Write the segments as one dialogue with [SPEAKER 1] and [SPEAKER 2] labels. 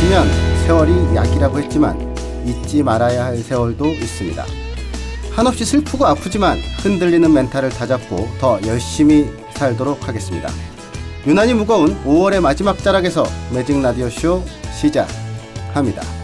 [SPEAKER 1] 있으면 세월이 약이라고 했지만 잊지 말아야 할 세월도 있습니다. 한없이 슬프고 아프지만 흔들리는 멘탈을 다잡고 더 열심히 살도록 하겠습니다. 유난히 무거운 5월의 마지막 자락에서 매직 라디오 쇼 시작합니다.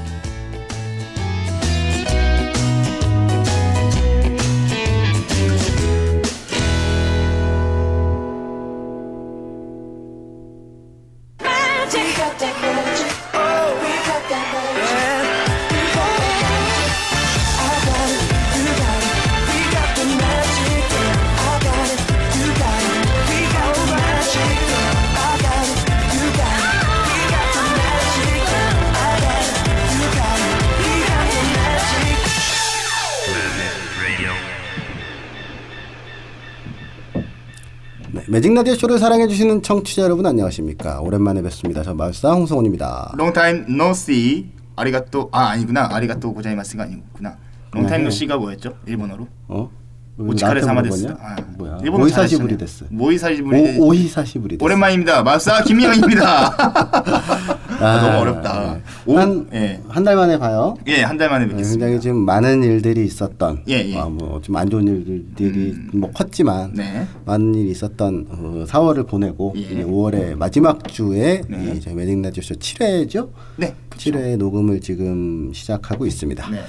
[SPEAKER 1] 매직 라디오 쇼를 사랑해 주시는 청취자 여러분 안녕하십니까? 오랜만에 뵙습니다. 저 마을사 홍성훈입니다.
[SPEAKER 2] 롱타임 노시 아리가또 아 아니구나 아리가또 고자이마스가 아니구나 롱타임
[SPEAKER 1] 네.
[SPEAKER 2] 노시가 뭐였죠 일본어로
[SPEAKER 1] 어?
[SPEAKER 2] 오치카레
[SPEAKER 1] 나한테
[SPEAKER 2] 사마데스? 아,
[SPEAKER 1] 뭐야?
[SPEAKER 2] 일본어
[SPEAKER 1] 오이사시부리
[SPEAKER 2] 잘하시잖아요.
[SPEAKER 1] 데스.
[SPEAKER 2] 모이사시부리
[SPEAKER 1] 오, 오히사시부리 데스.
[SPEAKER 2] 오랜만입니다 마사 김영입니다 아, 너무 어렵다 오,
[SPEAKER 1] 한,
[SPEAKER 2] 예.
[SPEAKER 1] 한달 만에 봐요.
[SPEAKER 2] 예, 한 달 만에
[SPEAKER 1] 네,
[SPEAKER 2] 뵙겠습니다.
[SPEAKER 1] 굉장히 지금 많은 일들이 있었던
[SPEAKER 2] 예, 예.
[SPEAKER 1] 아, 뭐좀 안 좋은 일들이 뭐 컸지만
[SPEAKER 2] 네.
[SPEAKER 1] 많은 일이 있었던 어, 4월을 보내고
[SPEAKER 2] 예.
[SPEAKER 1] 이제 5월의 마지막 주에
[SPEAKER 2] 네.
[SPEAKER 1] 이 저희 매직 라디오 쇼 7회죠?
[SPEAKER 2] 네, 그쵸.
[SPEAKER 1] 7회 녹음을 지금 시작하고 있습니다.
[SPEAKER 2] 네.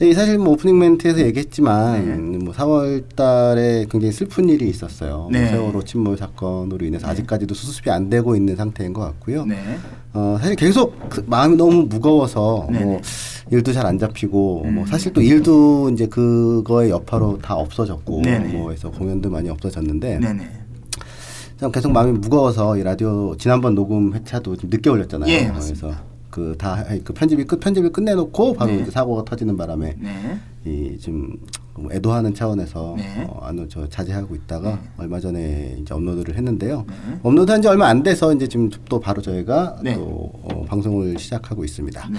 [SPEAKER 1] 네, 사실 뭐 오프닝 멘트에서 얘기했지만 뭐 4월 달에 굉장히 슬픈 일이 있었어요. 뭐
[SPEAKER 2] 네.
[SPEAKER 1] 세월호 침몰 사건으로 인해서 아직까지도 수습이 안 되고 있는 상태인 것 같고요.
[SPEAKER 2] 네.
[SPEAKER 1] 어, 사실 계속 그 마음이 너무 무거워서. 뭐 일도 잘 안 잡히고
[SPEAKER 2] 음.
[SPEAKER 1] 뭐 사실 또 일도 이제 그거의 여파로 다 없어졌고. 뭐 해서 공연도 많이 없어졌는데. 참 계속 마음이 무거워서 이 라디오 지난번 녹음 회차도 좀 늦게 올렸잖아요.
[SPEAKER 2] 예,
[SPEAKER 1] 그래서
[SPEAKER 2] 맞습니다.
[SPEAKER 1] 그다 그 편집이 끝 편집을 끝내놓고 바로
[SPEAKER 2] 네.
[SPEAKER 1] 이제 사고가 터지는 바람에
[SPEAKER 2] 네.
[SPEAKER 1] 이좀 뭐 애도하는 차원에서
[SPEAKER 2] 네.
[SPEAKER 1] 어, 안저 자제하고 있다가 얼마 전에 이제 업로드를 했는데요.
[SPEAKER 2] 네.
[SPEAKER 1] 업로드한 지 얼마 안 돼서 이제 지금 또 바로 저희가
[SPEAKER 2] 네.
[SPEAKER 1] 또 어, 방송을 시작하고 있습니다.
[SPEAKER 2] 네.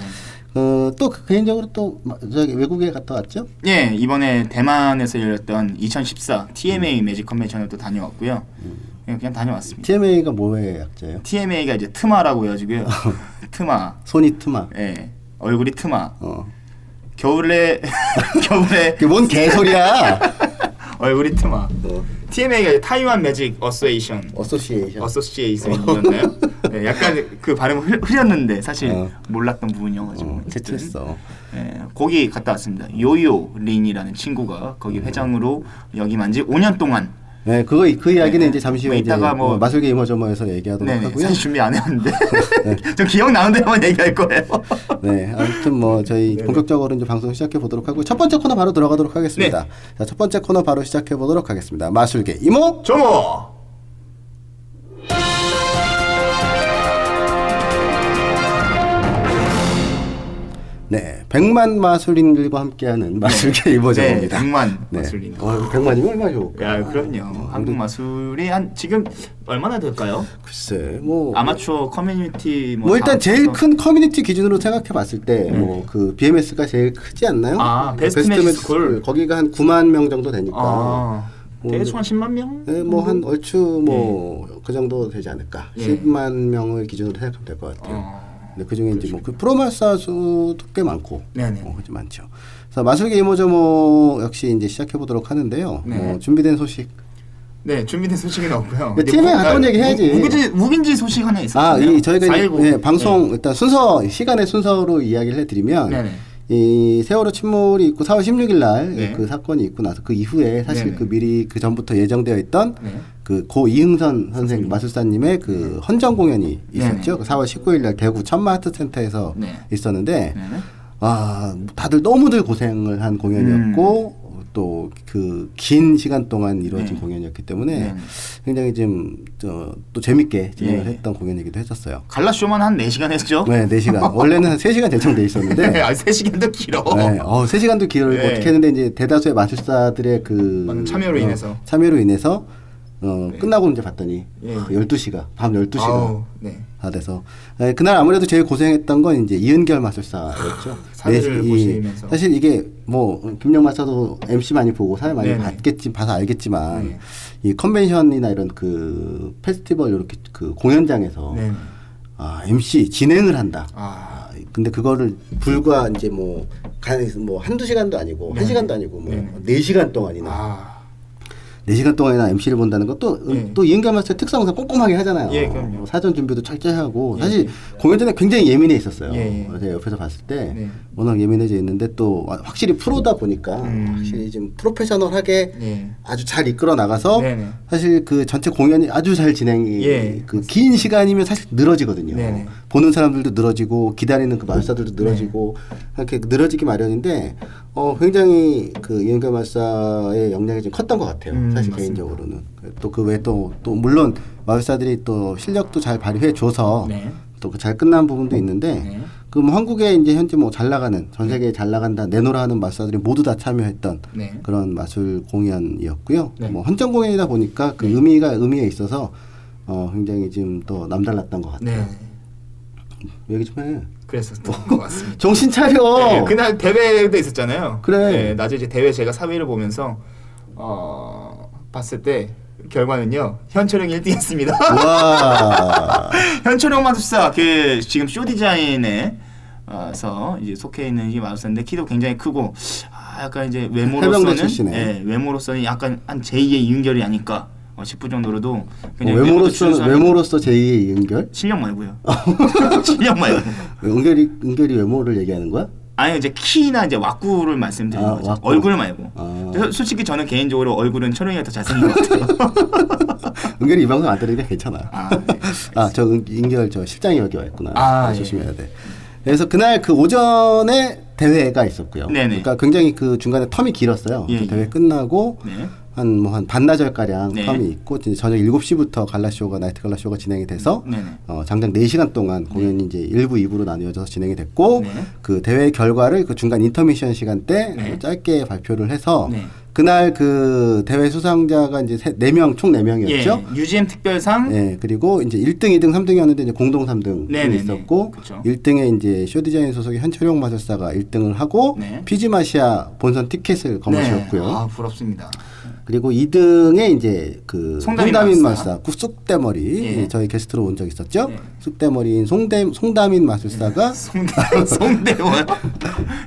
[SPEAKER 1] 어, 또 그- 개인적으로 또 마- 저기 외국에 갔다 왔죠?
[SPEAKER 2] 예, 이번에 대만에서 열렸던 2014 TMA 매직 컨벤션을 또 다녀왔고요. 예, 그냥 다녀왔습니다.
[SPEAKER 1] TMA가 뭐의 약자예요?
[SPEAKER 2] TMA가 이제 트마라고 해가지고요. 트마.
[SPEAKER 1] 손이 트마.
[SPEAKER 2] 예. 얼굴이 트마.
[SPEAKER 1] 어.
[SPEAKER 2] 겨울에 겨울에
[SPEAKER 1] 뭔 개소리야?
[SPEAKER 2] 얼굴이 트마.
[SPEAKER 1] 어.
[SPEAKER 2] TMA가 타이완 매직 어소에이션
[SPEAKER 1] 어소시에이션.
[SPEAKER 2] 어소시에이션이었나요? 네, 약간 그 발음을 흐- 흐렸는데 사실
[SPEAKER 1] 어.
[SPEAKER 2] 몰랐던 부분이어가지고
[SPEAKER 1] 어,
[SPEAKER 2] 어쨌든
[SPEAKER 1] 캐치했어.
[SPEAKER 2] 예, 거기 갔다 왔습니다. 요요 린이라는 친구가 거기
[SPEAKER 1] 음.
[SPEAKER 2] 회장으로 역임한 지 5년 동안
[SPEAKER 1] 네, 그거 그 이야기는
[SPEAKER 2] 네.
[SPEAKER 1] 이제 잠시
[SPEAKER 2] 뭐
[SPEAKER 1] 후에 이제
[SPEAKER 2] 이따가 뭐-
[SPEAKER 1] 어, 마술계 이머저머에서 얘기하도록
[SPEAKER 2] 네,
[SPEAKER 1] 하고요.
[SPEAKER 2] 사실 준비 안 했는데
[SPEAKER 1] 네.
[SPEAKER 2] 좀 기억 나는 데만 얘기할 거예요.
[SPEAKER 1] 네, 아무튼 뭐 저희
[SPEAKER 2] 네.
[SPEAKER 1] 본격적으로 이제 방송 시작해 보도록 하고 첫 번째 코너 바로 들어가도록 하겠습니다.
[SPEAKER 2] 네.
[SPEAKER 1] 자, 첫 번째 코너 바로 시작해 보도록 하겠습니다. 마술계 이모.
[SPEAKER 2] 정호
[SPEAKER 1] 네, 백만 마술인들과 함께하는 마술계 이모저입니다.
[SPEAKER 2] 네, 백만
[SPEAKER 1] 네.
[SPEAKER 2] 마술인.
[SPEAKER 1] 어, 백만이면 얼마 좋을까?
[SPEAKER 2] 야 그럼요. 한국 마술이 한 지금 얼마나 될까요?
[SPEAKER 1] 글쎄, 뭐
[SPEAKER 2] 아마추어 커뮤니티
[SPEAKER 1] 뭐,
[SPEAKER 2] 뭐
[SPEAKER 1] 일단
[SPEAKER 2] 다
[SPEAKER 1] 제일 큰 커뮤니티 기준으로 생각해 봤을 때 뭐그 BMS가 제일 크지 않나요?
[SPEAKER 2] 네. 아,
[SPEAKER 1] 그
[SPEAKER 2] Best Magic School.
[SPEAKER 1] 거기가 한 9만 명 정도 되니까.
[SPEAKER 2] 아
[SPEAKER 1] 뭐,
[SPEAKER 2] 대충 한 10만 명?
[SPEAKER 1] 네, 뭐 한 얼추 뭐그 정도 되지 않을까.
[SPEAKER 2] 예.
[SPEAKER 1] 10만 명을 기준으로 생각하면 될 것 같아요.
[SPEAKER 2] 어.
[SPEAKER 1] 근데 그 중에 이제 뭐 그 프로 마술사 수도 꽤 많고,
[SPEAKER 2] 네네.
[SPEAKER 1] 어, 좀 많죠. 그래서 마술계 이모저모 역시 이제 시작해 보도록 하는데요.
[SPEAKER 2] 네.
[SPEAKER 1] 뭐 준비된 소식.
[SPEAKER 2] 네 준비된 소식은 없고요.
[SPEAKER 1] 근데 팀에
[SPEAKER 2] 뭐-
[SPEAKER 1] 온 얘기 해야지.
[SPEAKER 2] 무- 무기지 무긴지 소식 하나
[SPEAKER 1] 아,
[SPEAKER 2] 있었어요.
[SPEAKER 1] 이 저희가 이제
[SPEAKER 2] 419.
[SPEAKER 1] 네, 방송 일단 순서 시간의 순서로 이야기를 해드리면
[SPEAKER 2] 네네.
[SPEAKER 1] 이 세월호 침몰이 있고 4월 16일 날그
[SPEAKER 2] 네.
[SPEAKER 1] 사건이 있고 나서 그 이후에 사실
[SPEAKER 2] 네네.
[SPEAKER 1] 그 미리 그 전부터 예정되어 있던
[SPEAKER 2] 네.
[SPEAKER 1] 그고 이흥선 선생 마술사님의 그 헌정 공연이 있었죠. 그 4월 19일 날 대구 천마 아트 센터에서
[SPEAKER 2] 네.
[SPEAKER 1] 있었는데
[SPEAKER 2] 네.
[SPEAKER 1] 아 다들 너무들 고생을 한 공연이었고 또 그 긴 시간 동안 이루어진
[SPEAKER 2] 네.
[SPEAKER 1] 공연이었기 때문에
[SPEAKER 2] 네.
[SPEAKER 1] 굉장히 좀또 재밌게 진행을
[SPEAKER 2] 예.
[SPEAKER 1] 했던 공연이기도 했었어요.
[SPEAKER 2] 갈라 쇼만 한 4시간 했죠?
[SPEAKER 1] 네, 4시간. 원래는 한 3시간 제청돼 있었는데
[SPEAKER 2] 아, 3시간도 길어.
[SPEAKER 1] 네, 어, 3시간도 길고
[SPEAKER 2] 네.
[SPEAKER 1] 어떻게 했는데 이제 대다수의 마술사들의 그
[SPEAKER 2] 참여로
[SPEAKER 1] 어,
[SPEAKER 2] 인해서.
[SPEAKER 1] 참여로 인해서 어, 끝나고 이제 봤더니
[SPEAKER 2] 예.
[SPEAKER 1] 그 12시가 밤 12시가
[SPEAKER 2] 아우, 네.
[SPEAKER 1] 다 돼서 네, 그날 아무래도 제일 고생했던 건 이제 이은결 마술사였죠. 네. 사실 이게 뭐 김영 마사도 MC 많이 보고 사회 많이
[SPEAKER 2] 네네.
[SPEAKER 1] 봤겠지 봐서 알겠지만
[SPEAKER 2] 네.
[SPEAKER 1] 이 컨벤션이나 이런 그 페스티벌 이렇게 그 공연장에서
[SPEAKER 2] 네.
[SPEAKER 1] 아, MC 진행을 한다.
[SPEAKER 2] 아,
[SPEAKER 1] 아, 근데 그거를 불과 이제 뭐, 간, 뭐 한두 시간도 아니고
[SPEAKER 2] 네.
[SPEAKER 1] 한 시간도 아니고 뭐
[SPEAKER 2] 네.
[SPEAKER 1] 네 시간 동안이나
[SPEAKER 2] 아,
[SPEAKER 1] 네 시간 동안이나 MC를 본다는 것도
[SPEAKER 2] 예.
[SPEAKER 1] 또 이은경 마스터 특성상 꼼꼼하게 하잖아요.
[SPEAKER 2] 예, 그럼요.
[SPEAKER 1] 뭐 사전 준비도 철저히 하고
[SPEAKER 2] 예,
[SPEAKER 1] 사실
[SPEAKER 2] 예.
[SPEAKER 1] 공연 전에 굉장히 예민해 있었어요.
[SPEAKER 2] 예, 예.
[SPEAKER 1] 제가 옆에서 봤을 때
[SPEAKER 2] 네.
[SPEAKER 1] 워낙 예민해져 있는데 또 확실히 프로다 보니까
[SPEAKER 2] 음.
[SPEAKER 1] 확실히 좀 프로페셔널하게
[SPEAKER 2] 예.
[SPEAKER 1] 아주 잘 이끌어 나가서
[SPEAKER 2] 네네.
[SPEAKER 1] 사실 그 전체 공연이 아주 잘 진행이
[SPEAKER 2] 예.
[SPEAKER 1] 그긴 시간이면 사실 늘어지거든요.
[SPEAKER 2] 네네.
[SPEAKER 1] 보는 사람들도 늘어지고 기다리는 그 마술사들도 늘어지고 이렇게 늘어지기 마련인데 어 굉장히 그 이은경 마술사의 역량이 좀 컸던 것 같아요.
[SPEAKER 2] 음,
[SPEAKER 1] 사실
[SPEAKER 2] 맞습니다.
[SPEAKER 1] 개인적으로는 또 그 외에 또, 또 물론 마술사들이 또 실력도 잘 발휘해 줘서
[SPEAKER 2] 네.
[SPEAKER 1] 또그잘 끝난 부분도 있는데
[SPEAKER 2] 네.
[SPEAKER 1] 그뭐 한국에 이제 현재 뭐 잘 나가는 전 세계에 잘 나간다 내노라 하는 마술사들이 모두 다 참여했던
[SPEAKER 2] 네.
[SPEAKER 1] 그런 마술 공연이었고요.
[SPEAKER 2] 네.
[SPEAKER 1] 뭐 헌정 공연이다 보니까 그 의미가 의미에 있어서 어 굉장히 지금 또 남달랐던 것 같아요.
[SPEAKER 2] 네.
[SPEAKER 1] 얘기 좀 해.
[SPEAKER 2] 그랬었던 것 같습니다.
[SPEAKER 1] 정신 차려.
[SPEAKER 2] 네, 그날 대회도 있었잖아요.
[SPEAKER 1] 그래.
[SPEAKER 2] 네, 낮에 이제 대회 제가 사회를 보면서 어, 봤을 때 결과는요. 현철형이 1등했습니다.
[SPEAKER 1] 와.
[SPEAKER 2] 현철형 마술사 그 지금 쇼 디자인에 어서 이제 속해 있는 이 마술사인데 키도 굉장히 크고 아, 약간 이제 외모로서는. 예, 외모로서는 약간 한 제2의 이은결이 아닐까 어, 싶을 정도로도
[SPEAKER 1] 뭐
[SPEAKER 2] 굉장히 외모도
[SPEAKER 1] 외모로서 외모로서 제2의 연결?
[SPEAKER 2] 실력 말고요. 실력 말고.
[SPEAKER 1] 은결이 은결이 외모를 얘기하는 거야?
[SPEAKER 2] 아니 이제 키나 이제 왁구를 말씀드리는
[SPEAKER 1] 아,
[SPEAKER 2] 거죠.
[SPEAKER 1] 왁구.
[SPEAKER 2] 얼굴 말고.
[SPEAKER 1] 아.
[SPEAKER 2] 저- 솔직히 저는 개인적으로 얼굴은 철웅이가 더 잘생긴 것 같아요.
[SPEAKER 1] 은결이 이 방송 안 들으니까 괜찮아.
[SPEAKER 2] 아, 네.
[SPEAKER 1] 아저 은결 저 실장이 여기 와 있구나.
[SPEAKER 2] 아,
[SPEAKER 1] 아,
[SPEAKER 2] 예.
[SPEAKER 1] 조심해야 돼. 그래서 그날 그 오전에 대회가 있었고요.
[SPEAKER 2] 네네.
[SPEAKER 1] 그러니까 굉장히 그 중간에 텀이 길었어요.
[SPEAKER 2] 예,
[SPEAKER 1] 그
[SPEAKER 2] 예.
[SPEAKER 1] 대회 끝나고
[SPEAKER 2] 네.
[SPEAKER 1] 한 뭐 한 반나절 가량
[SPEAKER 2] 네.
[SPEAKER 1] 텀이 있고 이제 저녁 7시부터 갈라 쇼가 나이트 갈라 쇼가 진행이 돼서
[SPEAKER 2] 네네.
[SPEAKER 1] 어, 장장 4시간 동안 공연이 이제 1부, 2부로 나뉘어져서 진행이 됐고
[SPEAKER 2] 네.
[SPEAKER 1] 그 대회 결과를 그 중간 인터미션 시간 때
[SPEAKER 2] 네.
[SPEAKER 1] 짧게 발표를 해서
[SPEAKER 2] 네.
[SPEAKER 1] 그날 그 대회 수상자가 이제 세, 4명 총 4명이었죠.
[SPEAKER 2] 예, UGM 특별상
[SPEAKER 1] 예, 그리고 이제 1등, 2등, 3등이었는데 이제 공동 3등이
[SPEAKER 2] 네네네.
[SPEAKER 1] 있었고
[SPEAKER 2] 그쵸.
[SPEAKER 1] 1등에 이제 쇼 디자인 소속의 현철용 마술사가 1등을 하고
[SPEAKER 2] 네.
[SPEAKER 1] 피지마시아 본선 티켓을 거머쥐었고요.
[SPEAKER 2] 네. 아 부럽습니다.
[SPEAKER 1] 그리고 2등에 이제 그
[SPEAKER 2] 송다민 마술사.
[SPEAKER 1] 마술사, 그 쑥대머리
[SPEAKER 2] 예.
[SPEAKER 1] 저희 게스트로 온 적 있었죠.
[SPEAKER 2] 네.
[SPEAKER 1] 쑥대머리인 송대 송다민 마술사가
[SPEAKER 2] 송대 송대원.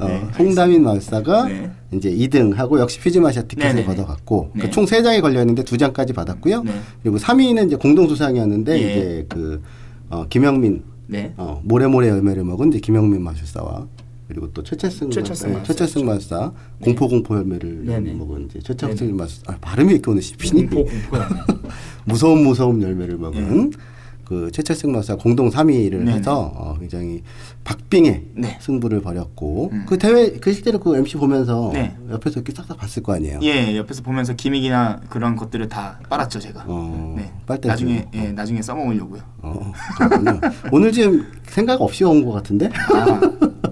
[SPEAKER 1] 어, 송다민 마술사가
[SPEAKER 2] 네.
[SPEAKER 1] 이제 2등 하고 역시 피지마시아 티켓을
[SPEAKER 2] 네네.
[SPEAKER 1] 걷어갔고
[SPEAKER 2] 네.
[SPEAKER 1] 총 3장이 걸려 있는데 2장까지 받았고요.
[SPEAKER 2] 네.
[SPEAKER 1] 그리고 3위는 이제 공동 수상이었는데
[SPEAKER 2] 예.
[SPEAKER 1] 이제 그 어, 김영민
[SPEAKER 2] 네.
[SPEAKER 1] 어, 모래모래 열매를 먹은 이제 김영민 마술사와 그리고 또 최채승
[SPEAKER 2] 최철승
[SPEAKER 1] 마- 네. 최철승 마술사 공포 공포 열매를
[SPEAKER 2] 네네.
[SPEAKER 1] 먹은 이제 최철승 마술사 아, 발음이 이렇게 오늘 씹히니
[SPEAKER 2] 공포 공포.
[SPEAKER 1] 무서움 무서움 열매를 먹은 그 최철승 마술사 공동 3위를
[SPEAKER 2] 네네.
[SPEAKER 1] 해서 어, 굉장히 박빙의
[SPEAKER 2] 네.
[SPEAKER 1] 승부를 벌였고
[SPEAKER 2] 음.
[SPEAKER 1] 그 대회 그 실제로 그 MC 보면서
[SPEAKER 2] 네.
[SPEAKER 1] 옆에서 이렇게 싹싹 봤을 거 아니에요.
[SPEAKER 2] 예, 옆에서 보면서 gimmick이나 그런 것들을 다 빨았죠 제가.
[SPEAKER 1] 어,
[SPEAKER 2] 네.
[SPEAKER 1] 빨대
[SPEAKER 2] 나중에. 예, 나중에 써먹으려고요.
[SPEAKER 1] 어. 오늘 지금 생각 없이 온 것 같은데?
[SPEAKER 2] 아,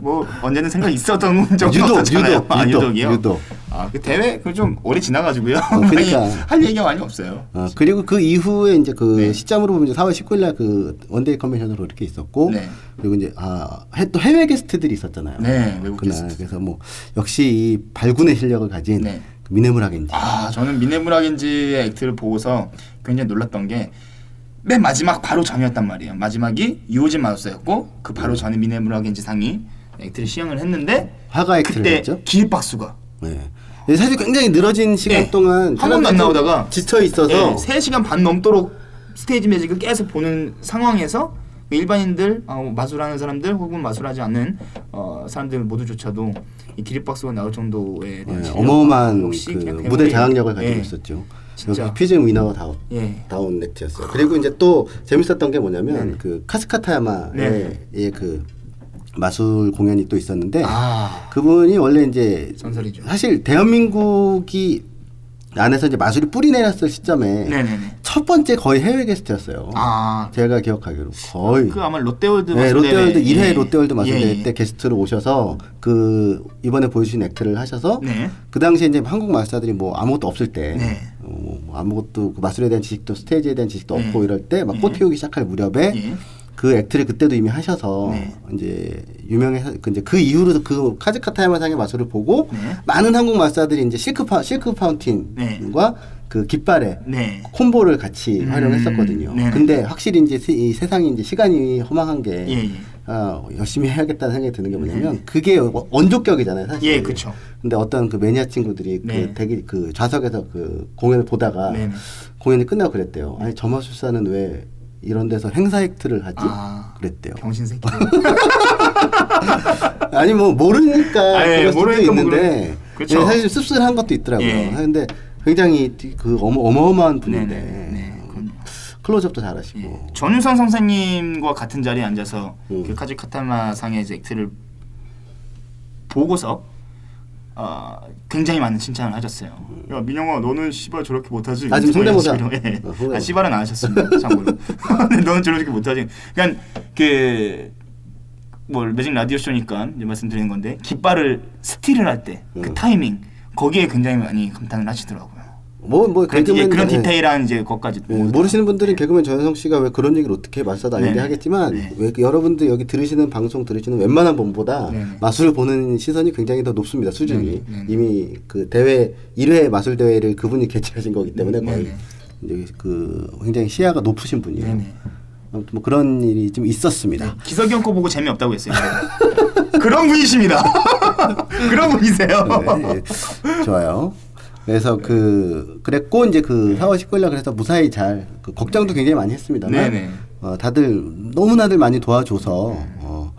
[SPEAKER 2] 뭐 언제는 생각 있었던 적이
[SPEAKER 1] 유독,
[SPEAKER 2] 없었잖아요.
[SPEAKER 1] 유독,
[SPEAKER 2] 아,
[SPEAKER 1] 유독,
[SPEAKER 2] 유독이요.
[SPEAKER 1] 유독.
[SPEAKER 2] 아, 그 대회 그좀 오래 지나가지고요.
[SPEAKER 1] 그러니까.
[SPEAKER 2] 많이 할 얘기가 많이 없어요.
[SPEAKER 1] 어, 그리고 그 이후에 이제 그
[SPEAKER 2] 네.
[SPEAKER 1] 시점으로 보면 이제 4월 19일 날 그 one day convention으로 이렇게 있었고
[SPEAKER 2] 네.
[SPEAKER 1] 그리고 이제 아, 해, 또 해외 게스트들이 있었잖아요.
[SPEAKER 2] 네, 외국
[SPEAKER 1] 그날
[SPEAKER 2] 게스트.
[SPEAKER 1] 그래서 뭐 역시 이 발군의 실력을 가진
[SPEAKER 2] 네.
[SPEAKER 1] 그 미네무라 겐지.
[SPEAKER 2] 아, 저는 미네무라 겐지의 액트를 보고서 굉장히 놀랐던 게 맨 마지막 바로 전이었단 말이에요. 마지막이 유호진 마우스였고 그 바로 전에 미네무라 겐지 상이 액트를 시연을 했는데
[SPEAKER 1] 화가 액트를
[SPEAKER 2] 그때
[SPEAKER 1] 했죠.
[SPEAKER 2] 기립박수가
[SPEAKER 1] 네. 사실 굉장히 늘어진 시간
[SPEAKER 2] 네.
[SPEAKER 1] 동안
[SPEAKER 2] 한 번도 안 나오다가
[SPEAKER 1] 지쳐 있어서
[SPEAKER 2] 네, 3시간 반 넘도록 스테이지 매직을 계속 보는 상황에서 일반인들 어, 마술하는 사람들 혹은 마술하지 않는 어, 사람들 모두조차도 이 기립박수가 나올 대한
[SPEAKER 1] 네, 어마어마한 그 무대 장악력을 가지고
[SPEAKER 2] 예.
[SPEAKER 1] 있었죠.
[SPEAKER 2] 진짜.
[SPEAKER 1] 여기 피즘 위너 다운
[SPEAKER 2] 예.
[SPEAKER 1] 다운 액트였어요. 그리고 이제 또 재밌었던 게 뭐냐면
[SPEAKER 2] 네네.
[SPEAKER 1] 그 카스카타야마의
[SPEAKER 2] 네네.
[SPEAKER 1] 그 마술 공연이 또 있었는데
[SPEAKER 2] 아
[SPEAKER 1] 그분이 원래 이제
[SPEAKER 2] 전설이죠.
[SPEAKER 1] 사실 대한민국이 안에서 이제 마술이 뿌리 내렸을 시점에
[SPEAKER 2] 네네네.
[SPEAKER 1] 첫 번째 거의 해외 게스트였어요.
[SPEAKER 2] 아.
[SPEAKER 1] 제가 기억하기로 거의
[SPEAKER 2] 그 아마 롯데월드
[SPEAKER 1] 네,
[SPEAKER 2] 마술
[SPEAKER 1] 롯데월드
[SPEAKER 2] 대회.
[SPEAKER 1] 1회
[SPEAKER 2] 예.
[SPEAKER 1] 롯데월드 마술대회
[SPEAKER 2] 예, 예.
[SPEAKER 1] 때 게스트로 오셔서 그 이번에 보여주신 act를 하셔서
[SPEAKER 2] 네.
[SPEAKER 1] 그 당시에 이제 한국 마술사들이 뭐 아무것도 없을 때
[SPEAKER 2] 네.
[SPEAKER 1] 어, 뭐 아무것도 그 마술에 대한 지식도 스테이지에 대한 지식도
[SPEAKER 2] 네.
[SPEAKER 1] 없고 이럴 때막
[SPEAKER 2] 예.
[SPEAKER 1] 꽃 피우기 시작할 무렵에
[SPEAKER 2] 예.
[SPEAKER 1] 그 act를 그때도 이미 하셔서
[SPEAKER 2] 네.
[SPEAKER 1] 이제 유명해 그 이제 그 이후로도 그 카즈 카타야마상의 마술을 보고
[SPEAKER 2] 네.
[SPEAKER 1] 많은 한국 마술사들이 이제 실크 파 실크 파운틴과 그 깃발에
[SPEAKER 2] 네.
[SPEAKER 1] 콤보를 같이
[SPEAKER 2] 음,
[SPEAKER 1] 활용했었거든요.
[SPEAKER 2] 네네.
[SPEAKER 1] 근데 확실히 이제 세, 이 세상이 이제 시간이 허망한 게
[SPEAKER 2] 예, 예.
[SPEAKER 1] 아, 열심히 해야겠다는 생각이 드는 게 뭐냐면 그게 원조격이잖아요, 사실.
[SPEAKER 2] 예, 그쵸.
[SPEAKER 1] 근데 어떤 그 매니아 친구들이
[SPEAKER 2] 네.
[SPEAKER 1] 그 대기 그 좌석에서 그 공연을 보다가
[SPEAKER 2] 네네.
[SPEAKER 1] 공연이 끝나고 그랬대요. 아니 저마술사는 왜 이런 데서 행사 액트를 하지?
[SPEAKER 2] 아,
[SPEAKER 1] 그랬대요.
[SPEAKER 2] 병신 새끼.
[SPEAKER 1] 아니 뭐 모르니까
[SPEAKER 2] 아, 예,
[SPEAKER 1] 그럴 수도
[SPEAKER 2] 뭐
[SPEAKER 1] 있는데
[SPEAKER 2] 그쵸.
[SPEAKER 1] 예, 사실 씁쓸한 것도 있더라고요.
[SPEAKER 2] 예.
[SPEAKER 1] 근데 굉장히 그 어마, 어마어마한 분인데
[SPEAKER 2] 네네. 네, 그럼요.
[SPEAKER 1] 클로즈업도 잘하시고
[SPEAKER 2] 예. 전유성 선생님과 같은 자리에 앉아서
[SPEAKER 1] 음.
[SPEAKER 2] 그 카즈카타마 상의 액트를 보고서 어, 굉장히 많은 칭찬을 하셨어요. 야 민영아 너는 씨발 저렇게 못하지.
[SPEAKER 1] 아, 지금 성대모사.
[SPEAKER 2] 예.
[SPEAKER 1] 어, 성대모사.
[SPEAKER 2] 아 씨발은 안 하셨습니다. 참고로. 너는 저렇게 못하지. 그러니까 그뭐 매직 라디오 쇼니까 이제 말씀드리는 건데 깃발을 스틸을 할 때그
[SPEAKER 1] 음.
[SPEAKER 2] 타이밍 거기에 굉장히 많이 감탄을 하시더라고요.
[SPEAKER 1] 뭐 뭐
[SPEAKER 2] 그런, 예, 그런
[SPEAKER 1] 예.
[SPEAKER 2] 디테일한 이제 것까지
[SPEAKER 1] 예, 모르시는 분들은 개그맨 전현성 씨가 왜 그런 얘기를 어떻게 말싸도 아닌데
[SPEAKER 2] 네네.
[SPEAKER 1] 하겠지만
[SPEAKER 2] 네.
[SPEAKER 1] 왜 여러분들 여기 들으시는 방송 들으시는 웬만한 분보다. 마술을 보는 시선이 굉장히 더 높습니다 수준이. 이미 그 대회 1회 마술 대회를 그분이 개최하신 거기 때문에 거의. 이제 그 굉장히 시야가 높으신 분이에요. 아무튼 뭐 그런 일이 좀 있었습니다.
[SPEAKER 2] 기석이 거 보고 재미없다고 했어요. 그런 분이십니다. 그런 분이세요.
[SPEAKER 1] 네, 예. 좋아요. 그래서 그 그랬고 이제 그 4월 19일 날 그래서 무사히 잘 그 걱정도 굉장히 많이 했습니다만
[SPEAKER 2] 네네.
[SPEAKER 1] 어, 다들 너무나들 많이 도와줘서 어,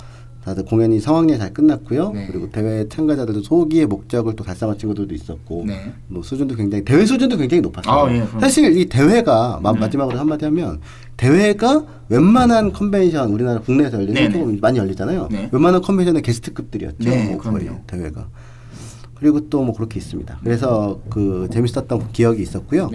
[SPEAKER 1] 다들 공연이 성황리에 잘 끝났고요.
[SPEAKER 2] 네.
[SPEAKER 1] 그리고 대회 참가자들도 소기의 목적을 또 달성한 친구들도 있었고
[SPEAKER 2] 네.
[SPEAKER 1] 뭐 수준도 굉장히 대회 수준도 굉장히 높았어요.
[SPEAKER 2] 아, 예.
[SPEAKER 1] 사실 이 대회가 마,
[SPEAKER 2] 네.
[SPEAKER 1] 마지막으로 한마디 하면 대회가 웬만한 컨벤션 우리나라 국내에서 열리는. 조금 많이 열리잖아요.
[SPEAKER 2] 네.
[SPEAKER 1] 웬만한 convention의 게스트급들이었죠.
[SPEAKER 2] 네,
[SPEAKER 1] 뭐 거의
[SPEAKER 2] 그럼요.
[SPEAKER 1] 대회가. 그리고 또 뭐 그렇게 있습니다. 그래서 그 재밌었던 기억이 있었고요.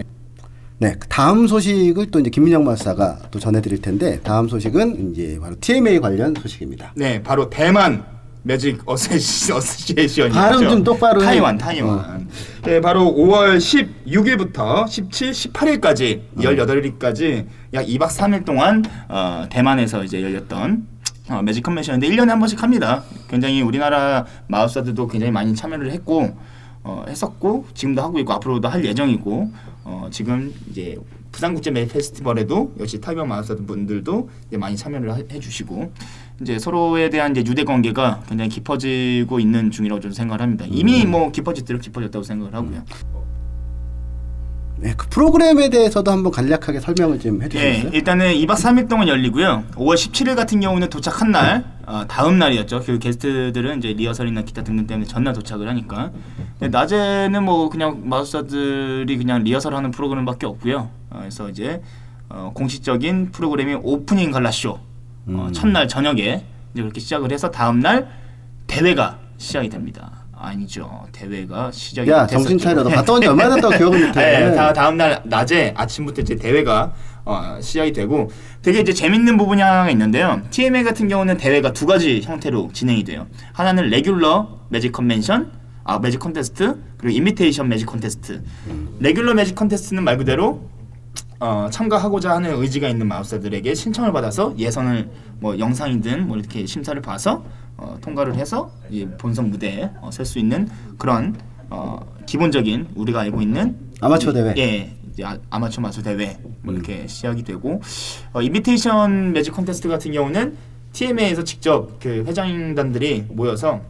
[SPEAKER 1] 네, 그 다음 소식을 또 이제 김민영 마사가 또 전해드릴 텐데 다음 소식은 이제 바로 TMA 관련 소식입니다.
[SPEAKER 2] 네, 바로 대만 매직 어세시, 어시에이션이죠.
[SPEAKER 1] 발음 좀 똑바로 해.
[SPEAKER 2] 타이완, 타이완. 네, 바로 5월 16일부터 17, 18일까지 18일까지 약 2박 3일 동안 어, 대만에서 이제 열렸던 어, 매직 컨벤션인데 1년에 한 번씩 합니다. 굉장히 우리나라 마우스들도 굉장히 많이 참여를 했고 어, 했었고 지금도 하고 있고 앞으로도 할 예정이고 어, 지금 이제 부산국제 매직 페스티벌에도 역시 타이완 마우스 분들도 이제 많이 참여를 하- 해주시고 이제 서로에 대한 이제 유대 관계가 굉장히 깊어지고 있는 중이라고 저는 생각을 합니다. 이미 뭐 깊어질대로 깊어졌다고 생각을 하고요.
[SPEAKER 1] 네, 그 프로그램에 대해서도 한번 간략하게 설명을 좀
[SPEAKER 2] 예,
[SPEAKER 1] 해주시겠어요?
[SPEAKER 2] 일단은 2박 3일 동안 열리고요. 5월 17일 같은 경우는 도착한 날, 어, 다음 날이었죠. 그 게스트들은 이제 리허설이나 기타 등등 때문에 전날 도착을 하니까. 근데 낮에는 뭐 그냥 마우스들이 그냥 리허설하는 프로그램밖에 없고요. 어, 그래서 이제 어, 공식적인 프로그램이 오프닝 갈라쇼. 어,
[SPEAKER 1] 음.
[SPEAKER 2] 첫날 저녁에 이제 그렇게 시작을 해서 다음 날 대회가 시작이 됩니다. 아니죠. 대회가 시작이
[SPEAKER 1] 야. 정신 차려. 너 갔다 온 지 얼마나 됐다고 기억을 못해.
[SPEAKER 2] 네, 다 다음 날 낮에 아침부터 이제 대회가 어, 시작이 되고 되게 이제 재밌는 부분이 하나 있는데요. TMA 같은 경우는 대회가 두 가지 형태로 진행이 돼요. 하나는 regular magic convention, 아 magic contest 그리고 imitation magic contest. regular magic contest는 말 그대로 어, 참가하고자 하는 의지가 있는 마법사들에게 신청을 받아서 예선을 뭐 영상이든 뭐 이렇게 심사를 봐서 어, 통과를 해서 이 본선 무대에 어, 설수 있는 그런 어, 기본적인 우리가 알고 있는
[SPEAKER 1] 아마추어 대회.
[SPEAKER 2] 예, 이제 아, 아마추어 마술 대회 뭐 이렇게 시작이 되고 어, invitation magic 콘테스트 같은 경우는 TMA에서 직접 그 회장단들이 모여서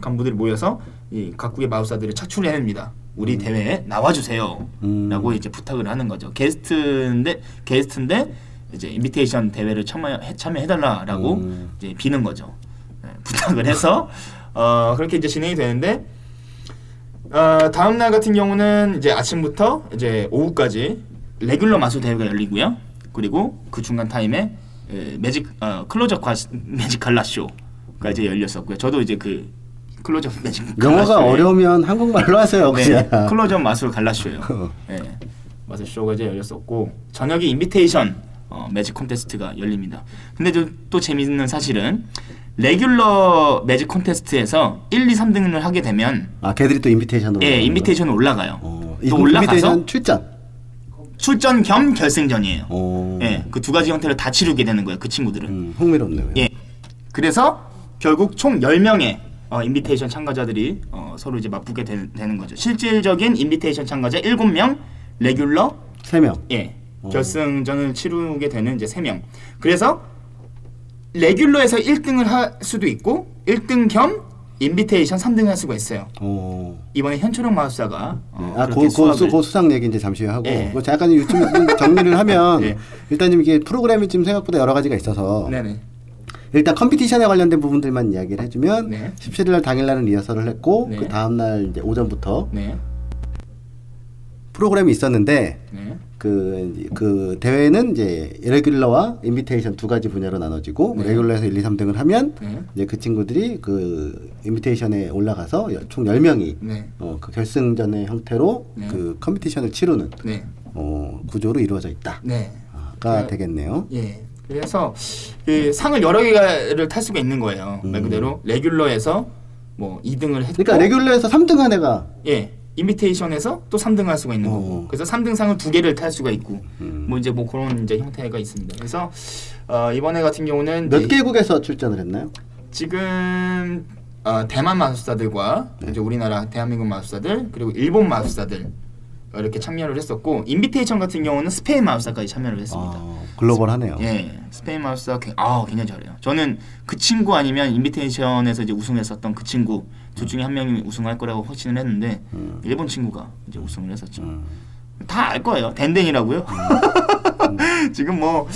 [SPEAKER 2] 간부들이 모여서 이 각국의 마법사들을 차출해냅니다. 우리 대회에 나와주세요.
[SPEAKER 1] 음.
[SPEAKER 2] 라고 이제 부탁을 하는 거죠. 게스트인데 게스트인데 이제 invitation 대회를 참여 참여해달라라고
[SPEAKER 1] 음.
[SPEAKER 2] 이제 비는 거죠. 네, 부탁을 해서 어, 그렇게 이제 진행이 되는데 어, 다음 날 같은 경우는 이제 아침부터 이제 오후까지 regular 마술 대회가 열리고요. 그리고 그 중간 타임에 에, 매직 어, 클로저 과 매직 갈라 쇼가 이제 열렸었고요. 저도 이제 그 클로저 매직
[SPEAKER 1] 영어가 어려우면 한국말로 하세요.
[SPEAKER 2] 네,
[SPEAKER 1] 그냥.
[SPEAKER 2] 클로저 마술 갈라쇼예요.
[SPEAKER 1] 어.
[SPEAKER 2] 네, 마술 쇼가 이제 열렸었고 저녁에 invitation 어, 매직 콘테스트가 열립니다. 근데 또, 또 재밌는 사실은 regular magic 콘테스트에서 1, 2, 3등을 하게 되면
[SPEAKER 1] 아 걔들이 또 invitation으로.
[SPEAKER 2] 예, invitation 올라가요.
[SPEAKER 1] 어,
[SPEAKER 2] 또 올라가서
[SPEAKER 1] 출전.
[SPEAKER 2] 출전 겸 결승전이에요.
[SPEAKER 1] 어.
[SPEAKER 2] 예, 그 두 가지 형태를 다 치르게 되는 거예요. 그 친구들은.
[SPEAKER 1] 음, 흥미롭네요.
[SPEAKER 2] 예. 그래서 결국 총 10명의 어, invitation 참가자들이 어, 서로 이제 맞붙게 되, 는 거죠. 실질적인 invitation 참가자 7명, regular
[SPEAKER 1] 세 명.
[SPEAKER 2] 예.
[SPEAKER 1] 어.
[SPEAKER 2] 결승전을 치르게 되는 이제 3명. 그래서 regular에서 1등을 할 수도 있고 1등 겸 invitation 3등 할 수가 있어요.
[SPEAKER 1] 어.
[SPEAKER 2] 이번에 현철형 마술사가 어,
[SPEAKER 1] 아,
[SPEAKER 2] 그렇게
[SPEAKER 1] 그, 그, 수,
[SPEAKER 2] 수업을-
[SPEAKER 1] 그 수상 얘기 이제 잠시 하고
[SPEAKER 2] 예.
[SPEAKER 1] 그 잠깐 요점 좀 정리를 하면
[SPEAKER 2] 예.
[SPEAKER 1] 일단 좀 이게 프로그램이 지금 생각보다 여러 가지가 있어서
[SPEAKER 2] 네네.
[SPEAKER 1] 일단 competition에 관련된 부분들만 이야기를 해주면
[SPEAKER 2] 네.
[SPEAKER 1] 17일 당일날은 리허설을 했고
[SPEAKER 2] 네.
[SPEAKER 1] 그 다음 날 이제 오전부터
[SPEAKER 2] 네.
[SPEAKER 1] 프로그램이 있었는데
[SPEAKER 2] 네.
[SPEAKER 1] 그, 그 대회는 이제 regular와 invitation 두 가지 분야로 나눠지고
[SPEAKER 2] 네.
[SPEAKER 1] regular에서 1, 2, 3등을 하면
[SPEAKER 2] 네.
[SPEAKER 1] 이제 그 친구들이 그 invitation에 올라가서 여- 총 10명이
[SPEAKER 2] 네.
[SPEAKER 1] 어, 그 결승전의 형태로
[SPEAKER 2] 네.
[SPEAKER 1] 그 competition을 치르는
[SPEAKER 2] 네.
[SPEAKER 1] 어, 구조로 이루어져 있다가
[SPEAKER 2] 네. 네.
[SPEAKER 1] 되겠네요.
[SPEAKER 2] 예. 그래서 그 상을 여러 개를 탈 수가 있는 거예요. 말 그대로 레귤러에서 뭐 2등을 했고
[SPEAKER 1] 음. 그러니까 레귤러에서 3등 한 애가
[SPEAKER 2] 예. 인비테이션에서 또 3등 할 수가 있는
[SPEAKER 1] 어.
[SPEAKER 2] 거고. 그래서 3등 상을 두 개를 탈 수가 있고.
[SPEAKER 1] 음.
[SPEAKER 2] 뭐 이제 뭐 그런 이제 형태가 있습니다. 그래서 어, 이번에 같은 경우는
[SPEAKER 1] 몇
[SPEAKER 2] 이제
[SPEAKER 1] 개국에서 출전을 했나요?
[SPEAKER 2] 지금 어, 대만 마술사들과
[SPEAKER 1] 네.
[SPEAKER 2] 이제 우리나라 대한민국 마술사들 그리고 일본 마술사들 이렇게 참여를 했었고 인비테이션 같은 경우는 스페인 마술사까지 참여를 했습니다.
[SPEAKER 1] 아, 글로벌하네요.
[SPEAKER 2] 예, 스페인 마술사 굉- 아 굉장히 잘해요. 저는 그 친구 아니면 인비테이션에서 이제 우승했었던 그 친구 둘 중에 한 명이 우승할 거라고 확신을 했는데
[SPEAKER 1] 음.
[SPEAKER 2] 일본 친구가 이제 우승을 했었죠.
[SPEAKER 1] 음.
[SPEAKER 2] 다알 거예요. 덴덴이라고요. 지금 뭐.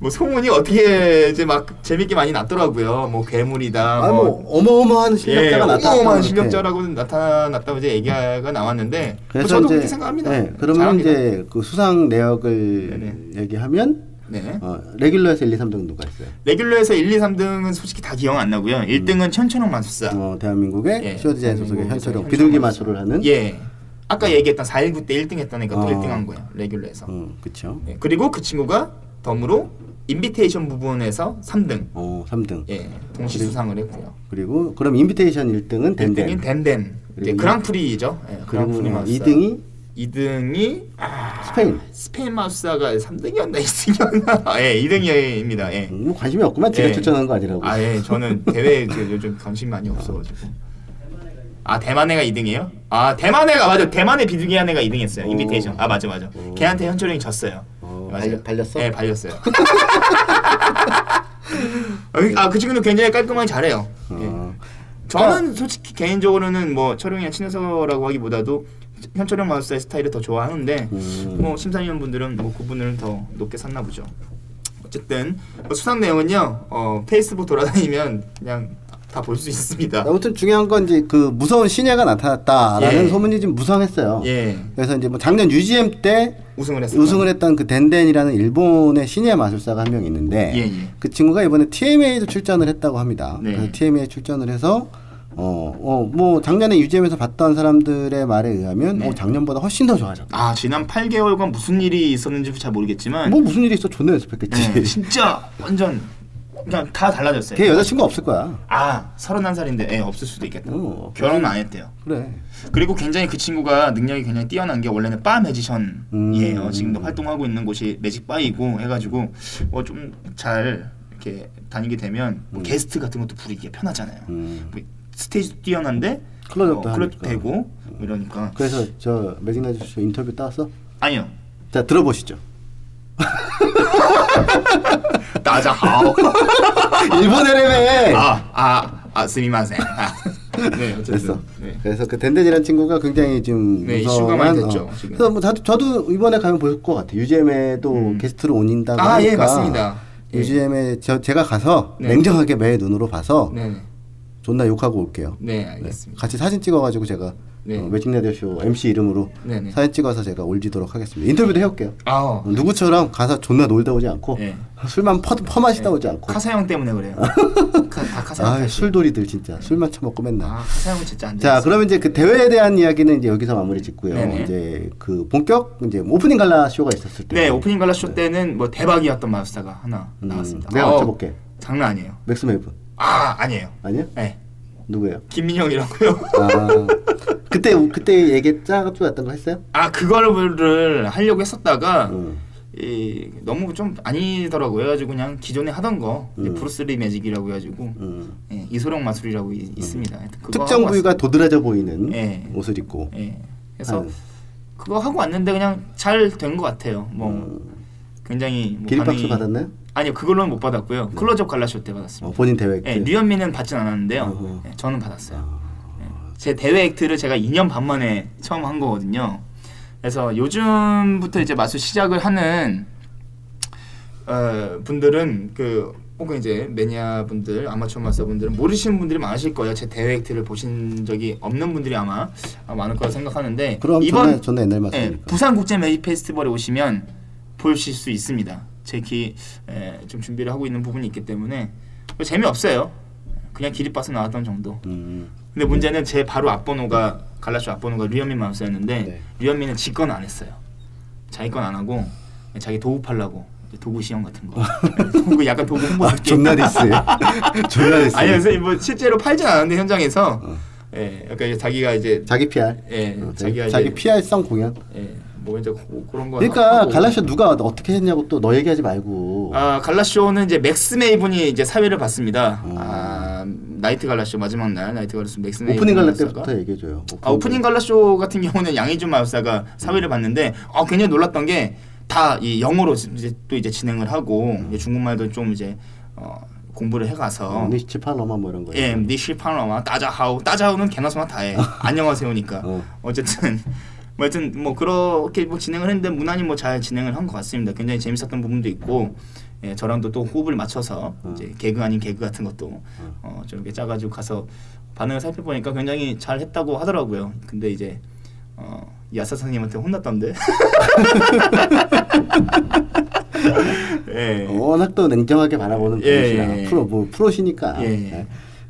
[SPEAKER 2] 뭐 소문이 어떻게 이제 막 재밌게 많이 났더라고요. 뭐 괴물이다.
[SPEAKER 1] 아, 뭐 어마어마한 실력자가
[SPEAKER 2] 예,
[SPEAKER 1] 나타났다.
[SPEAKER 2] 어마어마한 실력자라고 나타났다고 이제 얘기가 나왔는데 뭐
[SPEAKER 1] 그래서
[SPEAKER 2] 저도
[SPEAKER 1] 이제
[SPEAKER 2] 그렇게 생각합니다.
[SPEAKER 1] 네, 그러면
[SPEAKER 2] 잘합니다.
[SPEAKER 1] 이제 그 수상 내역을
[SPEAKER 2] 네네.
[SPEAKER 1] 얘기하면
[SPEAKER 2] 네.
[SPEAKER 1] 어, 레귤러에서 1, 2, 3등 누가 있어요?
[SPEAKER 2] 레귤러에서 1, 2, 3등은 솔직히 다 기억 안 나고요. 1등은 천천홍 마술사.
[SPEAKER 1] 어, 대한민국의
[SPEAKER 2] 예,
[SPEAKER 1] 쇼 디자인 소속의
[SPEAKER 2] 대한민국에서
[SPEAKER 1] 현철용
[SPEAKER 2] 현철용
[SPEAKER 1] 비둘기
[SPEAKER 2] 마술.
[SPEAKER 1] 마술을 하는
[SPEAKER 2] 예. 아까 얘기했던 419 때 1등 했다니까 또
[SPEAKER 1] 어.
[SPEAKER 2] 1등 한 거예요. 레귤러에서.
[SPEAKER 1] 음, 그렇죠.
[SPEAKER 2] 예. 그리고 그 친구가 덤으로 인비테이션 부분에서 3등.
[SPEAKER 1] 어, 3등.
[SPEAKER 2] 예. 동시 수상을 했고요.
[SPEAKER 1] 그리고 그럼 invitation 1등은
[SPEAKER 2] 1등인
[SPEAKER 1] 덴덴.
[SPEAKER 2] 덴덴. 이제 그랑프리죠. 예. 그랑프리 마술사.
[SPEAKER 1] 2등이
[SPEAKER 2] 2등이 아,
[SPEAKER 1] 스페인.
[SPEAKER 2] 스페인 마술사가 3등이었나 2등이었나? 예, 2등입니다. 예.
[SPEAKER 1] 뭐 관심이 없구만 지가
[SPEAKER 2] 예.
[SPEAKER 1] 추천한 거 아니라고.
[SPEAKER 2] 아, 예. 저는 대회에 그 요즘 관심 많이 없어 가지고. 아, 대만애가 2등이에요? 아, 대만애가 맞아. 대만의 비둘기 한 애가 2등했어요.
[SPEAKER 1] 오.
[SPEAKER 2] invitation. 아, 맞아, 맞아.
[SPEAKER 1] 오.
[SPEAKER 2] 걔한테 현철형이 졌어요.
[SPEAKER 1] 어,
[SPEAKER 2] 맞아요.
[SPEAKER 1] 발- 발렸어?
[SPEAKER 2] 네, 발렸어요. 아, 그 친구는 굉장히 깔끔하게 잘해요. 예.
[SPEAKER 1] 어.
[SPEAKER 2] 저는 솔직히 개인적으로는 뭐 철용이나 친해서라고 하기보다도 현철용 마술사의 스타일을 더 좋아하는데
[SPEAKER 1] 음.
[SPEAKER 2] 뭐 심사위원분들은 뭐 그분을 더 높게 샀나 보죠. 어쨌든 뭐 수상 내용은요 어, 페이스북 돌아다니면 그냥 다 볼 수 있습니다.
[SPEAKER 1] 아무튼 중요한 건 이제 그 무서운 신예가 나타났다라는
[SPEAKER 2] 예.
[SPEAKER 1] 소문이 좀 무성했어요.
[SPEAKER 2] 예
[SPEAKER 1] 그래서 이제 뭐 작년 UGM 때
[SPEAKER 2] 우승을.
[SPEAKER 1] 우승을 했던 그 덴덴이라는 일본의 신예 마술사가 한 명 있는데
[SPEAKER 2] 예, 예.
[SPEAKER 1] 그 친구가 이번에 TMA도 출전을 했다고 합니다.
[SPEAKER 2] 네.
[SPEAKER 1] 그래서 TMA 출전을 해서 어, 어, 뭐 작년에 UGM에서 봤던 사람들의 말에 의하면
[SPEAKER 2] 네.
[SPEAKER 1] 어, 작년보다 훨씬 더 좋아졌다.
[SPEAKER 2] 아 지난 8개월간 무슨 일이 있었는지 잘 모르겠지만
[SPEAKER 1] 뭐 무슨 일이 있어 존나 연습했겠지.
[SPEAKER 2] 네, 진짜 완전 그냥 다 달라졌어요.
[SPEAKER 1] 걔 여자친구 없을 거야.
[SPEAKER 2] 아 서른한 살인데 애 없을 수도 있겠다.
[SPEAKER 1] 어,
[SPEAKER 2] 결혼 안 했대요.
[SPEAKER 1] 그래.
[SPEAKER 2] 그리고 굉장히 그 친구가 능력이 굉장히 뛰어난 게 원래는 바 매지션이에요.
[SPEAKER 1] 음.
[SPEAKER 2] 지금도 활동하고 있는 곳이 매직 바이고 해가지고 뭐 좀 잘 이렇게 다니게 되면 뭐 게스트 같은 것도 부르기가 편하잖아요.
[SPEAKER 1] 음.
[SPEAKER 2] 뭐 스테이지 뛰어난데
[SPEAKER 1] 클로즈업도
[SPEAKER 2] 어,
[SPEAKER 1] 하니까.
[SPEAKER 2] 되고 뭐 이러니까
[SPEAKER 1] 그래서 저 매직 나이트 쇼 인터뷰 따왔어?
[SPEAKER 2] 아니요.
[SPEAKER 1] 자 들어보시죠.
[SPEAKER 2] 나자하오.
[SPEAKER 1] 일본어래매.
[SPEAKER 2] 아 아아 스미마센. 아. 네 어쨌든.
[SPEAKER 1] 됐어.
[SPEAKER 2] 네.
[SPEAKER 1] 그래서 그 덴덴이라는 친구가 굉장히 좀
[SPEAKER 2] 네, 이슈가 많이 됐죠,
[SPEAKER 1] 어.
[SPEAKER 2] 지금.
[SPEAKER 1] 그래서 뭐 저도, 저도 이번에 가면 볼 것 같아요. UGM에도
[SPEAKER 2] 음.
[SPEAKER 1] 게스트로 온다고
[SPEAKER 2] 아,
[SPEAKER 1] 하니까
[SPEAKER 2] 예, 맞습니다. 예.
[SPEAKER 1] UGM에 저 제가 가서
[SPEAKER 2] 네.
[SPEAKER 1] 냉정하게 매 눈으로 봐서
[SPEAKER 2] 네.
[SPEAKER 1] 존나 욕하고 올게요.
[SPEAKER 2] 네
[SPEAKER 1] 네.
[SPEAKER 2] 알겠습니다.
[SPEAKER 1] 같이 사진 찍어가지고 제가
[SPEAKER 2] 네.
[SPEAKER 1] 어, 매직 라디오 쇼 MC 이름으로
[SPEAKER 2] 네네.
[SPEAKER 1] 사진 찍어서 제가 올리도록 하겠습니다. 인터뷰도 해올게요.
[SPEAKER 2] 아.
[SPEAKER 1] 어, 누구처럼 가서 존나 놀다 오지 않고
[SPEAKER 2] 네.
[SPEAKER 1] 술만 퍼, 퍼 마시다 오지 않고
[SPEAKER 2] 카사형 때문에 그래요. 카, 다 카사형
[SPEAKER 1] 아. 술돌이들 진짜 술만 처먹고 맨날
[SPEAKER 2] 아 카사형은 진짜 안 돼.
[SPEAKER 1] 자, 그러면 이제 그 대회에 대한 이야기는 이제 여기서 마무리 짓고요.
[SPEAKER 2] 네네.
[SPEAKER 1] 이제 그 본격 이제 오프닝 갈라 쇼가 있었을 때.
[SPEAKER 2] 네 오프닝 갈라 쇼 때는 뭐 대박이었던 마술사가 하나
[SPEAKER 1] 음,
[SPEAKER 2] 나왔습니다.
[SPEAKER 1] 내가
[SPEAKER 2] 어,
[SPEAKER 1] 맞춰볼게.
[SPEAKER 2] 장난 아니에요.
[SPEAKER 1] 맥스 메이븐
[SPEAKER 2] 아 아니에요.
[SPEAKER 1] 아니야?
[SPEAKER 2] 네
[SPEAKER 1] 누구예요?
[SPEAKER 2] 김민영이라고요.
[SPEAKER 1] 아 그때 그때 얘기 짜가지고 왔던 거 했어요?
[SPEAKER 2] 아 그거를 하려고 했었다가
[SPEAKER 1] 음.
[SPEAKER 2] 이 너무 좀 아니더라고요. 해가지고 그냥 기존에 하던 거
[SPEAKER 1] 음.
[SPEAKER 2] 브루스리 magic이라고 해가지고
[SPEAKER 1] 음.
[SPEAKER 2] 예, 이소룡 마술이라고 이- 있습니다. 그거
[SPEAKER 1] 특정 부위가 도드라져 보이는
[SPEAKER 2] 예.
[SPEAKER 1] 옷을 입고.
[SPEAKER 2] 왔- 예. 그래서
[SPEAKER 1] 하는.
[SPEAKER 2] 그거 하고 왔는데 그냥 잘 된 것 같아요. 뭐
[SPEAKER 1] 음.
[SPEAKER 2] 굉장히 뭐
[SPEAKER 1] 기립박수 받았나요?
[SPEAKER 2] 아니요 그걸로는 못 받았고요. 클로즈업 갈라쇼 때 받았습니다.
[SPEAKER 1] 어, 본인 대회
[SPEAKER 2] 예, 류현민은 받진 않았는데요.
[SPEAKER 1] 어허.
[SPEAKER 2] 예, 저는 받았어요. 예, 제 대회 액트를 제가 2년 반 만에 처음 한 거거든요. 그래서 요즘부터 이제 마술 시작을 하는 어, 분들은 그 혹은 이제 매니아 분들, 아마추어 마스터 분들은 모르시는 분들이 많으실 거예요. 제 대회 액트를 보신 적이 없는 분들이 아마 아, 많을 거라 생각하는데
[SPEAKER 1] 그럼
[SPEAKER 2] 이번
[SPEAKER 1] 전에 전에 옛날
[SPEAKER 2] 예,
[SPEAKER 1] 맞습니까?
[SPEAKER 2] 부산 국제 매직 페스티벌에 오시면 보실 수 있습니다. 제키 예, 좀 준비를 하고 있는 부분이 있기 때문에 뭐 재미 없어요. 그냥 기립박수 나왔던 정도.
[SPEAKER 1] 음.
[SPEAKER 2] 근데 문제는 제 바로 앞번호가 갈라쇼 앞번호가 류현민 마술사였는데
[SPEAKER 1] 네.
[SPEAKER 2] 류현민은 지 건 안 했어요. 자기 건 안 하고 자기 이제 도구 시연 같은 거. 도구 약간 도구 홍보
[SPEAKER 1] 아. 존나 디스. 존나 디스.
[SPEAKER 2] 아니 그래서 뭐 실제로 팔진 않았는데 현장에서
[SPEAKER 1] 어.
[SPEAKER 2] 예, 약간 이제 자기가 이제
[SPEAKER 1] 자기 PR.
[SPEAKER 2] 예,
[SPEAKER 1] 어,
[SPEAKER 2] 자기가
[SPEAKER 1] 자기 PR성 공연.
[SPEAKER 2] 예, 뭐 이제 고- 그런 거
[SPEAKER 1] 그러니까. 갈라쇼 누가 어떻게 했냐고 또 너 얘기하지 말고.
[SPEAKER 2] 아 갈라쇼는 이제 맥스 메이븐이 이제 사회를 봤습니다.
[SPEAKER 1] 음.
[SPEAKER 2] 아 나이트 갈라쇼 마지막 날 나이트 갈라쇼 맥스 메이븐
[SPEAKER 1] 오프닝 갈라. 때부터 얘기해 줘요.
[SPEAKER 2] 아 오프닝 갈라쇼 같은 경우는 양희준 마술사가 사회를 봤는데 아 굉장히 놀랐던 게 다 이 영어로 이제 또 이제 진행을 하고 이제 중국말도 좀 이제 어, 공부를 해가서
[SPEAKER 1] 니치 팔로마 뭐 이런 거.
[SPEAKER 2] 예, 니시 파노마 따자하우 따자하우는 개나 소나 다해 안녕하세요니까
[SPEAKER 1] 어.
[SPEAKER 2] 어쨌든 뭐 하여튼 뭐 그렇게 뭐 진행을 했는데 무난히 뭐 잘 진행을 한 것 같습니다. 굉장히 재밌었던 부분도 있고 예, 저랑도 또 호흡을 맞춰서
[SPEAKER 1] 어.
[SPEAKER 2] 이제 개그 아닌 개그 같은 것도 어, 좀 이렇게 짜가지고 가서 반응을 살펴보니까 굉장히 잘 했다고 하더라고요. 근데 이제 어, 야사 선생님한테 혼났던데. 예.
[SPEAKER 1] 워낙 또 냉정하게 바라보는
[SPEAKER 2] 예, 예, 예.
[SPEAKER 1] 프로 뭐 프로시니까.
[SPEAKER 2] 예.
[SPEAKER 1] 네.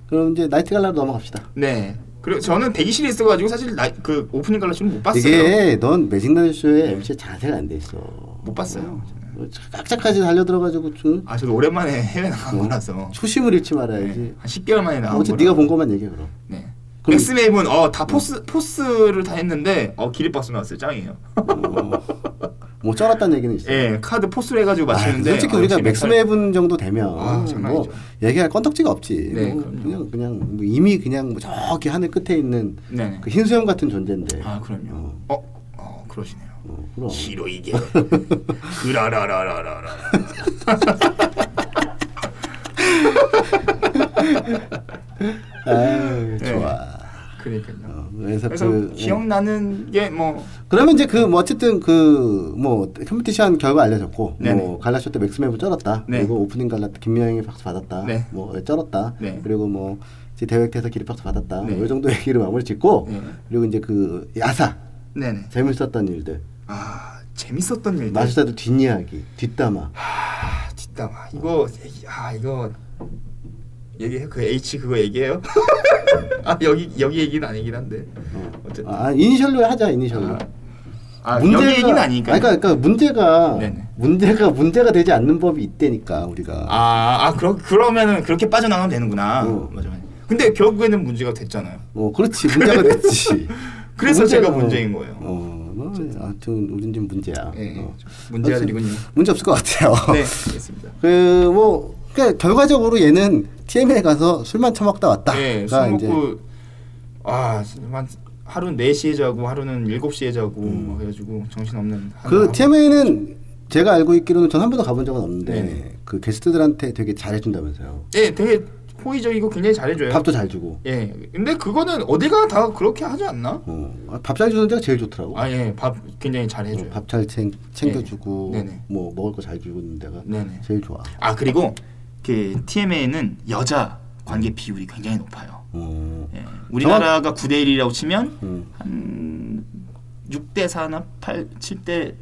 [SPEAKER 1] 그럼 이제 나이트 갈라로 넘어갑시다.
[SPEAKER 2] 네. 그리고 저는 대기실에 있어가지고 사실 나, 그 오프닝 갈라쇼는 못 봤어요.
[SPEAKER 1] 이게 넌 매직 라디오 쇼에 MC 자세가 안 돼 있어.
[SPEAKER 2] 못 봤어요.
[SPEAKER 1] 뭐 깍짝까지 달려들어가지고 좀
[SPEAKER 2] 아 저도 오랜만에 해외 나간
[SPEAKER 1] 뭐,
[SPEAKER 2] 거라서
[SPEAKER 1] 초심을 잃지
[SPEAKER 2] 네,
[SPEAKER 1] 말아야지.
[SPEAKER 2] 한 10개월 만에 나온 거라.
[SPEAKER 1] 네가 본 것만 얘기해 그럼.
[SPEAKER 2] 네.
[SPEAKER 1] 그럼-
[SPEAKER 2] 맥스 메이븐 어다 포스 포스를 다 했는데 어 기립박수 나왔어요 짱이에요.
[SPEAKER 1] 어, 뭐 쩔었다는 얘기는 있어.
[SPEAKER 2] 예 카드 force를 해가지고 맞추는데
[SPEAKER 1] 아, 솔직히
[SPEAKER 2] 어,
[SPEAKER 1] 우리가
[SPEAKER 2] 멘탈-
[SPEAKER 1] 맥스메븐 정도 되면
[SPEAKER 2] 아,
[SPEAKER 1] 뭐. 얘기할 건덕지가 없지.
[SPEAKER 2] 네,
[SPEAKER 1] 뭐. 그냥 그냥 뭐 이미 그냥 뭐 저기 하늘 끝에 있는
[SPEAKER 2] 네네.
[SPEAKER 1] 그 흰수염 같은 존재인데.
[SPEAKER 2] 아 그럼요.
[SPEAKER 1] 어,
[SPEAKER 2] 어, 어 그러시네요.
[SPEAKER 1] 어, 그럼.
[SPEAKER 2] 싫어 이게. 그라라라라라라.
[SPEAKER 1] 아유,
[SPEAKER 2] 네.
[SPEAKER 1] 좋아.
[SPEAKER 2] 그러니까요.
[SPEAKER 1] 어, 그래서,
[SPEAKER 2] 그래서
[SPEAKER 1] 그
[SPEAKER 2] 기억나는 게 뭐
[SPEAKER 1] 그러면 이제 그 뭐 어쨌든 그 뭐 competition 결과 알려졌고
[SPEAKER 2] 네네.
[SPEAKER 1] 뭐 갈라쇼 때 맥스메븐 쩔었다.
[SPEAKER 2] 네.
[SPEAKER 1] 그리고 오프닝 갈라 때 김명희 박수 받았다.
[SPEAKER 2] 네.
[SPEAKER 1] 뭐 쩔었다.
[SPEAKER 2] 네.
[SPEAKER 1] 그리고 뭐 이제 대회에서 기립 박수 받았다.
[SPEAKER 2] 네.
[SPEAKER 1] 뭐 이 정도 얘기를 마무리 짓고
[SPEAKER 2] 네.
[SPEAKER 1] 그리고 이제 그 야사
[SPEAKER 2] 네네.
[SPEAKER 1] 재밌었던 일들.
[SPEAKER 2] 아 재밌었던 일들.
[SPEAKER 1] 마술사들 뒷이야기, 뒷담화.
[SPEAKER 2] 아 뒷담화 이거 얘기 아 이거 얘기해 그 H 그거 얘기해요? 아 여기 여기 얘기는 아니긴 한데
[SPEAKER 1] 어.
[SPEAKER 2] 어쨌든
[SPEAKER 1] 아 이니셜로 하자 이니셜로.
[SPEAKER 2] 아, 아 여기 얘기는 아니니까.
[SPEAKER 1] 아니, 그러니까, 그러니까 문제가
[SPEAKER 2] 네네.
[SPEAKER 1] 문제가 문제가 되지 않는 법이 있다니까 우리가.
[SPEAKER 2] 아, 아 그러, 그러면은 그렇게 빠져나가면 되는구나.
[SPEAKER 1] 어.
[SPEAKER 2] 맞아 맞아. 근데 결국에는 문제가 됐잖아요.
[SPEAKER 1] 어 그렇지 문제가 됐지.
[SPEAKER 2] 그래서
[SPEAKER 1] 문제가-
[SPEAKER 2] 제가 문제인 거예요.
[SPEAKER 1] 어, 뭐, 아무튼 우린 좀 문제야.
[SPEAKER 2] 예,
[SPEAKER 1] 어.
[SPEAKER 2] 문제가 되군요.
[SPEAKER 1] 문제 없을 것 같아요.
[SPEAKER 2] 네, 알겠습니다.
[SPEAKER 1] 그뭐 그러니까 결과적으로 얘는 TM에 가서 술만 처먹다 왔다.
[SPEAKER 2] 네, 술 먹고 아, 한 하루는 4시에 자고 하루는 7시에 자고 막 그래가지고 정신없는 하루
[SPEAKER 1] 그. TMA는 제가 알고 있기로는 전 한 번도 가본 적은 없는데
[SPEAKER 2] 네네.
[SPEAKER 1] 그 게스트들한테 되게 잘해준다면서요.
[SPEAKER 2] 네, 되게 호의적이고 굉장히 잘해줘요.
[SPEAKER 1] 밥도 잘 주고.
[SPEAKER 2] 예, 근데 그거는 어디가 다 그렇게 하지 않나?
[SPEAKER 1] 어, 밥 잘 주는 데가 제일 좋더라고.
[SPEAKER 2] 아, 예, 밥 굉장히 잘해줘요.
[SPEAKER 1] 밥잘 챙겨주고
[SPEAKER 2] 예. 네네.
[SPEAKER 1] 뭐 먹을 거 잘 주는 데가
[SPEAKER 2] 네네.
[SPEAKER 1] 제일 좋아.
[SPEAKER 2] 아 그리고 그 TMA는 여자 관계 비율이 굉장히 높아요.
[SPEAKER 1] 어.
[SPEAKER 2] 예, 우리나라가 9대 1이라고 치면
[SPEAKER 1] 음.
[SPEAKER 2] 한 6대 4나 8, 7대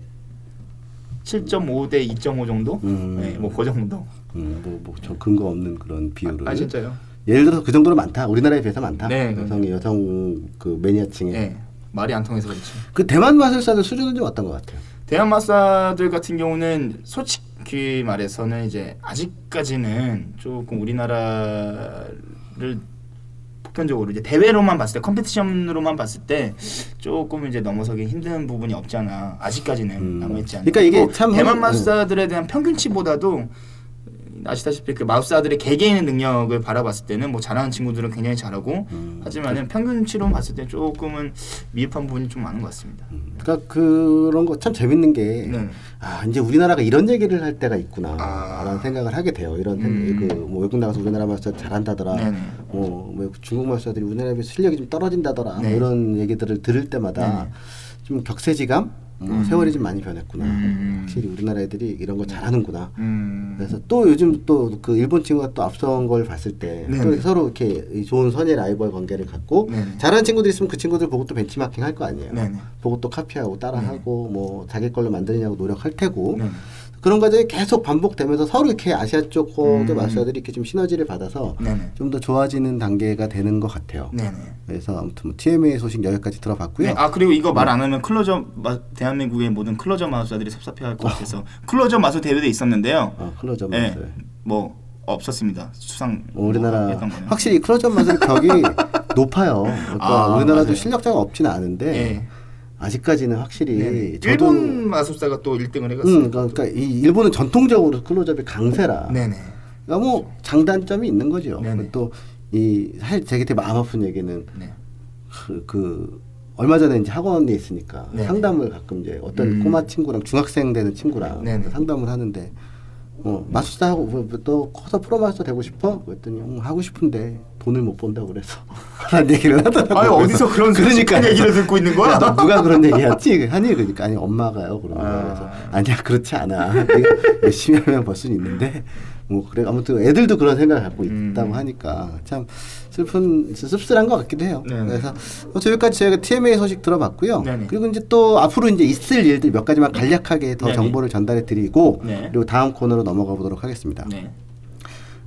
[SPEAKER 2] 7.5대 2.5 정도?
[SPEAKER 1] 음.
[SPEAKER 2] 네, 뭐그 정도.
[SPEAKER 1] 음, 뭐, 뭐, 저 근거 없는 그런 비율을.
[SPEAKER 2] 아 진짜요?
[SPEAKER 1] 예를 들어서 그 정도로 많다. 우리나라에 비해서 많다.
[SPEAKER 2] 네,
[SPEAKER 1] 여성이 여성 그 매니아층에.
[SPEAKER 2] 예. 말이 안 통해서 그렇지.
[SPEAKER 1] 그 대만 마술사들 수준은 좀 어떤 것 같아요?
[SPEAKER 2] 대한 마사들 같은 경우는 솔직 히 말해서는 이제 아직까지는 조금 우리나라를 보편적으로 이제 대회로만 봤을 때 컴피티션으로만 봤을 때 조금 이제 넘어서기 힘든 부분이 없잖아. 아직까지는
[SPEAKER 1] 음.
[SPEAKER 2] 남아있지 않아.
[SPEAKER 1] 그러니까 이게 참
[SPEAKER 2] 대만
[SPEAKER 1] 음.
[SPEAKER 2] 마사들에 대한 평균치보다도 아시다시피 그 마우스 아들의 개개인의 능력을 바라봤을 때는 뭐 잘하는 친구들은 굉장히 잘하고
[SPEAKER 1] 음.
[SPEAKER 2] 하지만은 평균치로 봤을 때 조금은 미흡한 부분이 좀 많은 것 같습니다.
[SPEAKER 1] 그러니까 그런 거 참 재밌는 게
[SPEAKER 2] 네.
[SPEAKER 1] 아, 이제 우리나라가 이런 얘기를 할 때가 있구나.
[SPEAKER 2] 아.
[SPEAKER 1] 라는 생각을 하게 돼요. 이런
[SPEAKER 2] 음.
[SPEAKER 1] 그뭐 외국 나가서 우리나라 마스터 잘한다더라.
[SPEAKER 2] 네네.
[SPEAKER 1] 뭐, 뭐 중국 마스터들이 우리나라에 비해 실력이 좀 떨어진다더라.
[SPEAKER 2] 네.
[SPEAKER 1] 뭐 이런 얘기들을 들을 때마다
[SPEAKER 2] 네네.
[SPEAKER 1] 좀 격세지감? 어,
[SPEAKER 2] 음.
[SPEAKER 1] 세월이 좀 많이 변했구나.
[SPEAKER 2] 음.
[SPEAKER 1] 확실히 우리나라 애들이 이런 거 잘하는구나.
[SPEAKER 2] 음.
[SPEAKER 1] 그래서 또 요즘 또 그 일본 친구가 또 앞선 걸 봤을 때 또. 서로 이렇게 이 좋은 선의 라이벌 관계를 갖고
[SPEAKER 2] 네네.
[SPEAKER 1] 잘하는 친구들 있으면 그 친구들 보고 또 벤치마킹 할 거 아니에요.
[SPEAKER 2] 네네.
[SPEAKER 1] 보고 또 카피하고 따라하고 뭐 자기 걸로 만드느냐고 노력할 테고
[SPEAKER 2] 네네.
[SPEAKER 1] 그런 과정이 계속 반복되면서 서로 이렇게 아시아 쪽 호드
[SPEAKER 2] 음.
[SPEAKER 1] 마스터들이 이렇게 좀 시너지를 받아서. 좀 더 좋아지는 단계가 되는 것 같아요.
[SPEAKER 2] 네네.
[SPEAKER 1] 그래서 아무튼 뭐 TMA 소식 여기까지 들어봤고요.
[SPEAKER 2] 네, 아 그리고 이거 말 안 하면 클로저 마, 대한민국의 모든 클로저 마우스들이 섭섭해할 것 같아서 클로저 마우스 대회도 있었는데요.
[SPEAKER 1] 어, 클로저
[SPEAKER 2] 네,
[SPEAKER 1] 마우스.
[SPEAKER 2] 뭐 없었습니다. 수상
[SPEAKER 1] 뭐 우리나라
[SPEAKER 2] 뭐.
[SPEAKER 1] 확실히 클로저 마우스 벽이 높아요. 그러니까
[SPEAKER 2] 아,
[SPEAKER 1] 우리나라도
[SPEAKER 2] 맞아요.
[SPEAKER 1] 실력자가 없지는 않은데
[SPEAKER 2] 네.
[SPEAKER 1] 아직까지는 확실히
[SPEAKER 2] 네네.
[SPEAKER 1] 저도
[SPEAKER 2] 일본 마술사가 또 1등을 해갔어요.
[SPEAKER 1] 음, 그러니까 이 일본은 전통적으로 클로즈업이 강세라.
[SPEAKER 2] 네네.
[SPEAKER 1] 그러니까 뭐 장단점이 있는 거죠.
[SPEAKER 2] 네네.
[SPEAKER 1] 또이 사실 되게 되게 마음 아픈 얘기는
[SPEAKER 2] 네.
[SPEAKER 1] 그, 그 얼마 전에 이제 학원에 있으니까
[SPEAKER 2] 네네.
[SPEAKER 1] 상담을 가끔 이제 어떤
[SPEAKER 2] 음.
[SPEAKER 1] 꼬마 친구랑 중학생 되는 친구랑
[SPEAKER 2] 네네.
[SPEAKER 1] 상담을 하는데 어 마술사 하고 뭐, 뭐또 커서 프로 마술사 되고 싶어? 그랬더니 음, 하고 싶은데 돈을 못 번다고 그래서 하는 얘기를 하더라고요.
[SPEAKER 2] 아니 어디서 그런 솔직한 얘기를 듣고 있는 거야?
[SPEAKER 1] 야, 너 누가 그런 얘기했지? 하니 그러니까 아니 엄마가요 그러는
[SPEAKER 2] 아.
[SPEAKER 1] 거예요. 그래서 아니야 그렇지 않아. 열심히 하면 벌 수는 있는데 뭐 그래 아무튼 애들도 그런 생각을 갖고
[SPEAKER 2] 음.
[SPEAKER 1] 있다고 하니까 참 슬픈 씁쓸한 것 같기도 해요.
[SPEAKER 2] 네네.
[SPEAKER 1] 그래서 뭐 저기까지 저희가 TMA 소식 들어봤고요.
[SPEAKER 2] 네네.
[SPEAKER 1] 그리고 이제 또 앞으로 이제 있을 일들 몇 가지만 간략하게 더
[SPEAKER 2] 네네.
[SPEAKER 1] 정보를 전달해 드리고
[SPEAKER 2] 네.
[SPEAKER 1] 그리고 다음 코너로 넘어가 보도록 하겠습니다.
[SPEAKER 2] 네.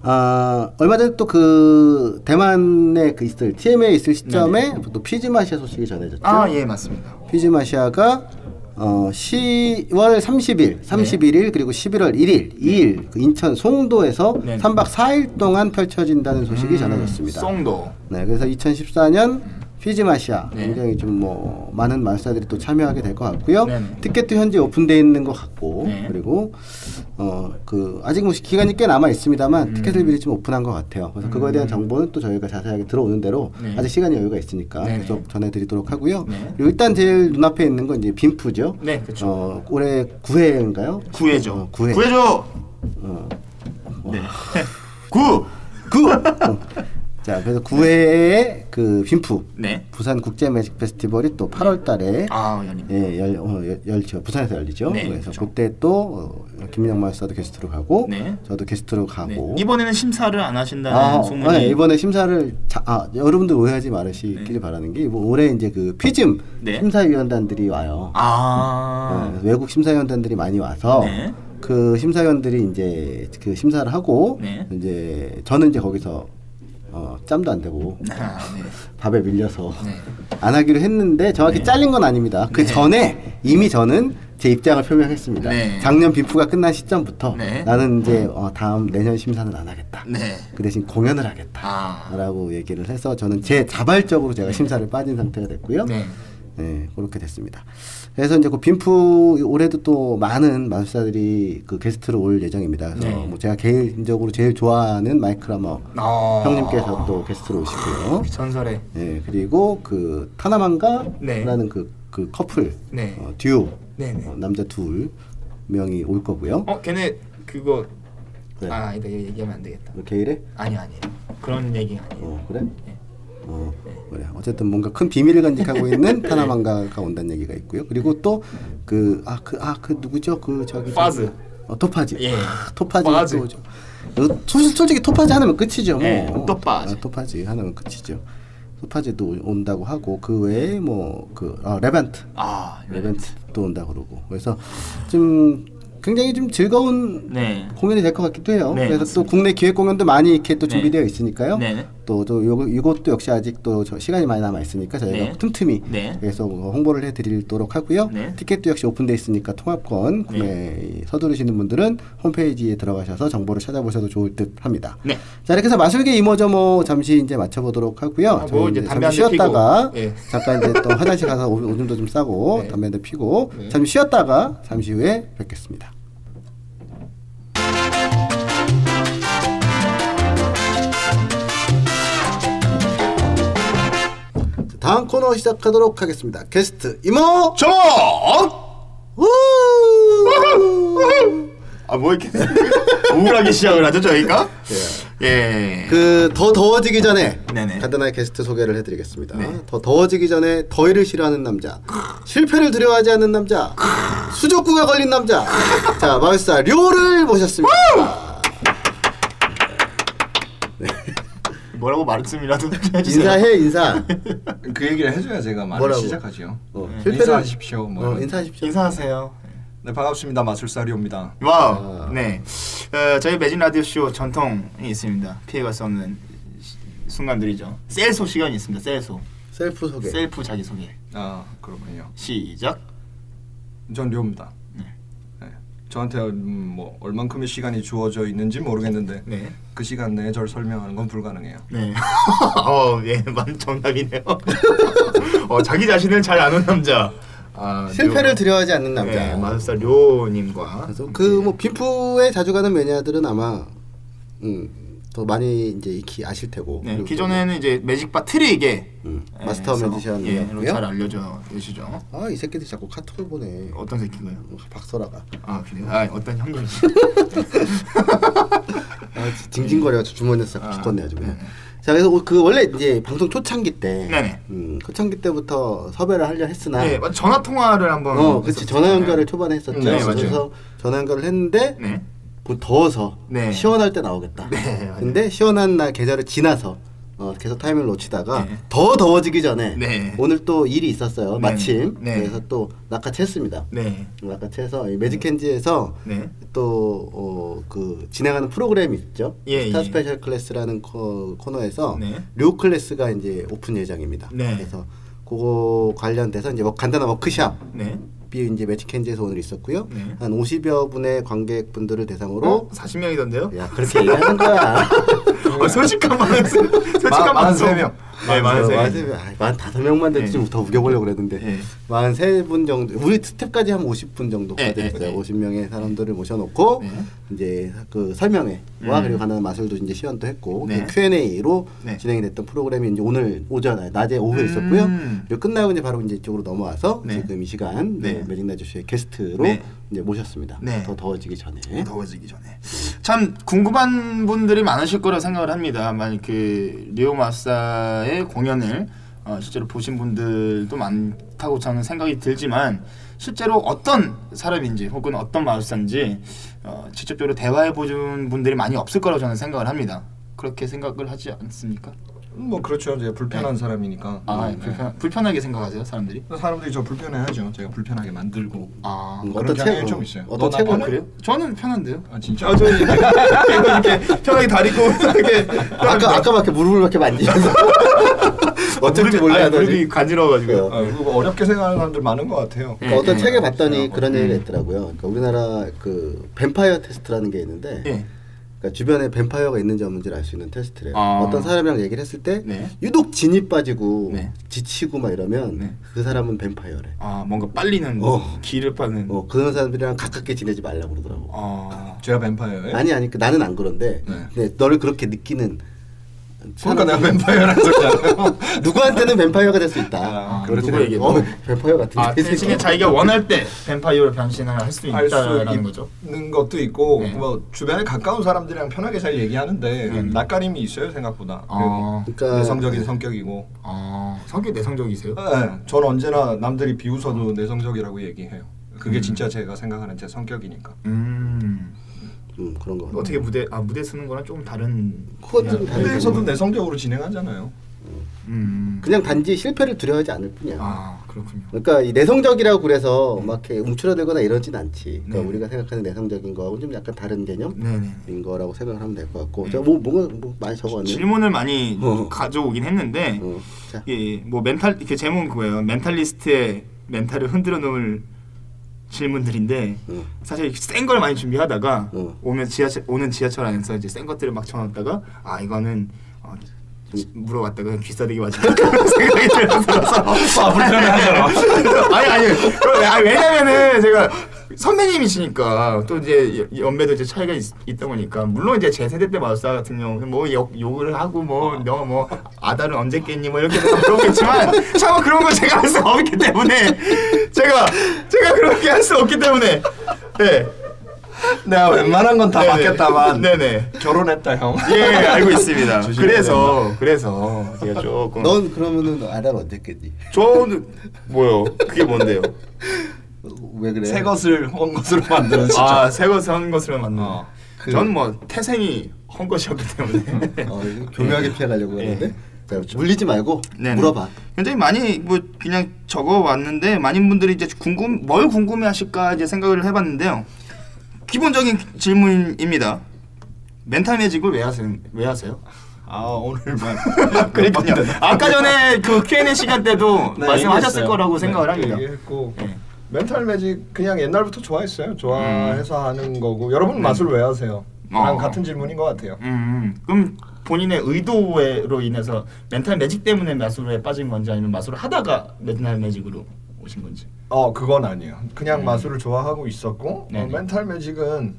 [SPEAKER 1] 아 얼마 전에 또 그 대만에 그 있을 TMA에 있을 시점에 또 피즈마시아 소식이 전해졌죠.
[SPEAKER 2] 아 예 맞습니다.
[SPEAKER 1] 피즈마시아가 어 10월 30일, 31일 그리고 11월 1일, 2일 그 인천 송도에서
[SPEAKER 2] 네.
[SPEAKER 1] 3박 4일 동안 펼쳐진다는 소식이
[SPEAKER 2] 음,
[SPEAKER 1] 전해졌습니다.
[SPEAKER 2] 송도.
[SPEAKER 1] 네, 그래서 2014년 피지마시아
[SPEAKER 2] 네.
[SPEAKER 1] 굉장히 좀 뭐 많은 마술사들이 또 참여하게 될 것 같고요.
[SPEAKER 2] 네네.
[SPEAKER 1] 티켓도 현재 오픈돼 있는 것 같고
[SPEAKER 2] 네.
[SPEAKER 1] 그리고 어 그 아직 뭐 기간이 꽤 남아 있습니다만
[SPEAKER 2] 음.
[SPEAKER 1] 티켓을 미리 좀 오픈한 것 같아요. 그래서 음. 그거에 대한 음. 정보는 또 저희가 자세하게 들어오는 대로
[SPEAKER 2] 네.
[SPEAKER 1] 아직 시간이 여유가 있으니까
[SPEAKER 2] 네네.
[SPEAKER 1] 계속 전해드리도록 하고요.
[SPEAKER 2] 네.
[SPEAKER 1] 그리고 일단 제일 눈앞에 있는 건 이제 빈프죠.
[SPEAKER 2] 네, 그렇죠.
[SPEAKER 1] 어, 올해 9회인가요?
[SPEAKER 2] 9회죠.
[SPEAKER 1] 어, 9회.
[SPEAKER 2] 9회죠.
[SPEAKER 1] 어.
[SPEAKER 2] 네.
[SPEAKER 1] 9. 9. 자, 그래서 9회의 그 빈프
[SPEAKER 2] 네.
[SPEAKER 1] 부산 국제 매직 페스티벌이 또 8월 달에
[SPEAKER 2] 아 연임.
[SPEAKER 1] 예, 열, 어, 열, 열죠. 부산에서 열리죠.
[SPEAKER 2] 네,
[SPEAKER 1] 그래서
[SPEAKER 2] 그렇죠.
[SPEAKER 1] 그때 또 어, 김민영 마스터도 게스트로 가고
[SPEAKER 2] 네.
[SPEAKER 1] 저도 게스트로
[SPEAKER 2] 네.
[SPEAKER 1] 가고
[SPEAKER 2] 이번에는 심사를 안 하신다는
[SPEAKER 1] 아,
[SPEAKER 2] 소문이.
[SPEAKER 1] 네, 이번에 심사를 자, 아, 여러분들 오해하지 말으시길
[SPEAKER 2] 네.
[SPEAKER 1] 바라는 게 이번 올해 이제 그 피즘
[SPEAKER 2] 네.
[SPEAKER 1] 심사위원단들이 와요.
[SPEAKER 2] 아.
[SPEAKER 1] 네, 외국 심사위원단들이 많이 와서
[SPEAKER 2] 네.
[SPEAKER 1] 그 심사위원들이 이제 그 심사를 하고
[SPEAKER 2] 네.
[SPEAKER 1] 이제 저는 이제 거기서 어, 짬도 안 되고
[SPEAKER 2] 아, 네.
[SPEAKER 1] 밥에 밀려서
[SPEAKER 2] 네.
[SPEAKER 1] 안 하기로 했는데 정확히
[SPEAKER 2] 네.
[SPEAKER 1] 잘린 건 아닙니다. 그
[SPEAKER 2] 네.
[SPEAKER 1] 전에 이미 저는 제 입장을 표명했습니다.
[SPEAKER 2] 네.
[SPEAKER 1] 작년 빈프가 끝난 시점부터
[SPEAKER 2] 네.
[SPEAKER 1] 나는 이제 어, 다음 내년 심사는 안 하겠다.
[SPEAKER 2] 네.
[SPEAKER 1] 그 대신 공연을 하겠다.
[SPEAKER 2] 아.
[SPEAKER 1] 라고 얘기를 해서 저는 제 자발적으로 제가 심사를 빠진 상태가 됐고요.
[SPEAKER 2] 네.
[SPEAKER 1] 네, 그렇게 됐습니다. 그래서 이제 그 빈프 올해도 또 많은 마술사들이 그 게스트로 올 예정입니다. 그래서
[SPEAKER 2] 네.
[SPEAKER 1] 뭐 제가 개인적으로 제일 좋아하는 마이크 라머
[SPEAKER 2] 아.
[SPEAKER 1] 형님께서 또 게스트로 오시고요.
[SPEAKER 2] 전설의.
[SPEAKER 1] 네, 그리고 그 타나만가라는 그, 그 커플
[SPEAKER 2] 네.
[SPEAKER 1] 어, 듀오
[SPEAKER 2] 네, 네.
[SPEAKER 1] 어, 남자 둘 명이 올 거고요.
[SPEAKER 2] 어, 걔네 그거
[SPEAKER 1] 네.
[SPEAKER 2] 아. 이거 얘기하면 안 되겠다.
[SPEAKER 1] 이렇게 이래?
[SPEAKER 2] 아니 아니. 그런 얘기 아니에요.
[SPEAKER 1] 어, 그래?
[SPEAKER 2] 네.
[SPEAKER 1] 어, 그래. 어쨌든 뭔가 큰 비밀을 간직하고 있는 타나만가가 온다는 얘기가 있고요. 그리고 또 그 아 그 아 그 누구죠? 그 저기
[SPEAKER 2] 파즈.
[SPEAKER 1] 어, 토파지.
[SPEAKER 2] 예.
[SPEAKER 1] 아, 토파지
[SPEAKER 2] 파즈.
[SPEAKER 1] 또. 어, 솔직히, 솔직히 토파지 하나면 끝이죠. 뭐.
[SPEAKER 2] 예, 토파지.
[SPEAKER 1] 아, 토파지 하나면 끝이죠. 토파지도 온다고 하고 그 외에 뭐그 아, 레벤트
[SPEAKER 2] 아, 네.
[SPEAKER 1] 레벤트도 온다 그러고 그래서 좀 굉장히 좀 즐거운
[SPEAKER 2] 네.
[SPEAKER 1] 공연이 될 것 같기도 해요.
[SPEAKER 2] 네,
[SPEAKER 1] 그래서
[SPEAKER 2] 맞습니다.
[SPEAKER 1] 또 국내 기획 공연도 많이 이렇게 또
[SPEAKER 2] 네.
[SPEAKER 1] 준비되어 있으니까요.
[SPEAKER 2] 네.
[SPEAKER 1] 또 또 요거 이것도 역시 아직 또저 시간이 많이 남아 있으니까 저희가
[SPEAKER 2] 네.
[SPEAKER 1] 틈틈이
[SPEAKER 2] 네.
[SPEAKER 1] 계속 홍보를 해드리도록 하고요.
[SPEAKER 2] 네.
[SPEAKER 1] 티켓도 역시 오픈돼 있으니까 통합권 구매 서두르시는 분들은 홈페이지에 들어가셔서 정보를 찾아보셔도 좋을 듯합니다.
[SPEAKER 2] 네.
[SPEAKER 1] 자 이렇게 해서 마술계 이모저모 잠시 이제 마쳐보도록 하고요.
[SPEAKER 2] 아, 뭐
[SPEAKER 1] 저희
[SPEAKER 2] 이제
[SPEAKER 1] 잠시 쉬었다가
[SPEAKER 2] 예.
[SPEAKER 1] 잠깐 이제 또 화장실 가서 오- 오줌도 좀 싸고
[SPEAKER 2] 네.
[SPEAKER 1] 담배 한대 피고
[SPEAKER 2] 네.
[SPEAKER 1] 잠시 쉬었다가 잠시 후에 뵙겠습니다. 다음 코너 시작하도록 하겠습니다. 게스트 이모.
[SPEAKER 2] 저!
[SPEAKER 1] 우!
[SPEAKER 2] 아, 뭐 이렇게 우울하게 시작을 하죠, 저희가? 예.
[SPEAKER 1] 그 더 더워지기 전에
[SPEAKER 2] 네네.
[SPEAKER 1] 간단하게 게스트 소개를 해드리겠습니다.
[SPEAKER 2] 네.
[SPEAKER 1] 더 더워지기 전에 더위를 싫어하는 남자, 실패를 두려워하지 않는 남자, 수족구가 걸린 남자. 자 마을사 료를 모셨습니다.
[SPEAKER 2] 뭐라고 말씀이라도 해주세요.
[SPEAKER 1] 인사해 인사.
[SPEAKER 3] 그 얘기를 해줘야 제가 말을
[SPEAKER 1] 뭐라고?
[SPEAKER 3] 시작하죠.
[SPEAKER 1] 어,
[SPEAKER 3] 네.
[SPEAKER 1] 실패를-
[SPEAKER 3] 인사하십시오. 뭐
[SPEAKER 1] 어,
[SPEAKER 3] 이런.
[SPEAKER 1] 인사하십시오.
[SPEAKER 2] 인사하세요.
[SPEAKER 3] 네 반갑습니다. 마술사 료입니다.
[SPEAKER 2] 와우.
[SPEAKER 1] 아.
[SPEAKER 2] 네. 어, 저희 매직 라디오 쇼 전통이 있습니다. 피해갈 수 없는 시- 순간들이죠. 셀소 시간이 있습니다. 셀소.
[SPEAKER 1] 셀프 소개.
[SPEAKER 2] 셀프 자기 소개.
[SPEAKER 3] 아 그렇군요.
[SPEAKER 2] 시작.
[SPEAKER 3] 전 료입니다.
[SPEAKER 2] 네.
[SPEAKER 3] 네. 저한테 음, 뭐 얼만큼의 시간이 주어져 있는지 모르겠는데
[SPEAKER 2] 네.
[SPEAKER 3] 그 시간 내에 절 설명하는 건 불가능해요.
[SPEAKER 2] 네. 어, 예, 만 정답이네요. 어, 자기 자신을 잘 아는 남자. 아,
[SPEAKER 1] 실패를
[SPEAKER 2] 료-
[SPEAKER 1] 두려워하지 않는 남자.
[SPEAKER 2] 네, 마술사 료님과.
[SPEAKER 1] 그래서 그 뭐 빈프에 자주 가는 매니아들은 아마 음, 더 많이 이제 익히 아실 테고.
[SPEAKER 2] 네, 기존에는 이제 매직바 트릭의
[SPEAKER 1] 음,
[SPEAKER 2] 예,
[SPEAKER 1] 마스터
[SPEAKER 2] 에서,
[SPEAKER 1] 매지션이었고요.
[SPEAKER 2] 예, 잘 알려져 계시죠.
[SPEAKER 1] 아 이 새끼들 자꾸 카톡을 보내.
[SPEAKER 2] 어떤 새끼가요?
[SPEAKER 1] 박설아가.
[SPEAKER 2] 아 그래요? 아 어떤 형님?
[SPEAKER 1] 아, 징징거려 주머니에서 자꾸
[SPEAKER 2] 아,
[SPEAKER 1] 기껏내 아주 그냥.
[SPEAKER 2] 네.
[SPEAKER 1] 자 그래서 그 원래 이제 방송 초창기 때,
[SPEAKER 2] 네네.
[SPEAKER 1] 음, 초창기 때부터 섭외를 하려 했으나,
[SPEAKER 2] 네, 맞- 전화 통화를 한번.
[SPEAKER 1] 어, 그렇지 전화. 연결을 초반에 했었죠.
[SPEAKER 3] 네,
[SPEAKER 2] 맞아요.
[SPEAKER 1] 그래서 전화 연결을 했는데
[SPEAKER 2] 네.
[SPEAKER 1] 뭐 더워서
[SPEAKER 2] 네.
[SPEAKER 1] 시원할 때 나오겠다.
[SPEAKER 2] 네.
[SPEAKER 1] 근데 시원한 날 계절을 지나서 어, 계속 타이밍을 놓치다가
[SPEAKER 2] 네.
[SPEAKER 1] 더 더워지기 전에
[SPEAKER 2] 네.
[SPEAKER 1] 오늘 또 일이 있었어요.
[SPEAKER 2] 네.
[SPEAKER 1] 마침
[SPEAKER 2] 네.
[SPEAKER 1] 그래서 또 낚아챘습니다.
[SPEAKER 2] 네.
[SPEAKER 1] 낚아채서 이 매직캔지에서
[SPEAKER 2] 네.
[SPEAKER 1] 또그 진행하는 프로그램이 있죠.
[SPEAKER 2] 예,
[SPEAKER 1] 스타
[SPEAKER 2] 예.
[SPEAKER 1] special class라는 코, 코너에서
[SPEAKER 2] 네.
[SPEAKER 1] 료 클래스가 이제 오픈 예정입니다.
[SPEAKER 2] 네.
[SPEAKER 1] 그래서 그거 관련돼서 이제 뭐 간단한 워크샵
[SPEAKER 2] 네.
[SPEAKER 1] 이 이제 매직캔지에서 오늘 있었고요.
[SPEAKER 2] 네.
[SPEAKER 1] 한 50여 분의 관객분들을 대상으로
[SPEAKER 2] 어? 40명이던데요?
[SPEAKER 1] 야 그렇게 얘기하는 거야.
[SPEAKER 2] 어, 솔직한 마음. 솔직한
[SPEAKER 3] 마-
[SPEAKER 2] 방송.
[SPEAKER 3] 43명.
[SPEAKER 2] 네, 많은
[SPEAKER 1] 세만 다섯 명만 돼도
[SPEAKER 2] 네.
[SPEAKER 1] 좀더 우겨보려고 그랬는데
[SPEAKER 2] 네.
[SPEAKER 1] 만세 분 정도 우리 스텝까지 한 50분 정도까지
[SPEAKER 2] 네, 네,
[SPEAKER 1] 됐어요.
[SPEAKER 2] 네.
[SPEAKER 1] 50명의 사람들을 모셔놓고
[SPEAKER 2] 네.
[SPEAKER 1] 이제 그 설명회와
[SPEAKER 2] 음.
[SPEAKER 1] 그리고 가는 마술도 이제 시연도 했고
[SPEAKER 2] 네.
[SPEAKER 1] 그 Q&A로
[SPEAKER 2] 네.
[SPEAKER 1] 진행이 됐던 프로그램이 이제 오늘 오전 낮에 오후에
[SPEAKER 2] 음.
[SPEAKER 1] 있었고요. 그리고 끝나고 이제 바로 이제 이쪽으로 넘어와서
[SPEAKER 2] 네.
[SPEAKER 1] 지금 이 시간
[SPEAKER 2] 네.
[SPEAKER 1] 네. 매직나주쇼의 게스트로
[SPEAKER 2] 네.
[SPEAKER 1] 이제 모셨습니다.
[SPEAKER 2] 네.
[SPEAKER 1] 더 더워지기 전에.
[SPEAKER 2] 더워지기 전에 참 궁금한 분들이 많으실 거라 생각을 합니다. 만약 그 리오 마사의 공연을 어, 실제로 보신 분들도 많다고 저는 생각이 들지만 실제로 어떤 사람인지 혹은 어떤 마술사인지 어, 직접적으로 대화해 보신 분들이 많이 없을 거라고 저는 생각을 합니다. 그렇게 생각을 하지 않습니까?
[SPEAKER 3] 음, 뭐 그렇죠. 제가 불편한
[SPEAKER 2] 네.
[SPEAKER 3] 사람이니까.
[SPEAKER 2] 아
[SPEAKER 3] 네.
[SPEAKER 2] 불편 불편하게 생각하세요 사람들이?
[SPEAKER 3] 사람들이 저 불편해하죠. 제가 불편하게 만들고.
[SPEAKER 2] 아
[SPEAKER 1] 음,
[SPEAKER 3] 그런
[SPEAKER 1] 어떤
[SPEAKER 3] 경향이 책좀 있어요.
[SPEAKER 1] 어떤
[SPEAKER 3] 너
[SPEAKER 1] 책을
[SPEAKER 3] 나빠는?
[SPEAKER 2] 그래요? 저는 편한데요.
[SPEAKER 3] 아 진짜?
[SPEAKER 2] 아, 저 이렇게 이렇게 편하게 다리고 이렇게
[SPEAKER 1] 아까 아까 막 이렇게 무릎을 이렇게 만지면서 어쩔 줄
[SPEAKER 2] 무릎이-
[SPEAKER 1] 몰라
[SPEAKER 2] 아니, 무릎이 간지러워가지고요.
[SPEAKER 3] 아, 어렵게 생각하는 사람들 많은 것 같아요.
[SPEAKER 2] 예,
[SPEAKER 1] 그러니까 어떤
[SPEAKER 2] 예.
[SPEAKER 1] 책에 봤더니
[SPEAKER 3] 어,
[SPEAKER 1] 그런
[SPEAKER 2] 음.
[SPEAKER 1] 얘기가 있더라고요. 그러니까 우리나라 그 뱀파이어 테스트라는 게 있는데,
[SPEAKER 2] 예.
[SPEAKER 1] 그러니까 주변에 뱀파이어가 있는지 없는지를 알 수 있는 테스트래요.
[SPEAKER 2] 아.
[SPEAKER 1] 어떤 사람이랑 얘기를 했을 때
[SPEAKER 2] 네.
[SPEAKER 1] 유독 진이 빠지고
[SPEAKER 2] 네.
[SPEAKER 1] 지치고 막 이러면
[SPEAKER 2] 네.
[SPEAKER 1] 그 사람은 뱀파이어래.
[SPEAKER 2] 아 뭔가 빨리는
[SPEAKER 1] 어.
[SPEAKER 2] 기를 빠는.
[SPEAKER 1] 어 그런 사람들이랑 가깝게 지내지 말라고 그러더라고.
[SPEAKER 2] 아
[SPEAKER 3] 제가 뱀파이어예요?
[SPEAKER 1] 아니 아니 그 나는 안 그런데
[SPEAKER 3] 네.
[SPEAKER 1] 너를 그렇게 느끼는
[SPEAKER 3] 그러니까 내가 뱀파이어라는 소리잖아요.
[SPEAKER 1] 누구한테는 뱀파이어가 될 수 있다.
[SPEAKER 3] 아,
[SPEAKER 1] 그렇지.
[SPEAKER 2] 누구에게
[SPEAKER 1] 어,
[SPEAKER 2] 뭐.
[SPEAKER 1] 뱀파이어 같은데.
[SPEAKER 2] 아 대신에 자기가 원할 때 뱀파이어로 변신을 할 수 있다라는 거죠.
[SPEAKER 3] 있는 것도 있고
[SPEAKER 2] 네.
[SPEAKER 3] 뭐 주변에 가까운 사람들이랑 편하게 잘 얘기하는데
[SPEAKER 2] 음.
[SPEAKER 3] 낯가림이 있어요 생각보다.
[SPEAKER 2] 아.
[SPEAKER 1] 그러니까-
[SPEAKER 3] 내성적인 성격이고.
[SPEAKER 2] 아 성격 내성적이세요?
[SPEAKER 3] 네, 전 언제나 남들이 비웃어도 내성적이라고 얘기해요. 그게
[SPEAKER 2] 음.
[SPEAKER 3] 진짜 제가 생각하는 제 성격이니까.
[SPEAKER 2] 음
[SPEAKER 1] 음 그런 거.
[SPEAKER 2] 어떻게 무대 아 무대 쓰는 거랑 조금 다른.
[SPEAKER 1] 그건 좀.
[SPEAKER 3] 무대에서도 내성적으로 진행하잖아요.
[SPEAKER 2] 음.
[SPEAKER 1] 그냥 단지 실패를 두려워하지 않을 뿐이야.
[SPEAKER 2] 아 그렇군요.
[SPEAKER 1] 그러니까 이 내성적이라고 그래서 막 이렇게 움츠러들거나 이러진 않지. 그러니까
[SPEAKER 2] 네.
[SPEAKER 1] 우리가 생각하는 내성적인 거하고 좀 약간 다른 개념인
[SPEAKER 2] 네네.
[SPEAKER 1] 거라고 생각을 하면 될 것 같고.
[SPEAKER 2] 네.
[SPEAKER 1] 저뭐 뭔가 뭐 많이 적어왔네.
[SPEAKER 2] 질문을 많이
[SPEAKER 1] 어.
[SPEAKER 2] 가져오긴 했는데
[SPEAKER 1] 어. 자,
[SPEAKER 2] 예, 뭐 멘탈 그 제목은 그거예요. 멘탈리스트의 멘탈을 흔들어 놓을 질문들인데
[SPEAKER 1] 어.
[SPEAKER 2] 사실 센 걸 많이 준비하다가
[SPEAKER 1] 어.
[SPEAKER 2] 오면 지하철 오는 지하철 안에서 이제 센 것들을 막 쳐놨다가 아 이거는 어, 물어봤다가 귀싸대기 그런 생각이 들어서.
[SPEAKER 3] 아 불편해 하잖아.
[SPEAKER 2] 아니 아니. 아니 왜냐면은 제가 선배님이시니까 또 이제 연배도 이제 차이가 있, 있다 보니까 물론 이제 제 세대 때 마우사 같은 경우 뭐 욕, 욕을 하고 뭐너뭐 아다를 언제 깼니? 뭐 이렇게 물어보겠지만 차마 그런 걸 제가 할 수 없기 때문에 제가 제가 그렇게 할 수 없기 때문에. 네
[SPEAKER 3] 내가 웬만한 건다
[SPEAKER 2] 네네.
[SPEAKER 3] 결혼했다 형.
[SPEAKER 2] 예 알고 있습니다 그래서 그래서 제가 조금
[SPEAKER 1] 넌 그러면은 아달 언제 깼니?
[SPEAKER 2] 저는 뭐요 그게 뭔데요
[SPEAKER 1] 왜 그래?
[SPEAKER 3] 새 것을 헌 것으로 만드는 진짜.
[SPEAKER 2] 아, 새 것을 한 것으로 만든.
[SPEAKER 3] 어.
[SPEAKER 1] 그-
[SPEAKER 2] 저는 뭐 태생이 한 것이었기 때문에.
[SPEAKER 1] 어, 교묘하게 피해가려고
[SPEAKER 2] 예.
[SPEAKER 1] 했는데 자, 물리지 말고
[SPEAKER 2] 네네.
[SPEAKER 1] 물어봐.
[SPEAKER 2] 굉장히 많이 뭐 그냥 적어 왔는데 많은 분들이 이제 궁금 뭘 궁금해하실까 이제 생각을 해봤는데요. 기본적인 질문입니다. 멘탈 매직을 왜 하세요? 왜 하세요?
[SPEAKER 3] 아 오늘만.
[SPEAKER 2] 그러니까요. 아까 전에 그 Q&A 시간 때도
[SPEAKER 3] 네,
[SPEAKER 2] 말씀하셨을
[SPEAKER 3] 얘기했어요.
[SPEAKER 2] 거라고 생각을
[SPEAKER 3] 네,
[SPEAKER 2] 합니다.
[SPEAKER 3] 얘기했고
[SPEAKER 2] 예.
[SPEAKER 3] 멘탈 매직 그냥 옛날부터 좋아했어요. 좋아해서 하는 거고 여러분
[SPEAKER 2] 네.
[SPEAKER 3] 마술 왜 하세요? 저랑
[SPEAKER 2] 어.
[SPEAKER 3] 같은 질문인 것 같아요.
[SPEAKER 2] 음, 그럼 본인의 의도로 인해서 멘탈 매직 때문에 마술에 빠진 건지 아니면 마술을 하다가 멘탈 매직으로 오신 건지.
[SPEAKER 3] 어 그건 아니에요. 그냥
[SPEAKER 2] 음.
[SPEAKER 3] 마술을 좋아하고 있었고 어,
[SPEAKER 2] 네네.
[SPEAKER 3] 멘탈 매직은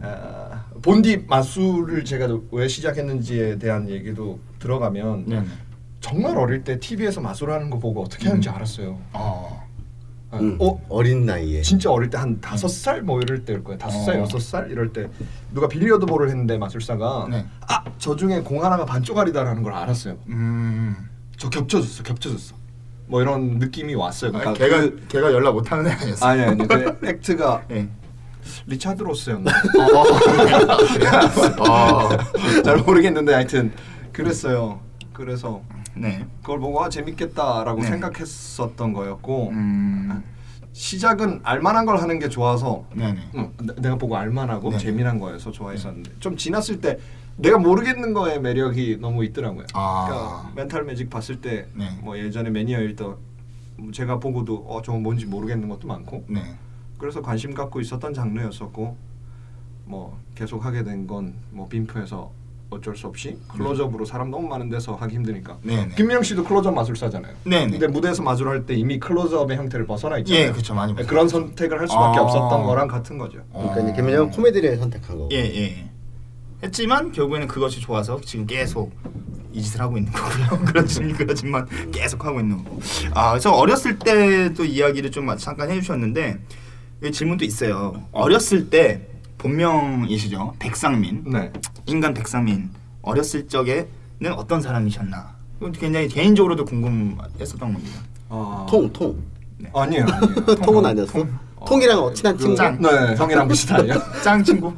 [SPEAKER 3] 아, 본디 마술을 제가 왜 시작했는지에 대한 얘기도 들어가면
[SPEAKER 2] 네네.
[SPEAKER 3] 정말 어릴 때 TV에서 마술하는 거 보고 어떻게 하는지
[SPEAKER 2] 음.
[SPEAKER 3] 알았어요.
[SPEAKER 2] 어.
[SPEAKER 3] 아,
[SPEAKER 1] 응.
[SPEAKER 3] 어
[SPEAKER 1] 어린 나이에.
[SPEAKER 3] 진짜 어릴 때 한 다섯 살 뭐 이럴 때일 거예요. 다섯 살
[SPEAKER 2] 어.
[SPEAKER 3] 여섯 살 이럴 때 누가 billiard ball을 했는데 마술사가
[SPEAKER 2] 네.
[SPEAKER 3] 아저 중에 공 하나가 반쪽알이다라는 걸 알았어요.
[SPEAKER 2] 음.
[SPEAKER 3] 저 겹쳐졌어, 겹쳐졌어. 뭐 이런 느낌이 왔어요.
[SPEAKER 2] 아,
[SPEAKER 3] 그러니까
[SPEAKER 2] 걔가
[SPEAKER 3] 그-
[SPEAKER 2] 걔가 연락 못하는 애 아니었어?
[SPEAKER 3] 아니 아니 그 act가
[SPEAKER 2] 예.
[SPEAKER 3] 리차드 로스였나?
[SPEAKER 2] 어. 어.
[SPEAKER 3] 잘 모르겠는데 하여튼 그랬어요. 그래서
[SPEAKER 2] 네.
[SPEAKER 3] 그걸 보고 아, 재밌겠다라고
[SPEAKER 2] 네.
[SPEAKER 3] 생각했었던 거였고
[SPEAKER 2] 음.
[SPEAKER 3] 시작은 알만한 걸 하는 게 좋아서. 응, 내- 내가 보고 알만하고
[SPEAKER 2] 네.
[SPEAKER 3] 재미난 거여서 좋아했었는데 좀 지났을 때 내가 모르겠는 거에 매력이 너무 있더라고요.
[SPEAKER 2] 아.
[SPEAKER 3] 그러니까 멘탈 매직 봤을 때뭐
[SPEAKER 2] 네.
[SPEAKER 3] 예전에 매니아일 때 제가 보고도 어 저거 뭔지 모르겠는 것도 많고
[SPEAKER 2] 네.
[SPEAKER 3] 그래서 관심 갖고 있었던 장르였었고 뭐 계속 하게 된 건뭐 빔프에서 어쩔 수 없이 클로즈업으로 사람 너무 많은 데서 하기 힘드니까
[SPEAKER 2] 네, 네.
[SPEAKER 3] 김민영 씨도 클로즈업 마술사잖아요.
[SPEAKER 2] 네, 네.
[SPEAKER 3] 근데 무대에서 마술할 때 이미 클로즈업의 형태를 벗어나 있잖아요.
[SPEAKER 2] 예, 그쵸, 많이 벗어나
[SPEAKER 3] 그런 선택을 할 수밖에
[SPEAKER 2] 아.
[SPEAKER 3] 없었던 거랑 같은 거죠.
[SPEAKER 1] 그러니까 이제
[SPEAKER 2] 어.
[SPEAKER 1] 김민영은 코미디를 선택한 거고.
[SPEAKER 2] 예, 예. 했지만 결국에는 그것이 좋아서 지금 계속 이 짓을 하고 있는 거고요. 그렇지, 그렇지만 계속 하고 있는 거고. 아, 그래서 어렸을 때도 이야기를 좀 잠깐 해주셨는데 질문도 있어요. 어렸을 때 본명이시죠, 백상민.
[SPEAKER 3] 네.
[SPEAKER 2] 인간 백상민 어렸을 적에는 어떤 사람이셨나? 굉장히 개인적으로도 궁금했었던 겁니다.
[SPEAKER 3] 아.
[SPEAKER 1] 통, 통.
[SPEAKER 3] 아니에요. 아니에요.
[SPEAKER 1] 통은 아니었어? 통이랑 친한 친구.
[SPEAKER 2] 짱.
[SPEAKER 3] 네, 형이랑 비슷하네요.
[SPEAKER 2] 짱 친구?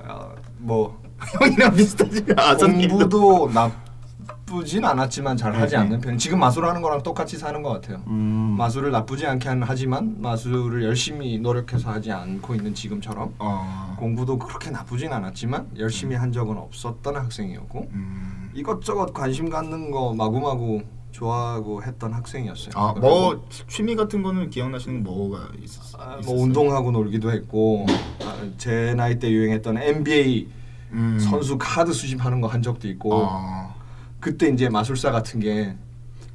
[SPEAKER 3] 아, 뭐
[SPEAKER 2] 형이랑 비슷하지? 아.
[SPEAKER 3] 공부도 나쁘진 않았지만 잘 하지
[SPEAKER 2] 네.
[SPEAKER 3] 않는 편. 지금 마술하는 거랑 똑같이 사는 것 같아요.
[SPEAKER 2] 음.
[SPEAKER 3] 마술을 나쁘지 않게 한- 하지만 마술을 열심히 노력해서 하지 않고 있는 지금처럼
[SPEAKER 2] 어.
[SPEAKER 3] 공부도 그렇게 나쁘진 않았지만 열심히 한 적은 없었던 학생이었고
[SPEAKER 2] 음.
[SPEAKER 3] 이것저것 관심 갖는 거 마구마구 좋아하고 했던 학생이었어요.
[SPEAKER 2] 아, 뭐 취미 같은 거는 기억나시는 뭐가 있었,
[SPEAKER 3] 아,
[SPEAKER 2] 있었어요?
[SPEAKER 3] 뭐 운동하고 놀기도 했고 아, 제 나이 때 유행했던 NBA
[SPEAKER 2] 음.
[SPEAKER 3] 선수 카드 수집하는 거 한 적도 있고
[SPEAKER 2] 아.
[SPEAKER 3] 그때 이제 마술사 같은 게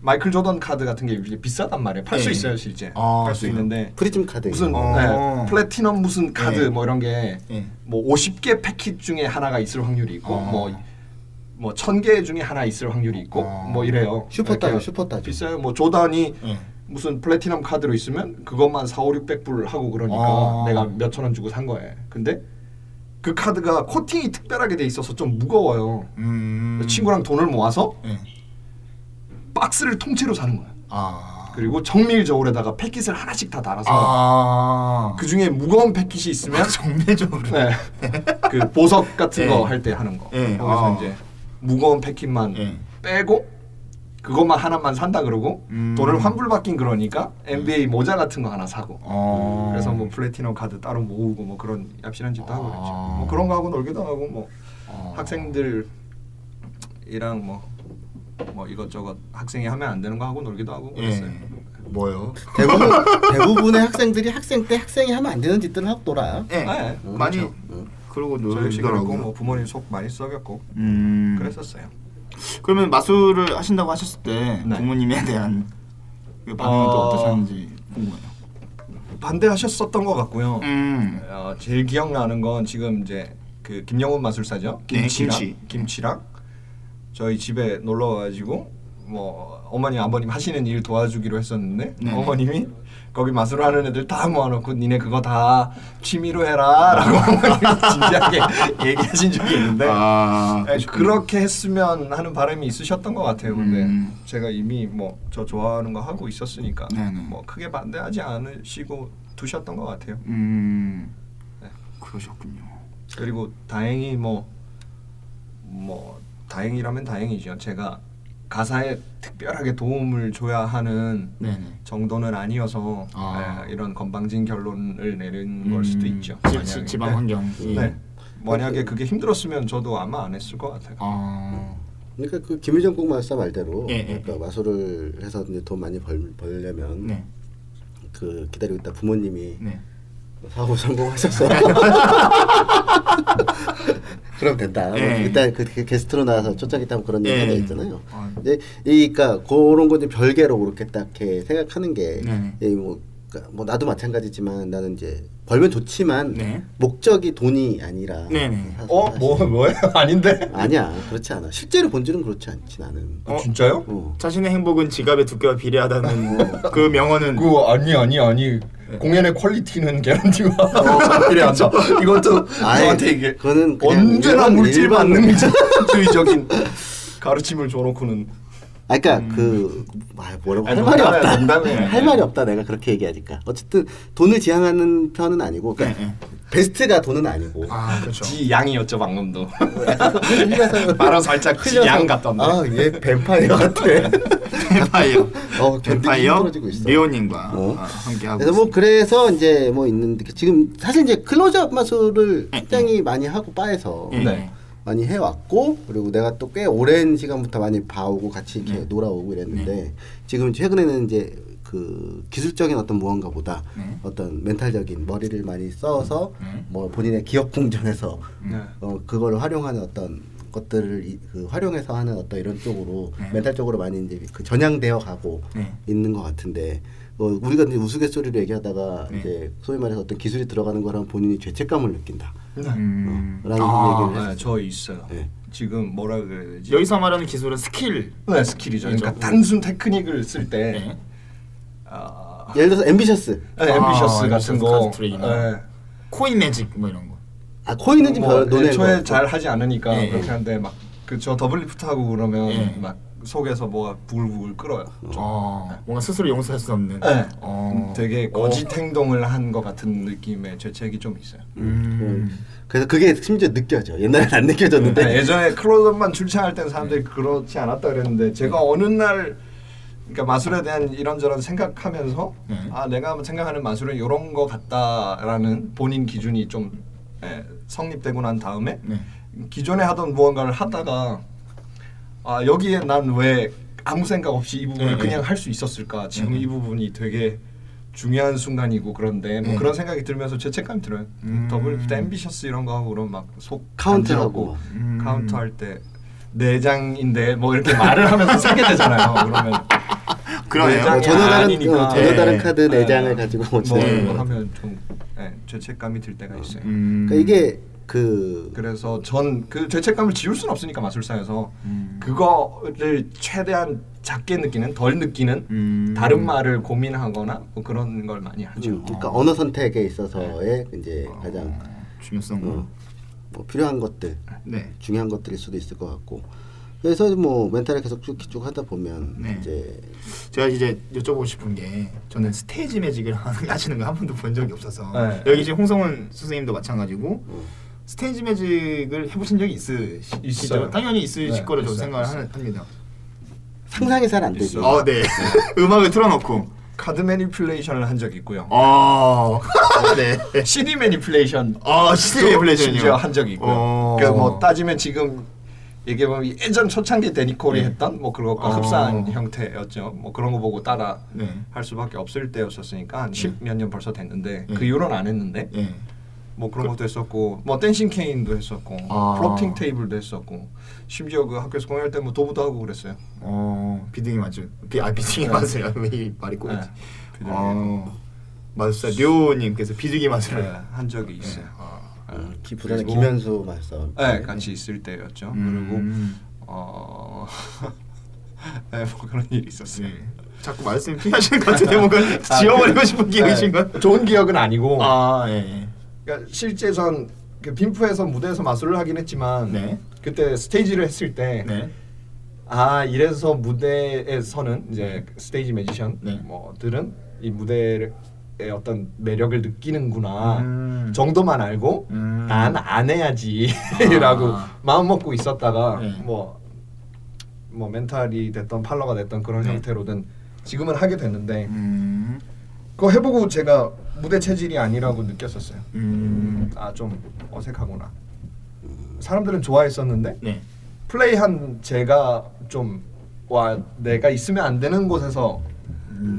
[SPEAKER 3] 마이클 조던 카드 같은 게 이게 비싸단 말이에요. 팔 수
[SPEAKER 2] 네.
[SPEAKER 3] 있어요, 실제.
[SPEAKER 2] 아,
[SPEAKER 3] 팔수
[SPEAKER 2] 그래요?
[SPEAKER 3] 있는데
[SPEAKER 1] 프리즘 카드.
[SPEAKER 3] 무슨
[SPEAKER 2] 어.
[SPEAKER 3] 네, 플래티넘 무슨 카드
[SPEAKER 2] 네.
[SPEAKER 3] 뭐 이런 게
[SPEAKER 2] 예.
[SPEAKER 3] 뭐 50개 패킷 중에 하나가 있을 확률이 있고
[SPEAKER 2] 어.
[SPEAKER 3] 뭐뭐 1000개 중에 하나 있을 확률이 있고
[SPEAKER 2] 어.
[SPEAKER 3] 뭐 이래요.
[SPEAKER 1] 슈퍼 따죠, 슈퍼 따죠.
[SPEAKER 3] 비싸요. 뭐 조던이
[SPEAKER 2] 예.
[SPEAKER 3] 무슨 플래티넘 카드로 있으면 그것만 4, 5, 600불 하고 그러니까
[SPEAKER 2] 어.
[SPEAKER 3] 내가 몇천 원 주고 산 거예요. 근데 그 카드가 코팅이 특별하게 돼 있어서 좀 무거워요.
[SPEAKER 2] 음.
[SPEAKER 3] 친구랑 돈을 모아서
[SPEAKER 2] 예.
[SPEAKER 3] 박스를 통째로 사는 거야.
[SPEAKER 2] 아.
[SPEAKER 3] 그리고 정밀 저울에다가 패킷을 하나씩 다 달아서
[SPEAKER 2] 아.
[SPEAKER 3] 그 중에 무거운 패킷이 있으면
[SPEAKER 2] 정밀적으로.
[SPEAKER 3] 네. 그 보석 같은
[SPEAKER 2] 예.
[SPEAKER 3] 거할 때 하는 거.
[SPEAKER 2] 예.
[SPEAKER 3] 거기서
[SPEAKER 2] 아.
[SPEAKER 3] 이제 무거운 패킷만
[SPEAKER 2] 예.
[SPEAKER 3] 빼고 그것만 하나만 산다 그러고
[SPEAKER 2] 음.
[SPEAKER 3] 돈을 환불받긴 그러니까 NBA 모자 같은 거 하나 사고.
[SPEAKER 2] 어.
[SPEAKER 3] 그래서 뭐 플래티넘 카드 따로 모으고 뭐 그런 얍실한 짓도 하고 그랬죠.
[SPEAKER 2] 아.
[SPEAKER 3] 뭐 그런 거 하고 놀기도 하고 뭐
[SPEAKER 2] 어.
[SPEAKER 3] 학생들이랑 뭐. 뭐 이것저것 학생이 하면 안 되는 거 하고 놀기도 하고 그랬어요.
[SPEAKER 2] 예. 뭐요?
[SPEAKER 1] 대부분 대부분의 학생들이 학생 때 학생이 하면 안 되는 짓들을 하고 놀아요.
[SPEAKER 2] 예.
[SPEAKER 3] 네,
[SPEAKER 2] 많이
[SPEAKER 1] 그렇죠. 응.
[SPEAKER 2] 그러고 놀더라고요.
[SPEAKER 3] 뭐 부모님 속 많이 썩였고
[SPEAKER 2] 음.
[SPEAKER 3] 그랬었어요.
[SPEAKER 2] 그러면 마술을 하신다고 하셨을 때
[SPEAKER 3] 네.
[SPEAKER 2] 부모님에 대한 그 반응은 또
[SPEAKER 3] 어.
[SPEAKER 2] 어떠셨는지 궁금해요.
[SPEAKER 3] 반대하셨었던 것 같고요.
[SPEAKER 2] 음.
[SPEAKER 3] 어, 제일 기억나는 건 지금 이제 그 김영훈 마술사죠.
[SPEAKER 2] 네,
[SPEAKER 3] 김치랑
[SPEAKER 2] 김치.
[SPEAKER 3] 김치랑 저희 집에 놀러 와가지고 뭐 어머니 아버님 하시는 일 도와주기로 했었는데
[SPEAKER 2] 네.
[SPEAKER 3] 어머님이 거기 마술 하는 애들 다 모아놓고 니네 그거 다 취미로 해라라고 진지하게 얘기하신 적이 있는데
[SPEAKER 2] 아,
[SPEAKER 3] 에, 그렇게 했으면 하는 바람이 있으셨던 것 같아요. 근데
[SPEAKER 2] 음.
[SPEAKER 3] 제가 이미 뭐 저 좋아하는 거 하고 있었으니까
[SPEAKER 2] 네네.
[SPEAKER 3] 뭐 크게 반대하지 않으시고 두셨던 것 같아요.
[SPEAKER 2] 음.
[SPEAKER 3] 네.
[SPEAKER 2] 그러셨군요.
[SPEAKER 3] 그리고 다행히 뭐뭐 다행이라면 다행이죠. 제가 가사에 특별하게 도움을 줘야 하는
[SPEAKER 2] 네네.
[SPEAKER 3] 정도는 아니어서
[SPEAKER 2] 아.
[SPEAKER 3] 에, 이런 건방진 결론을 내린 걸 수도 있죠.
[SPEAKER 2] 음. 지,
[SPEAKER 3] 만약에.
[SPEAKER 2] 지, 지방
[SPEAKER 3] 네.
[SPEAKER 2] 환경이.
[SPEAKER 3] 네. 만약에 그게 힘들었으면 저도 아마 안 했을 것 같아요.
[SPEAKER 2] 아.
[SPEAKER 1] 그러니까 그 김유정 꼭 마술사 말대로
[SPEAKER 2] 예, 예,
[SPEAKER 1] 그러니까
[SPEAKER 2] 예.
[SPEAKER 1] 마술을 해서 이제 돈 많이 벌, 벌려면
[SPEAKER 2] 네.
[SPEAKER 1] 그 기다리고 있다 부모님이
[SPEAKER 2] 네.
[SPEAKER 1] 사고 성공하셨어. 그럼 된다. 뭐
[SPEAKER 2] 예.
[SPEAKER 1] 일단 그 게- 게스트로 나와서 초창기 때 그런 얘기
[SPEAKER 2] 예.
[SPEAKER 1] 하자 있잖아요.
[SPEAKER 2] 아.
[SPEAKER 1] 이제 이 그러니까 그런 거 이제 별개로 그렇게 딱 이렇게 생각하는 게
[SPEAKER 2] 네.
[SPEAKER 1] 이 뭐, 그러니까 뭐 나도 마찬가지지만 나는 이제 벌면 좋지만
[SPEAKER 2] 네.
[SPEAKER 1] 목적이 돈이 아니라
[SPEAKER 2] 네네.
[SPEAKER 1] 사-
[SPEAKER 3] 어?
[SPEAKER 1] 사실-
[SPEAKER 3] 뭐 뭐예요? 아닌데?
[SPEAKER 1] 아니야 그렇지 않아 실제로 본질은 그렇지 않지 나는
[SPEAKER 2] 어?
[SPEAKER 3] 진짜요?
[SPEAKER 1] 어.
[SPEAKER 2] 자신의 행복은 지갑의 두께와 비례하다는 그 명언은
[SPEAKER 3] 그 아니 아니 아니 공연의 퀄리티는 개런티가
[SPEAKER 2] 어,
[SPEAKER 3] 필요하죠. 이것도
[SPEAKER 1] 아이,
[SPEAKER 3] 저한테 이게
[SPEAKER 1] 그거는
[SPEAKER 3] 언제나 물질 만능주의적인 가르침을 줘놓고는.
[SPEAKER 1] 아, 그러니까 그 아, 뭐라고 할
[SPEAKER 3] 아니,
[SPEAKER 1] 말이
[SPEAKER 3] 농담이야,
[SPEAKER 1] 없다. 할 말이 없다. 내가 그렇게 얘기하니까 어쨌든 돈을 지향하는 편은 아니고, 그러니까
[SPEAKER 2] 네, 네.
[SPEAKER 1] 베스트가 돈은 아니고.
[SPEAKER 2] 아 그렇죠.
[SPEAKER 3] 지 양이었죠 방금도. 바로 살짝 지양 같던데.
[SPEAKER 1] 아, 얘 뱀파이어 같아.
[SPEAKER 2] 뱀파이어.
[SPEAKER 1] 어, 뱀파이어.
[SPEAKER 2] 리오님과
[SPEAKER 1] 어.
[SPEAKER 2] 아, 함께 하고.
[SPEAKER 1] 그래서 뭐
[SPEAKER 2] 있습니다.
[SPEAKER 1] 그래서 이제 뭐 있는데 지금 사실 이제 클로즈업 마술을 굉장히 많이 하고 바에서
[SPEAKER 2] 예,
[SPEAKER 3] 네.
[SPEAKER 2] 예.
[SPEAKER 1] 많이 해왔고 그리고 내가 또 꽤 오랜 시간부터 많이 봐오고 같이 이렇게
[SPEAKER 2] 네.
[SPEAKER 1] 놀아오고 이랬는데 지금 최근에는 이제 그 기술적인 어떤 무언가보다
[SPEAKER 2] 네.
[SPEAKER 1] 어떤 멘탈적인 머리를 많이 써서
[SPEAKER 2] 네.
[SPEAKER 1] 뭐 본인의 기억 공정에서
[SPEAKER 3] 네.
[SPEAKER 1] 어 그걸 활용하는 어떤 것들을 이, 그 활용해서 하는 어떤 이런 쪽으로
[SPEAKER 2] 네.
[SPEAKER 1] mental적으로 많이 이제 그 전향되어 가고
[SPEAKER 2] 네.
[SPEAKER 1] 있는 것 같은데 뭐 우리가 이제 우스갯소리로 얘기하다가
[SPEAKER 2] 네.
[SPEAKER 1] 이제 소위 말해서 어떤 기술이 들어가는 거랑 본인이 죄책감을 느낀다.
[SPEAKER 2] 음.
[SPEAKER 1] 어, 라는
[SPEAKER 2] 아,
[SPEAKER 1] 얘기를
[SPEAKER 3] 네, 저 있어요.
[SPEAKER 1] 네.
[SPEAKER 3] 지금 뭐라 그래야 되지?
[SPEAKER 2] 여기서 말하는 기술은 스킬.
[SPEAKER 3] 네, skill이죠. 그러니까
[SPEAKER 2] 그죠.
[SPEAKER 3] 단순 테크닉을 쓸때
[SPEAKER 2] 네.
[SPEAKER 3] 아,
[SPEAKER 1] 예를 들어서 ambitious.
[SPEAKER 3] 네, ambitious
[SPEAKER 2] 아,
[SPEAKER 3] 같은
[SPEAKER 2] ambitious
[SPEAKER 3] 거. 네.
[SPEAKER 2] coin magic 뭐 이런 거.
[SPEAKER 1] 아 coin은 좀뭐별 논의.
[SPEAKER 3] 애초에 잘 하지 않으니까
[SPEAKER 2] 예,
[SPEAKER 3] 그렇게
[SPEAKER 2] 예.
[SPEAKER 3] 하는데 막 그저 double lift 하고 그러면
[SPEAKER 2] 예.
[SPEAKER 3] 막 속에서 뭐가 부글부글 끓어요.
[SPEAKER 2] 어, 뭔가 스스로 용서할 수 없는.
[SPEAKER 3] 네.
[SPEAKER 2] 어.
[SPEAKER 3] 되게 거짓 행동을 한 것 같은 느낌의 죄책이 좀 있어요.
[SPEAKER 2] 음.
[SPEAKER 1] 그래서 그게 심지어 느껴져. 옛날엔 안 느껴졌는데.
[SPEAKER 3] 네, 예전에 클로즈업만 출첵할 땐 사람들이 그렇지 않았다 그랬는데 제가 어느 날 그러니까 마술에 대한 이런저런 생각하면서
[SPEAKER 2] 네.
[SPEAKER 3] 아 내가 생각하는 마술은 이런 거 같다라는 본인 기준이 좀 예, 성립되고 난 다음에
[SPEAKER 2] 네.
[SPEAKER 3] 기존에 하던 무언가를 하다가 아 여기에 난 왜 아무 생각 없이 이 부분을
[SPEAKER 2] 네,
[SPEAKER 3] 그냥
[SPEAKER 2] 네.
[SPEAKER 3] 할수 있었을까 지금
[SPEAKER 2] 네.
[SPEAKER 3] 이 부분이 되게 중요한 순간이고 그런데 뭐
[SPEAKER 2] 네.
[SPEAKER 3] 그런 생각이 들면서 죄책감이 들어요
[SPEAKER 2] 음.
[SPEAKER 3] double ambitious 이런 거 하고 그러면 막속
[SPEAKER 1] 카운트하고.
[SPEAKER 2] 음.
[SPEAKER 3] 카운트 할때 네 장인데 뭐 이렇게 말을 하면서 사게 되잖아요 그러면
[SPEAKER 2] 그러네요.
[SPEAKER 1] 어, 전혀 다른
[SPEAKER 3] 아니니까.
[SPEAKER 1] 어, 전혀
[SPEAKER 2] 네.
[SPEAKER 1] 다른 카드
[SPEAKER 3] 네.
[SPEAKER 1] 네 장을 가지고
[SPEAKER 3] 뭐
[SPEAKER 2] 네.
[SPEAKER 1] 거.
[SPEAKER 3] 하면 좀 예, 죄책감이 들 때가 있어요
[SPEAKER 2] 음.
[SPEAKER 1] 그러니까 이게 그
[SPEAKER 3] 그래서 전 그 죄책감을 지울 수는 없으니까 마술사에서
[SPEAKER 2] 음.
[SPEAKER 3] 그거를 최대한 작게 느끼는 덜 느끼는
[SPEAKER 2] 음.
[SPEAKER 3] 다른 말을 고민하거나 뭐 그런 걸 많이 하죠.
[SPEAKER 1] 음, 그러니까 언어 선택에 있어서의 이제 가장
[SPEAKER 2] 어, 중요성은.
[SPEAKER 1] 어, 뭐 필요한 것들,
[SPEAKER 2] 네.
[SPEAKER 1] 중요한 것들일 수도 있을 것 같고. 그래서 뭐 멘탈을 계속 쭉, 쭉 하다 보면
[SPEAKER 2] 네.
[SPEAKER 1] 이제
[SPEAKER 2] 제가 이제 여쭤보고 싶은 게 저는 stage magic을 하시는 거 한 번도 본 적이 없어서
[SPEAKER 3] 네.
[SPEAKER 2] 여기 지금 홍성훈 선생님도 마찬가지고
[SPEAKER 1] 어,
[SPEAKER 2] stage magic을 해보신 적이 있으시죠?
[SPEAKER 3] 있어요.
[SPEAKER 2] 당연히 있으실
[SPEAKER 3] 네,
[SPEAKER 2] 거로 저
[SPEAKER 3] 있어요,
[SPEAKER 2] 생각을
[SPEAKER 3] 있어요.
[SPEAKER 2] 하는, 합니다.
[SPEAKER 1] 상상이 잘 안 되죠.
[SPEAKER 3] 어,
[SPEAKER 2] 네. 음악을 틀어놓고.
[SPEAKER 3] card manipulation을 한 적이 있고요.
[SPEAKER 2] 어, 네.
[SPEAKER 3] CD manipulation
[SPEAKER 2] 어, CD 매니플레이션이요?
[SPEAKER 3] 심지어 한 적이 있고요.
[SPEAKER 2] 어.
[SPEAKER 3] 그뭐 따지면 지금 얘기해 보면 예전 초창기 데니콜이
[SPEAKER 2] 네.
[SPEAKER 3] 했던 뭐 그것과
[SPEAKER 2] 어.
[SPEAKER 3] 흡사한 형태였죠. 뭐 그런 거 보고 따라
[SPEAKER 2] 네.
[SPEAKER 3] 할 수밖에 없을 때였었으니까 한
[SPEAKER 2] 네.
[SPEAKER 3] 십몇 년 벌써 됐는데
[SPEAKER 2] 네.
[SPEAKER 3] 그 이후로는 안 했는데
[SPEAKER 2] 네.
[SPEAKER 3] 뭐 그런 것도 했었고 뭐 dancing cane도 했었고
[SPEAKER 2] 아.
[SPEAKER 3] floating table도 했었고 심지어 그 학교에서 공연할 때 뭐 dove도 하고 그랬어요.
[SPEAKER 2] 어 비등이 맞죠. 비, 아 비등이 맞아요. 왜 말이 꼬이지?
[SPEAKER 3] 네, 비둘기.
[SPEAKER 2] 어 마술사 료님께서 비둘기 마술을
[SPEAKER 3] 네, 한 적이 있어요.
[SPEAKER 2] 아.
[SPEAKER 1] 음, 기
[SPEAKER 3] 그리고-
[SPEAKER 1] 김현수 마스터.
[SPEAKER 3] 네, 같이 있을 때였죠.
[SPEAKER 2] 음.
[SPEAKER 3] 그리고 어, 네, 뭐 그런 일이 있었어요.
[SPEAKER 2] 네. 자꾸 말씀 피하시는 것 같은데 뭔가 지워버리고 싶은 기억이신 건?
[SPEAKER 3] 네, 좋은 기억은 아니고.
[SPEAKER 2] 아 예.
[SPEAKER 3] 그러니까 실제 전 그 빈프에서 무대에서 마술을 하긴 했지만
[SPEAKER 2] 네.
[SPEAKER 3] 그때 스테이지를 했을 때
[SPEAKER 2] 네.
[SPEAKER 3] 아 이래서 무대에 서는 이제 스테이지 매지션
[SPEAKER 2] 네.
[SPEAKER 3] 뭐들은 이 무대의 어떤 매력을 느끼는구나
[SPEAKER 2] 음.
[SPEAKER 3] 정도만 알고
[SPEAKER 2] 음.
[SPEAKER 3] 난 안 해야지라고
[SPEAKER 2] 아.
[SPEAKER 3] 마음 먹고 있었다가
[SPEAKER 2] 네.
[SPEAKER 3] 뭐, 뭐 멘탈이 됐던 팔러가 됐던 그런
[SPEAKER 2] 네.
[SPEAKER 3] 형태로든 지금은 하게 됐는데
[SPEAKER 2] 음.
[SPEAKER 3] 그거 해보고 제가 무대 체질이 아니라고 느꼈었어요.
[SPEAKER 2] 음.
[SPEAKER 3] 아 좀 어색하구나. 사람들은 좋아했었는데
[SPEAKER 2] 네.
[SPEAKER 3] 플레이한 제가 좀 와 내가 있으면 안 되는 곳에서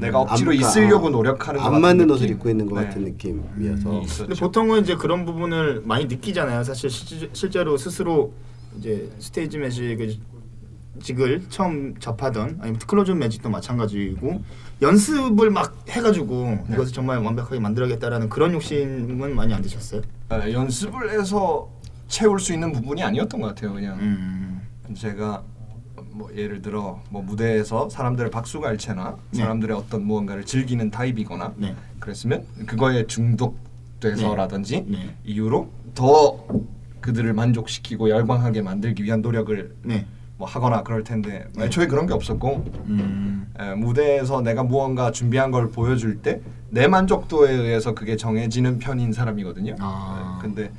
[SPEAKER 3] 내가 억지로
[SPEAKER 1] 안-
[SPEAKER 3] 있으려고
[SPEAKER 1] 아,
[SPEAKER 3] 노력하는 것
[SPEAKER 1] 안
[SPEAKER 3] 같은
[SPEAKER 1] 맞는
[SPEAKER 3] 느낌.
[SPEAKER 1] 옷을 입고 있는 것
[SPEAKER 3] 네.
[SPEAKER 1] 같은 느낌이어서
[SPEAKER 3] 음.
[SPEAKER 2] 근데 보통은 이제 그런 부분을 많이 느끼잖아요. 사실 시, 실제로 스스로 이제 stage magic을 직을 처음 접하던 아니면 close magic도 마찬가지고 연습을 막 해가지고 이것을 정말 완벽하게 만들어야겠다라는 그런 욕심은 많이 안 드셨어요?
[SPEAKER 3] 네, 연습을 해서 채울 수 있는 부분이 아니었던 것 같아요. 그냥
[SPEAKER 2] 음.
[SPEAKER 3] 제가 뭐 예를 들어 뭐 무대에서 사람들의 박수갈채나
[SPEAKER 2] 네.
[SPEAKER 3] 사람들의 어떤 무언가를 즐기는 타입이거나
[SPEAKER 2] 네.
[SPEAKER 3] 그랬으면 그거에 중독돼서라든지
[SPEAKER 2] 네.
[SPEAKER 3] 이유로 더 그들을 만족시키고 열광하게 만들기 위한 노력을
[SPEAKER 2] 네.
[SPEAKER 3] 뭐 하거나 그럴 텐데
[SPEAKER 2] 네.
[SPEAKER 3] 애초에 그런 게 없었고
[SPEAKER 2] 음.
[SPEAKER 3] 에, 무대에서 내가 무언가 준비한 걸 보여줄 때 내 만족도에 의해서 그게 정해지는 편인 사람이거든요.
[SPEAKER 2] 아.
[SPEAKER 3] 에, 근데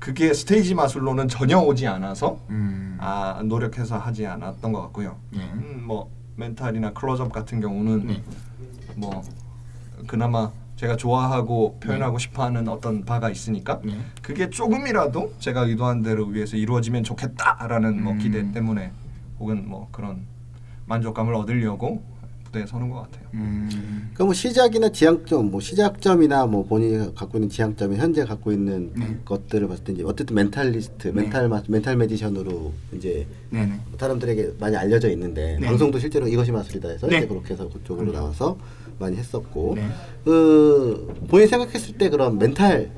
[SPEAKER 3] 그게 스테이지 마술로는 전혀 오지 않아서
[SPEAKER 2] 음.
[SPEAKER 3] 아 노력해서 하지 않았던 것 같고요.
[SPEAKER 2] 네.
[SPEAKER 3] 음, 뭐 mental이나 클로즈업 같은 경우는
[SPEAKER 2] 네.
[SPEAKER 3] 뭐 그나마 제가 좋아하고 표현하고 싶어하는 어떤 바가 있으니까
[SPEAKER 2] 네.
[SPEAKER 3] 그게 조금이라도 제가 의도한 대로 위에서 이루어지면 좋겠다라는 뭐
[SPEAKER 2] 음.
[SPEAKER 3] 기대 때문에 혹은 뭐 그런 만족감을 얻으려고 무대에 서는 것 같아요.
[SPEAKER 2] 음.
[SPEAKER 1] 그러니까 뭐 시작이나 지향점, 뭐 시작점이나 뭐 본인이 갖고 있는 지향점이 현재 갖고 있는
[SPEAKER 2] 네.
[SPEAKER 1] 것들을 봤을 때 이제 어쨌든 mentalist, mental 마, mental magician으로 이제
[SPEAKER 2] 네네.
[SPEAKER 1] 사람들에게 많이 알려져 있는데
[SPEAKER 2] 네.
[SPEAKER 1] 방송도 실제로 이것이 마술이다 해서
[SPEAKER 2] 네.
[SPEAKER 1] 이제 그렇게 해서 그쪽으로 나와서 많이 했었고
[SPEAKER 2] 네.
[SPEAKER 1] 그 본인 생각했을 때 그런 멘탈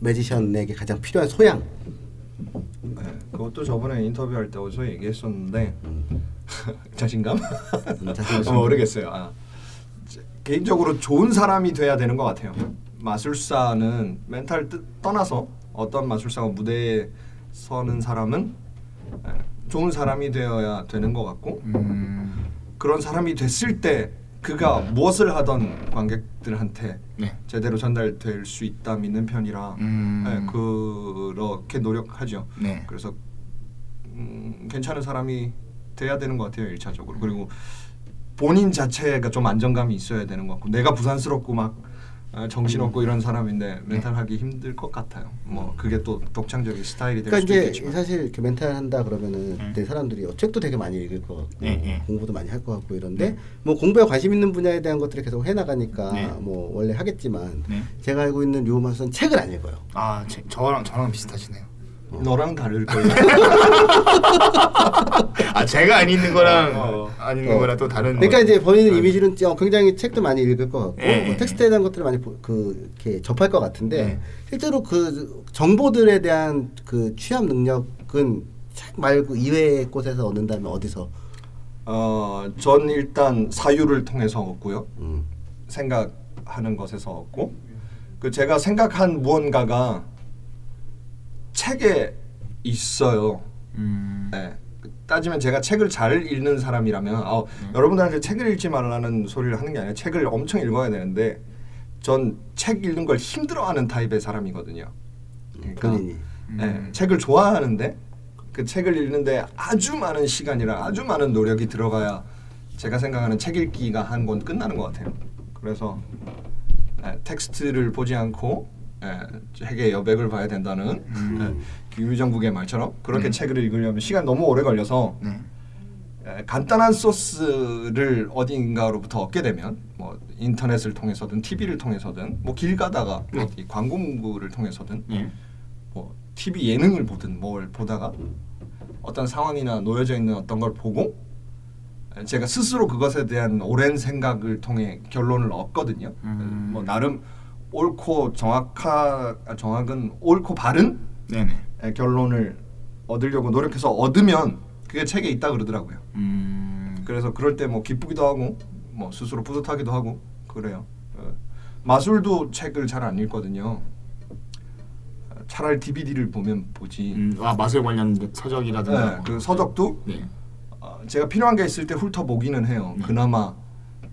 [SPEAKER 1] 매지션에게 가장 필요한 소양
[SPEAKER 3] 네, 그것도 저번에 인터뷰할 때 어디서 얘기했었는데 자신감?
[SPEAKER 1] 음, 자신감.
[SPEAKER 3] 어, 모르겠어요. 아, 제- 개인적으로 좋은 사람이 돼야 되는 것 같아요. 마술사는 멘탈 뜻 떠나서 어떤 마술사가 무대에 서는 사람은 에, 좋은 사람이 되어야 되는 것 같고
[SPEAKER 2] 음.
[SPEAKER 3] 그런 사람이 됐을 때 그가 무엇을 하던 관객들한테
[SPEAKER 2] 네.
[SPEAKER 3] 제대로 전달될 수 있다 믿는 편이라
[SPEAKER 2] 음.
[SPEAKER 3] 네, 그렇게 노력하죠.
[SPEAKER 2] 네.
[SPEAKER 3] 그래서 음, 괜찮은 사람이 돼야 되는 것 같아요 일차적으로 그리고 본인 자체가 좀 안정감이 있어야 되는 것 같고 내가 부산스럽고 막 어, 정신없고 이런 사람인데 멘탈 하기 힘들 것 같아요. 뭐 그게 또 독창적인 스타일이 될
[SPEAKER 1] 그러니까
[SPEAKER 3] 수도
[SPEAKER 1] 이제
[SPEAKER 3] 있겠지만
[SPEAKER 1] 사실 이렇게 멘탈 한다 그러면은
[SPEAKER 2] 네.
[SPEAKER 1] 그때 사람들이 어, 책도 되게 많이 읽을 것 같고
[SPEAKER 2] 네, 네.
[SPEAKER 1] 공부도 많이 할 것 같고 이런데 뭐 공부에 관심 있는 분야에 대한 것들을 계속 해 나가니까
[SPEAKER 2] 네.
[SPEAKER 1] 뭐 원래 하겠지만
[SPEAKER 2] 네.
[SPEAKER 1] 제가 알고 있는 류마스는 책을 안 읽어요.
[SPEAKER 2] 아, 제, 저랑 저랑 비슷하시네요.
[SPEAKER 3] 너랑 다를 거예요.
[SPEAKER 2] 아, 제가 안 있는 거랑
[SPEAKER 3] 어.
[SPEAKER 2] 안 있는
[SPEAKER 1] 어.
[SPEAKER 2] 거랑 또 다른.
[SPEAKER 1] 그러니까 이제 본인은
[SPEAKER 2] 아,
[SPEAKER 1] 이미지는 어, 굉장히 책도 많이 읽을 것 같고
[SPEAKER 2] 예,
[SPEAKER 1] 뭐
[SPEAKER 2] 예,
[SPEAKER 1] 텍스트에 대한 것들을 많이 보- 그 이렇게 접할 것 같은데
[SPEAKER 2] 네.
[SPEAKER 1] 실제로 그 정보들에 대한 그 취합 능력은 책 말고 이외의 곳에서 얻는다면 어디서?
[SPEAKER 3] 어, 전 일단 사유를 통해서 얻고요.
[SPEAKER 1] 음.
[SPEAKER 3] 생각하는 것에서 얻고 그 제가 생각한 무언가가 책에 있어요.
[SPEAKER 2] 음.
[SPEAKER 3] 네. 따지면 제가 책을 잘 읽는 사람이라면 어, 여러분들한테 책을 읽지 말라는 소리를 하는 게 아니라 책을 엄청 읽어야 되는데 전 책 읽는 걸 힘들어하는 타입의 사람이거든요. 그러니까
[SPEAKER 1] 본인이.
[SPEAKER 2] 음.
[SPEAKER 3] 네, 책을 좋아하는데 그 책을 읽는데 아주 많은 시간이랑 아주 많은 노력이 들어가야 제가 생각하는 책 읽기가 한 권 끝나는 것 같아요. 그래서 네, 텍스트를 보지 않고 예, 책의 여백을 봐야 된다는 예, 김유정국의 말처럼 그렇게
[SPEAKER 2] 음.
[SPEAKER 3] 책을 읽으려면 시간 너무 오래 걸려서
[SPEAKER 2] 네.
[SPEAKER 3] 에, 간단한 소스를 어딘가로부터 얻게 되면 뭐 인터넷을 통해서든 TV를 통해서든 뭐 길 가다가
[SPEAKER 2] 네.
[SPEAKER 3] 광고 문구를 통해서든
[SPEAKER 2] 예.
[SPEAKER 3] 뭐 TV 예능을 보든 뭘 보다가 어떤 상황이나 놓여져 있는 어떤 걸 보고 제가 스스로 그것에 대한 오랜 생각을 통해 결론을 얻거든요.
[SPEAKER 2] 음.
[SPEAKER 3] 뭐 나름 옳고 정확하 아, 정확은 옳고 바른
[SPEAKER 2] 네네.
[SPEAKER 3] 에, 결론을 얻으려고 노력해서 얻으면 그게 책에 있다 그러더라고요.
[SPEAKER 2] 음.
[SPEAKER 3] 그래서 그럴 때 뭐 기쁘기도 하고 뭐 스스로 뿌듯하기도 하고 그래요. 어, 마술도 책을 잘 안 읽거든요. 어, 차라리 DVD를 보면 보지.
[SPEAKER 2] 음, 아 마술 관련 서적이라든가.
[SPEAKER 3] 네, 그 서적도
[SPEAKER 2] 네.
[SPEAKER 3] 어, 제가 필요한 게 있을 때 훑어보기는 해요.
[SPEAKER 2] 네.
[SPEAKER 3] 그나마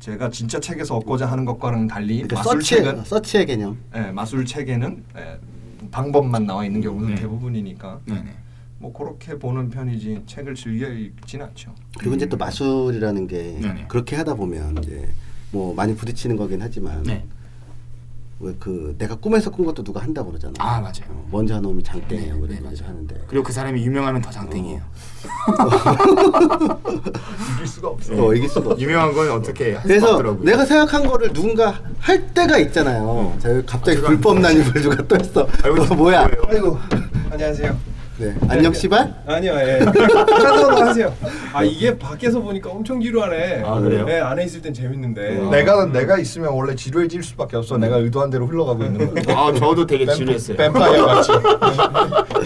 [SPEAKER 3] 제가 진짜 책에서 얻고자 하는 것과는 달리
[SPEAKER 1] 그러니까
[SPEAKER 3] 마술
[SPEAKER 1] 서치의
[SPEAKER 3] 책은
[SPEAKER 1] 서치의 개념.
[SPEAKER 3] 예, 마술 책에는 예, 방법만 나와 있는 경우는
[SPEAKER 2] 네.
[SPEAKER 3] 대부분이니까
[SPEAKER 2] 네네.
[SPEAKER 3] 뭐 그렇게 보는 편이지 책을 즐겨 읽진 않죠.
[SPEAKER 1] 그리고 이제 또 마술이라는 게
[SPEAKER 2] 네네.
[SPEAKER 1] 그렇게 하다 보면 이제 뭐 많이 부딪히는 거긴 하지만
[SPEAKER 2] 네.
[SPEAKER 1] 왜그 내가 꿈에서 꾼 것도 누가 한다고 그러잖아.
[SPEAKER 2] 아 맞아요.
[SPEAKER 1] 어, 먼저 한 놈이 장땡이라고
[SPEAKER 2] 네,
[SPEAKER 1] 그래
[SPEAKER 2] 네.
[SPEAKER 1] 하는데.
[SPEAKER 2] 그리고 그 사람이 유명하면 더 장땡이에요.
[SPEAKER 3] 이길 수가 없어.
[SPEAKER 1] 어 이길 수가 없어.
[SPEAKER 2] 유명한 건 어떻게
[SPEAKER 1] 그래서
[SPEAKER 2] 없더라고요.
[SPEAKER 1] 내가 생각한 거를 누군가 할 때가 있잖아요. 자, 여기 갑자기
[SPEAKER 2] 제가
[SPEAKER 1] 불법
[SPEAKER 2] 안
[SPEAKER 1] 난입을 누가 또 했어.
[SPEAKER 2] 아이고,
[SPEAKER 1] 어, 뭐야?
[SPEAKER 4] 아이고 안녕하세요.
[SPEAKER 1] 네. 안녕 씨발.
[SPEAKER 4] 아니요, 예. 하나도 하세요. 아 이게 밖에서 보니까 엄청 지루하네.
[SPEAKER 2] 아, 그래요?
[SPEAKER 4] 네, 안에 있을 땐 재밌는데.
[SPEAKER 2] 어.
[SPEAKER 3] 내가 내가 있으면 원래 지루해질 수밖에 없어. 내가 의도한 대로 흘러가고 있는 거야.
[SPEAKER 2] 아 저도 되게 지루했어요.
[SPEAKER 3] 뱀파이어 같이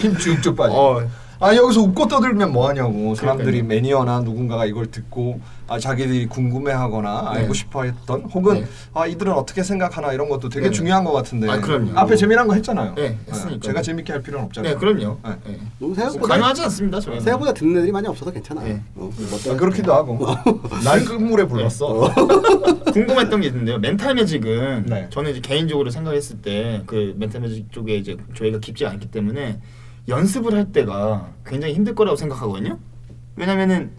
[SPEAKER 3] 힘 쭉쭉 빠져.
[SPEAKER 2] 어.
[SPEAKER 3] 아 여기서 웃고 떠들면 뭐 하냐고. 사람들이
[SPEAKER 2] 그러니까요.
[SPEAKER 3] 매니어나 누군가가 이걸 듣고 아 자기들이 궁금해하거나
[SPEAKER 2] 네.
[SPEAKER 3] 알고 싶어했던 혹은
[SPEAKER 2] 네.
[SPEAKER 3] 아 이들은 어떻게 생각하나 이런 것도 되게
[SPEAKER 2] 네네.
[SPEAKER 3] 중요한 것 같은데.
[SPEAKER 2] 아, 그럼요.
[SPEAKER 3] 앞에 재미난 거 했잖아요.
[SPEAKER 2] 네, 했으니까요.
[SPEAKER 3] 제가 재밌게 할 필요는 없잖아요.
[SPEAKER 2] 네 그럼요.
[SPEAKER 3] 네.
[SPEAKER 2] 네.
[SPEAKER 1] 너무
[SPEAKER 2] 뭐
[SPEAKER 1] 생각보다
[SPEAKER 2] 강요하지 않습니다 저희는.
[SPEAKER 1] 생각보다 듣는 애들이 많이 없어서 괜찮아.
[SPEAKER 2] 네.
[SPEAKER 1] 어,
[SPEAKER 3] 아, 그렇기도 하고 날 끝물에 불렀어.
[SPEAKER 2] 궁금했던 게 있는데요. 멘탈 매직은
[SPEAKER 3] 네.
[SPEAKER 2] 저는 이제 개인적으로 생각했을 때 그 멘탈 매직 쪽에 이제 저희가 깊지 않기 때문에 연습을 할 때가 굉장히 힘들 거라고 생각하거든요. 왜냐면은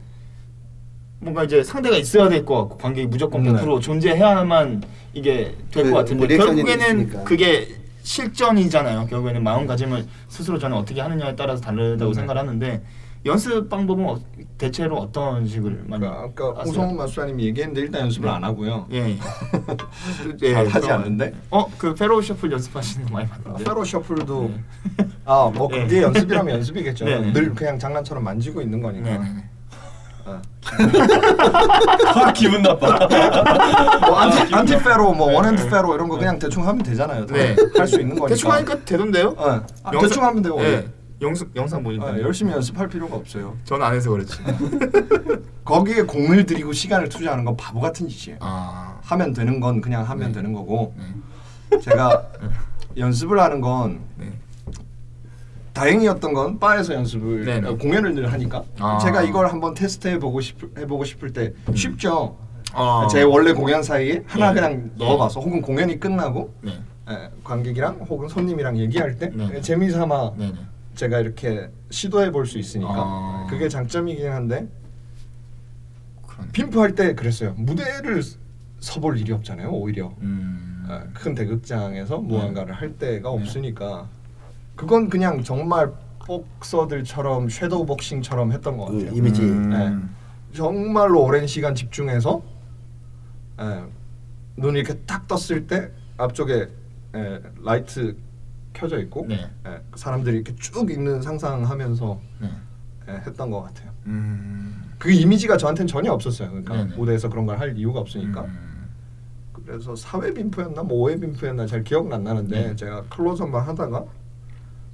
[SPEAKER 2] 뭔가 이제 상대가 있어야 될 것 같고 관객이 무조건
[SPEAKER 3] 네.
[SPEAKER 2] 100% 존재해야만 이게 될
[SPEAKER 1] 그,
[SPEAKER 2] 것 같은데
[SPEAKER 1] 뭐 리액션이
[SPEAKER 2] 결국에는
[SPEAKER 1] 있으니까.
[SPEAKER 2] 그게 실전이잖아요. 결국에는 마음가짐을 스스로 저는 어떻게 하느냐에 따라서 다르다고
[SPEAKER 3] 네.
[SPEAKER 2] 생각하는데 연습 방법은 어, 대체로 어떤 식을 많이
[SPEAKER 3] 그러니까 아까
[SPEAKER 2] 하세요?
[SPEAKER 3] 우성훈 마술사님이 얘기했는데 일단 연습을
[SPEAKER 2] 네.
[SPEAKER 3] 안 하고요.
[SPEAKER 2] 예. 예.
[SPEAKER 3] 잘 하지
[SPEAKER 2] 그럼-
[SPEAKER 3] 않는데?
[SPEAKER 2] 어, 그 faro shuffle 연습하시는 거 많이 봤는데.
[SPEAKER 3] faro shuffle도
[SPEAKER 2] 네.
[SPEAKER 3] 아뭐 그게
[SPEAKER 2] 네.
[SPEAKER 3] 연습이라면 연습이겠죠.
[SPEAKER 2] 네.
[SPEAKER 3] 늘 그냥 장난처럼 만지고 있는 거니까.
[SPEAKER 2] 네, 네.
[SPEAKER 3] 어.
[SPEAKER 4] 아 기분 나빠.
[SPEAKER 3] 뭐 anti anti faro 뭐
[SPEAKER 2] 네,
[SPEAKER 3] one-hand
[SPEAKER 2] 네.
[SPEAKER 3] faro 이런 거 그냥 대충 하면 되잖아요.
[SPEAKER 2] 네.
[SPEAKER 3] 할 수 있는 거니까.
[SPEAKER 2] 대충 하니까 되던데요?
[SPEAKER 3] 어. 아, 대충 하면 되고.
[SPEAKER 2] 예. 영상 영상 보니까.
[SPEAKER 3] 어, 열심히 연습할 필요가 없어요.
[SPEAKER 2] 전 안 해서 그렇지.
[SPEAKER 3] 거기에 공을 들이고 시간을 투자하는 건 바보 같은 짓이에요.
[SPEAKER 2] 아.
[SPEAKER 3] 하면 되는 건 그냥 하면
[SPEAKER 2] 네.
[SPEAKER 3] 되는 거고
[SPEAKER 2] 네.
[SPEAKER 3] 제가 연습을 하는 건
[SPEAKER 2] 네.
[SPEAKER 3] 다행이었던 건 바에서 연습을
[SPEAKER 2] 네네.
[SPEAKER 3] 어, 공연을 늘 하니까
[SPEAKER 2] 아.
[SPEAKER 3] 제가 이걸 한번 테스트해 보고 싶 해보고 싶을 때 쉽죠.
[SPEAKER 2] 아.
[SPEAKER 3] 제 원래 공연 사이에 하나
[SPEAKER 2] 네.
[SPEAKER 3] 그냥
[SPEAKER 2] 네.
[SPEAKER 3] 넣어봐서 혹은 공연이 끝나고
[SPEAKER 2] 네.
[SPEAKER 3] 에, 관객이랑 혹은 손님이랑 얘기할 때
[SPEAKER 2] 네.
[SPEAKER 3] 재미삼아
[SPEAKER 2] 네, 네.
[SPEAKER 3] 제가 이렇게 시도해 볼 수 있으니까
[SPEAKER 2] 아.
[SPEAKER 3] 그게 장점이긴 한데
[SPEAKER 2] 그런.
[SPEAKER 3] 핀프할 때 그랬어요. 무대를 서볼 일이 없잖아요. 오히려
[SPEAKER 2] 음.
[SPEAKER 3] 어, 큰 대극장에서 무언가를 할 때가
[SPEAKER 2] 네.
[SPEAKER 3] 없으니까 그건 그냥 정말 복서들처럼 섀도우 복싱처럼 했던 것 같아요.
[SPEAKER 1] 음, 이미지.
[SPEAKER 2] 음.
[SPEAKER 3] 정말로 오랜 시간 집중해서 예, 눈이 이렇게 딱 떴을 때 앞쪽에 예, 라이트 켜져 있고
[SPEAKER 2] 네.
[SPEAKER 3] 예, 사람들이 이렇게 쭉 있는 상상하면서
[SPEAKER 2] 네.
[SPEAKER 3] 예, 했던 것 같아요.
[SPEAKER 2] 음.
[SPEAKER 3] 그 이미지가 저한테는 전혀 없었어요. 그러니까
[SPEAKER 2] 네네.
[SPEAKER 3] 무대에서 그런 걸 할 이유가 없으니까.
[SPEAKER 2] 음.
[SPEAKER 3] 그래서 4회 BIMF였나 뭐 5회 BIMF였나 잘 기억은 안 나는데
[SPEAKER 2] 네.
[SPEAKER 3] 제가 클로즈업만 하다가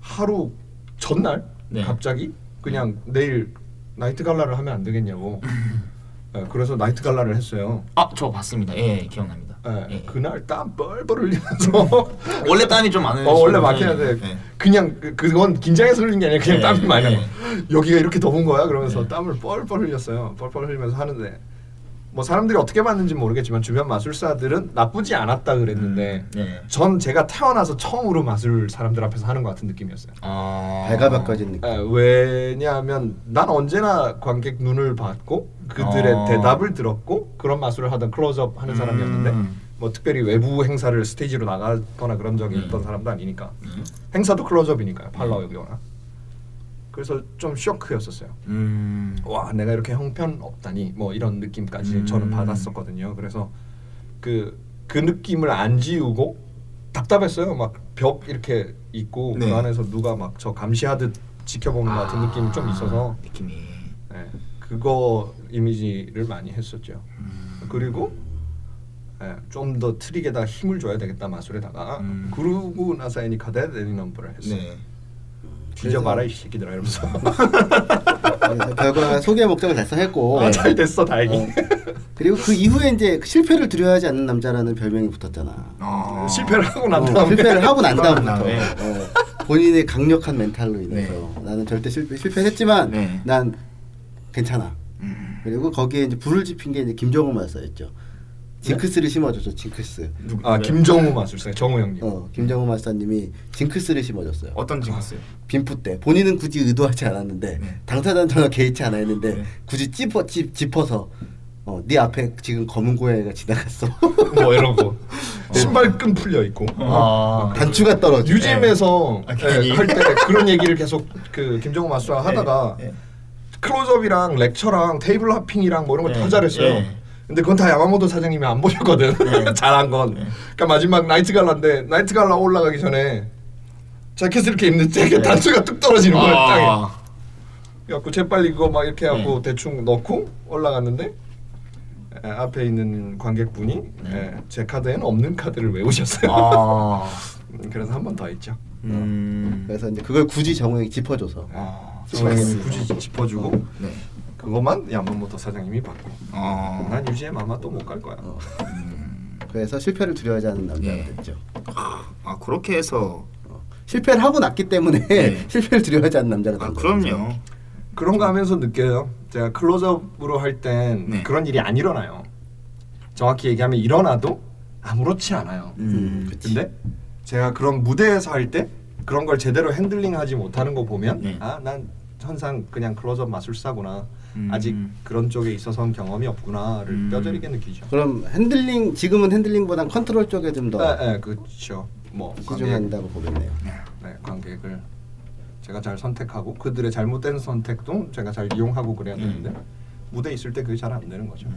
[SPEAKER 3] 하루 전날
[SPEAKER 2] 네.
[SPEAKER 3] 갑자기 그냥 내일 나이트 갈라를 하면 안 되겠냐고. 예, 그래서 나이트 갈라를 했어요.
[SPEAKER 2] 아, 저 봤습니다. 예, 기억납니다.
[SPEAKER 3] 예,
[SPEAKER 2] 예.
[SPEAKER 3] 그날 땀 뻘뻘 흘리면서
[SPEAKER 2] 원래 땀이 좀 많은
[SPEAKER 3] 어, 원래 막히는데
[SPEAKER 2] 예.
[SPEAKER 3] 그냥 그, 그건 긴장해서 흘린 게 아니라 그냥
[SPEAKER 2] 네,
[SPEAKER 3] 땀이 많이 나고
[SPEAKER 2] 네.
[SPEAKER 3] 여기가 이렇게 더운 거야 그러면서
[SPEAKER 2] 네.
[SPEAKER 3] 땀을 뻘뻘 흘렸어요 뻘뻘 흘리면서 하는데 뭐 사람들이 어떻게 봤는지 모르겠지만 주변 마술사들은 나쁘지 않았다 그랬는데
[SPEAKER 2] 음, 네.
[SPEAKER 3] 전 제가 태어나서 처음으로 마술 사람들 앞에서 하는 것 같은 느낌이었어요
[SPEAKER 2] 아.
[SPEAKER 1] 발가벗겨진 느낌.
[SPEAKER 3] 에, 왜냐하면 난 언제나 관객 눈을 봤고 그들의
[SPEAKER 2] 어.
[SPEAKER 3] 대답을 들었고 그런 마술을 하던 클로즈업 하는 사람이었는데
[SPEAKER 2] 음.
[SPEAKER 3] 뭐 특별히 외부 행사를 스테이지로 나가거나 그런 적이
[SPEAKER 2] 음.
[SPEAKER 3] 있던 사람도 아니니까
[SPEAKER 2] 음.
[SPEAKER 3] 행사도 클로즈업이니까요 팔라오 여기거나 그래서 좀 쇼크였었어요.
[SPEAKER 2] 음.
[SPEAKER 3] 와 내가 이렇게 형편 없다니 뭐 이런 느낌까지
[SPEAKER 2] 음.
[SPEAKER 3] 저는 받았었거든요. 그래서 그그 느낌을 안 지우고 답답했어요. 막 벽 이렇게 있고
[SPEAKER 2] 네.
[SPEAKER 3] 그 안에서 누가 막 저 감시하듯 지켜보는 것 같은 느낌이 좀 있어서
[SPEAKER 2] 느낌이.
[SPEAKER 3] 예, 그거 이미지를 많이 했었죠.
[SPEAKER 2] 음.
[SPEAKER 3] 그리고 예, 좀더 트릭에다 힘을 줘야 되겠다 마술에다가
[SPEAKER 2] 음.
[SPEAKER 3] 그러고 나서 애니 카데 애니 넘버를 했어요.
[SPEAKER 2] 네.
[SPEAKER 3] 뒤져봐라 이 새끼들아 이러면서
[SPEAKER 1] 그래서 결과 소개 목적을 달성했고
[SPEAKER 3] 아, 잘 됐어 다행히.
[SPEAKER 1] 어. 그리고 그 이후에 이제 실패를 두려워하지 않는 남자라는 별명이 붙었잖아.
[SPEAKER 2] 어.
[SPEAKER 3] 실패를 하고 난
[SPEAKER 1] 어,
[SPEAKER 3] 다음에
[SPEAKER 1] 실패를 하고 난 다음부터. 어, 본인의 강력한 멘탈로 인해서 나는 절대 실패 실패했지만
[SPEAKER 2] 네.
[SPEAKER 1] 난 괜찮아.
[SPEAKER 2] 음.
[SPEAKER 1] 그리고 거기에 이제 불을 지핀 게 이제 김정우 마술사였죠. 징크스를 심어줬죠. 징크스.
[SPEAKER 2] 누구?
[SPEAKER 3] 아 김정우 마술사 정우 형님.
[SPEAKER 1] 어 김정우 마술사님이 징크스를 심어줬어요.
[SPEAKER 2] 어떤 징크스요?
[SPEAKER 1] 빈프 때 본인은 굳이 의도하지 않았는데
[SPEAKER 2] 네.
[SPEAKER 1] 당사자는 전혀 개의치 않아 했는데
[SPEAKER 2] 네.
[SPEAKER 1] 굳이 찝어 찝 짚어서 어, 네 앞에 지금 검은 고양이가 지나갔어.
[SPEAKER 3] 뭐 이런 거. 신발끈 풀려 있고.
[SPEAKER 2] 아.
[SPEAKER 1] 단추가 떨어져.
[SPEAKER 3] UGM에서
[SPEAKER 2] 아, 괜히.
[SPEAKER 3] 할 때 그런 얘기를 계속 그 김정우 마술사 하다가
[SPEAKER 2] 네.
[SPEAKER 3] 클로즈업이랑 lecture랑 table hopping이랑 뭐 이런 거다
[SPEAKER 2] 네.
[SPEAKER 3] 잘했어요.
[SPEAKER 2] 네.
[SPEAKER 3] 근데 그건 다 야마모토 사장님이 안 보셨거든.
[SPEAKER 2] 네.
[SPEAKER 3] 잘한 건.
[SPEAKER 2] 네.
[SPEAKER 3] 그러니까 마지막 night gala인데 night gala 올라가기 전에 자켓을 이렇게 입는데 그 단추가 뚝 떨어지는 거예요 땅에.
[SPEAKER 2] 네. 아.
[SPEAKER 3] 그래갖고 재빨리 그거 막 이렇게 하고
[SPEAKER 2] 네.
[SPEAKER 3] 대충 넣고 올라갔는데 에, 앞에 있는 관객분이 에, 제 카드에는 없는 카드를 외우셨어요.
[SPEAKER 2] 네. 아.
[SPEAKER 3] 음, 그래서 한 번 더 했죠.
[SPEAKER 2] 음.
[SPEAKER 1] 그래서 이제 그걸 굳이 정우영이 짚어줘서
[SPEAKER 2] 아.
[SPEAKER 3] 사장님이 굳이 짚어주고
[SPEAKER 2] 네.
[SPEAKER 3] 그것만 야마모토 사장님이 받고
[SPEAKER 2] 아.
[SPEAKER 3] 난 유지엠 아마 또 못 갈 거야.
[SPEAKER 1] 어. 그래서 실패를 두려워하지 않는 남자가
[SPEAKER 2] 예.
[SPEAKER 1] 됐죠.
[SPEAKER 2] 아 그렇게 해서
[SPEAKER 1] 어. 실패를 하고 났기 때문에
[SPEAKER 2] 네.
[SPEAKER 1] 실패를 두려워하지 않는 남자가 아된 거죠.
[SPEAKER 2] 그럼요.
[SPEAKER 3] 그런 거 하면서 느껴요. 제가 클로즈업으로 할땐
[SPEAKER 2] 네.
[SPEAKER 3] 그런 일이 안 일어나요. 정확히 얘기하면 일어나도 아무렇지 않아요.
[SPEAKER 1] 음.
[SPEAKER 3] 근데 제가 그런 무대에서 할 때 그런 걸 제대로 핸들링하지 못하는 거 보면
[SPEAKER 2] 네.
[SPEAKER 3] 아난 항상 그냥 클로즈업 마술사구나
[SPEAKER 2] 음.
[SPEAKER 3] 아직 그런 쪽에 있어서는 경험이 없구나를
[SPEAKER 2] 음.
[SPEAKER 3] 뼈저리게 느끼죠.
[SPEAKER 1] 그럼 핸들링 지금은 핸들링보단 컨트롤 쪽에 좀더
[SPEAKER 3] 네, 네, 그렇죠. 뭐 관객,
[SPEAKER 1] 치중한다고 보겠네요.
[SPEAKER 3] 네, 관객을 제가 잘 선택하고 그들의 잘못된 선택도 제가 잘 이용하고 그래야 되는데 무대 에 있을 때 그게 잘 안 되는 거죠.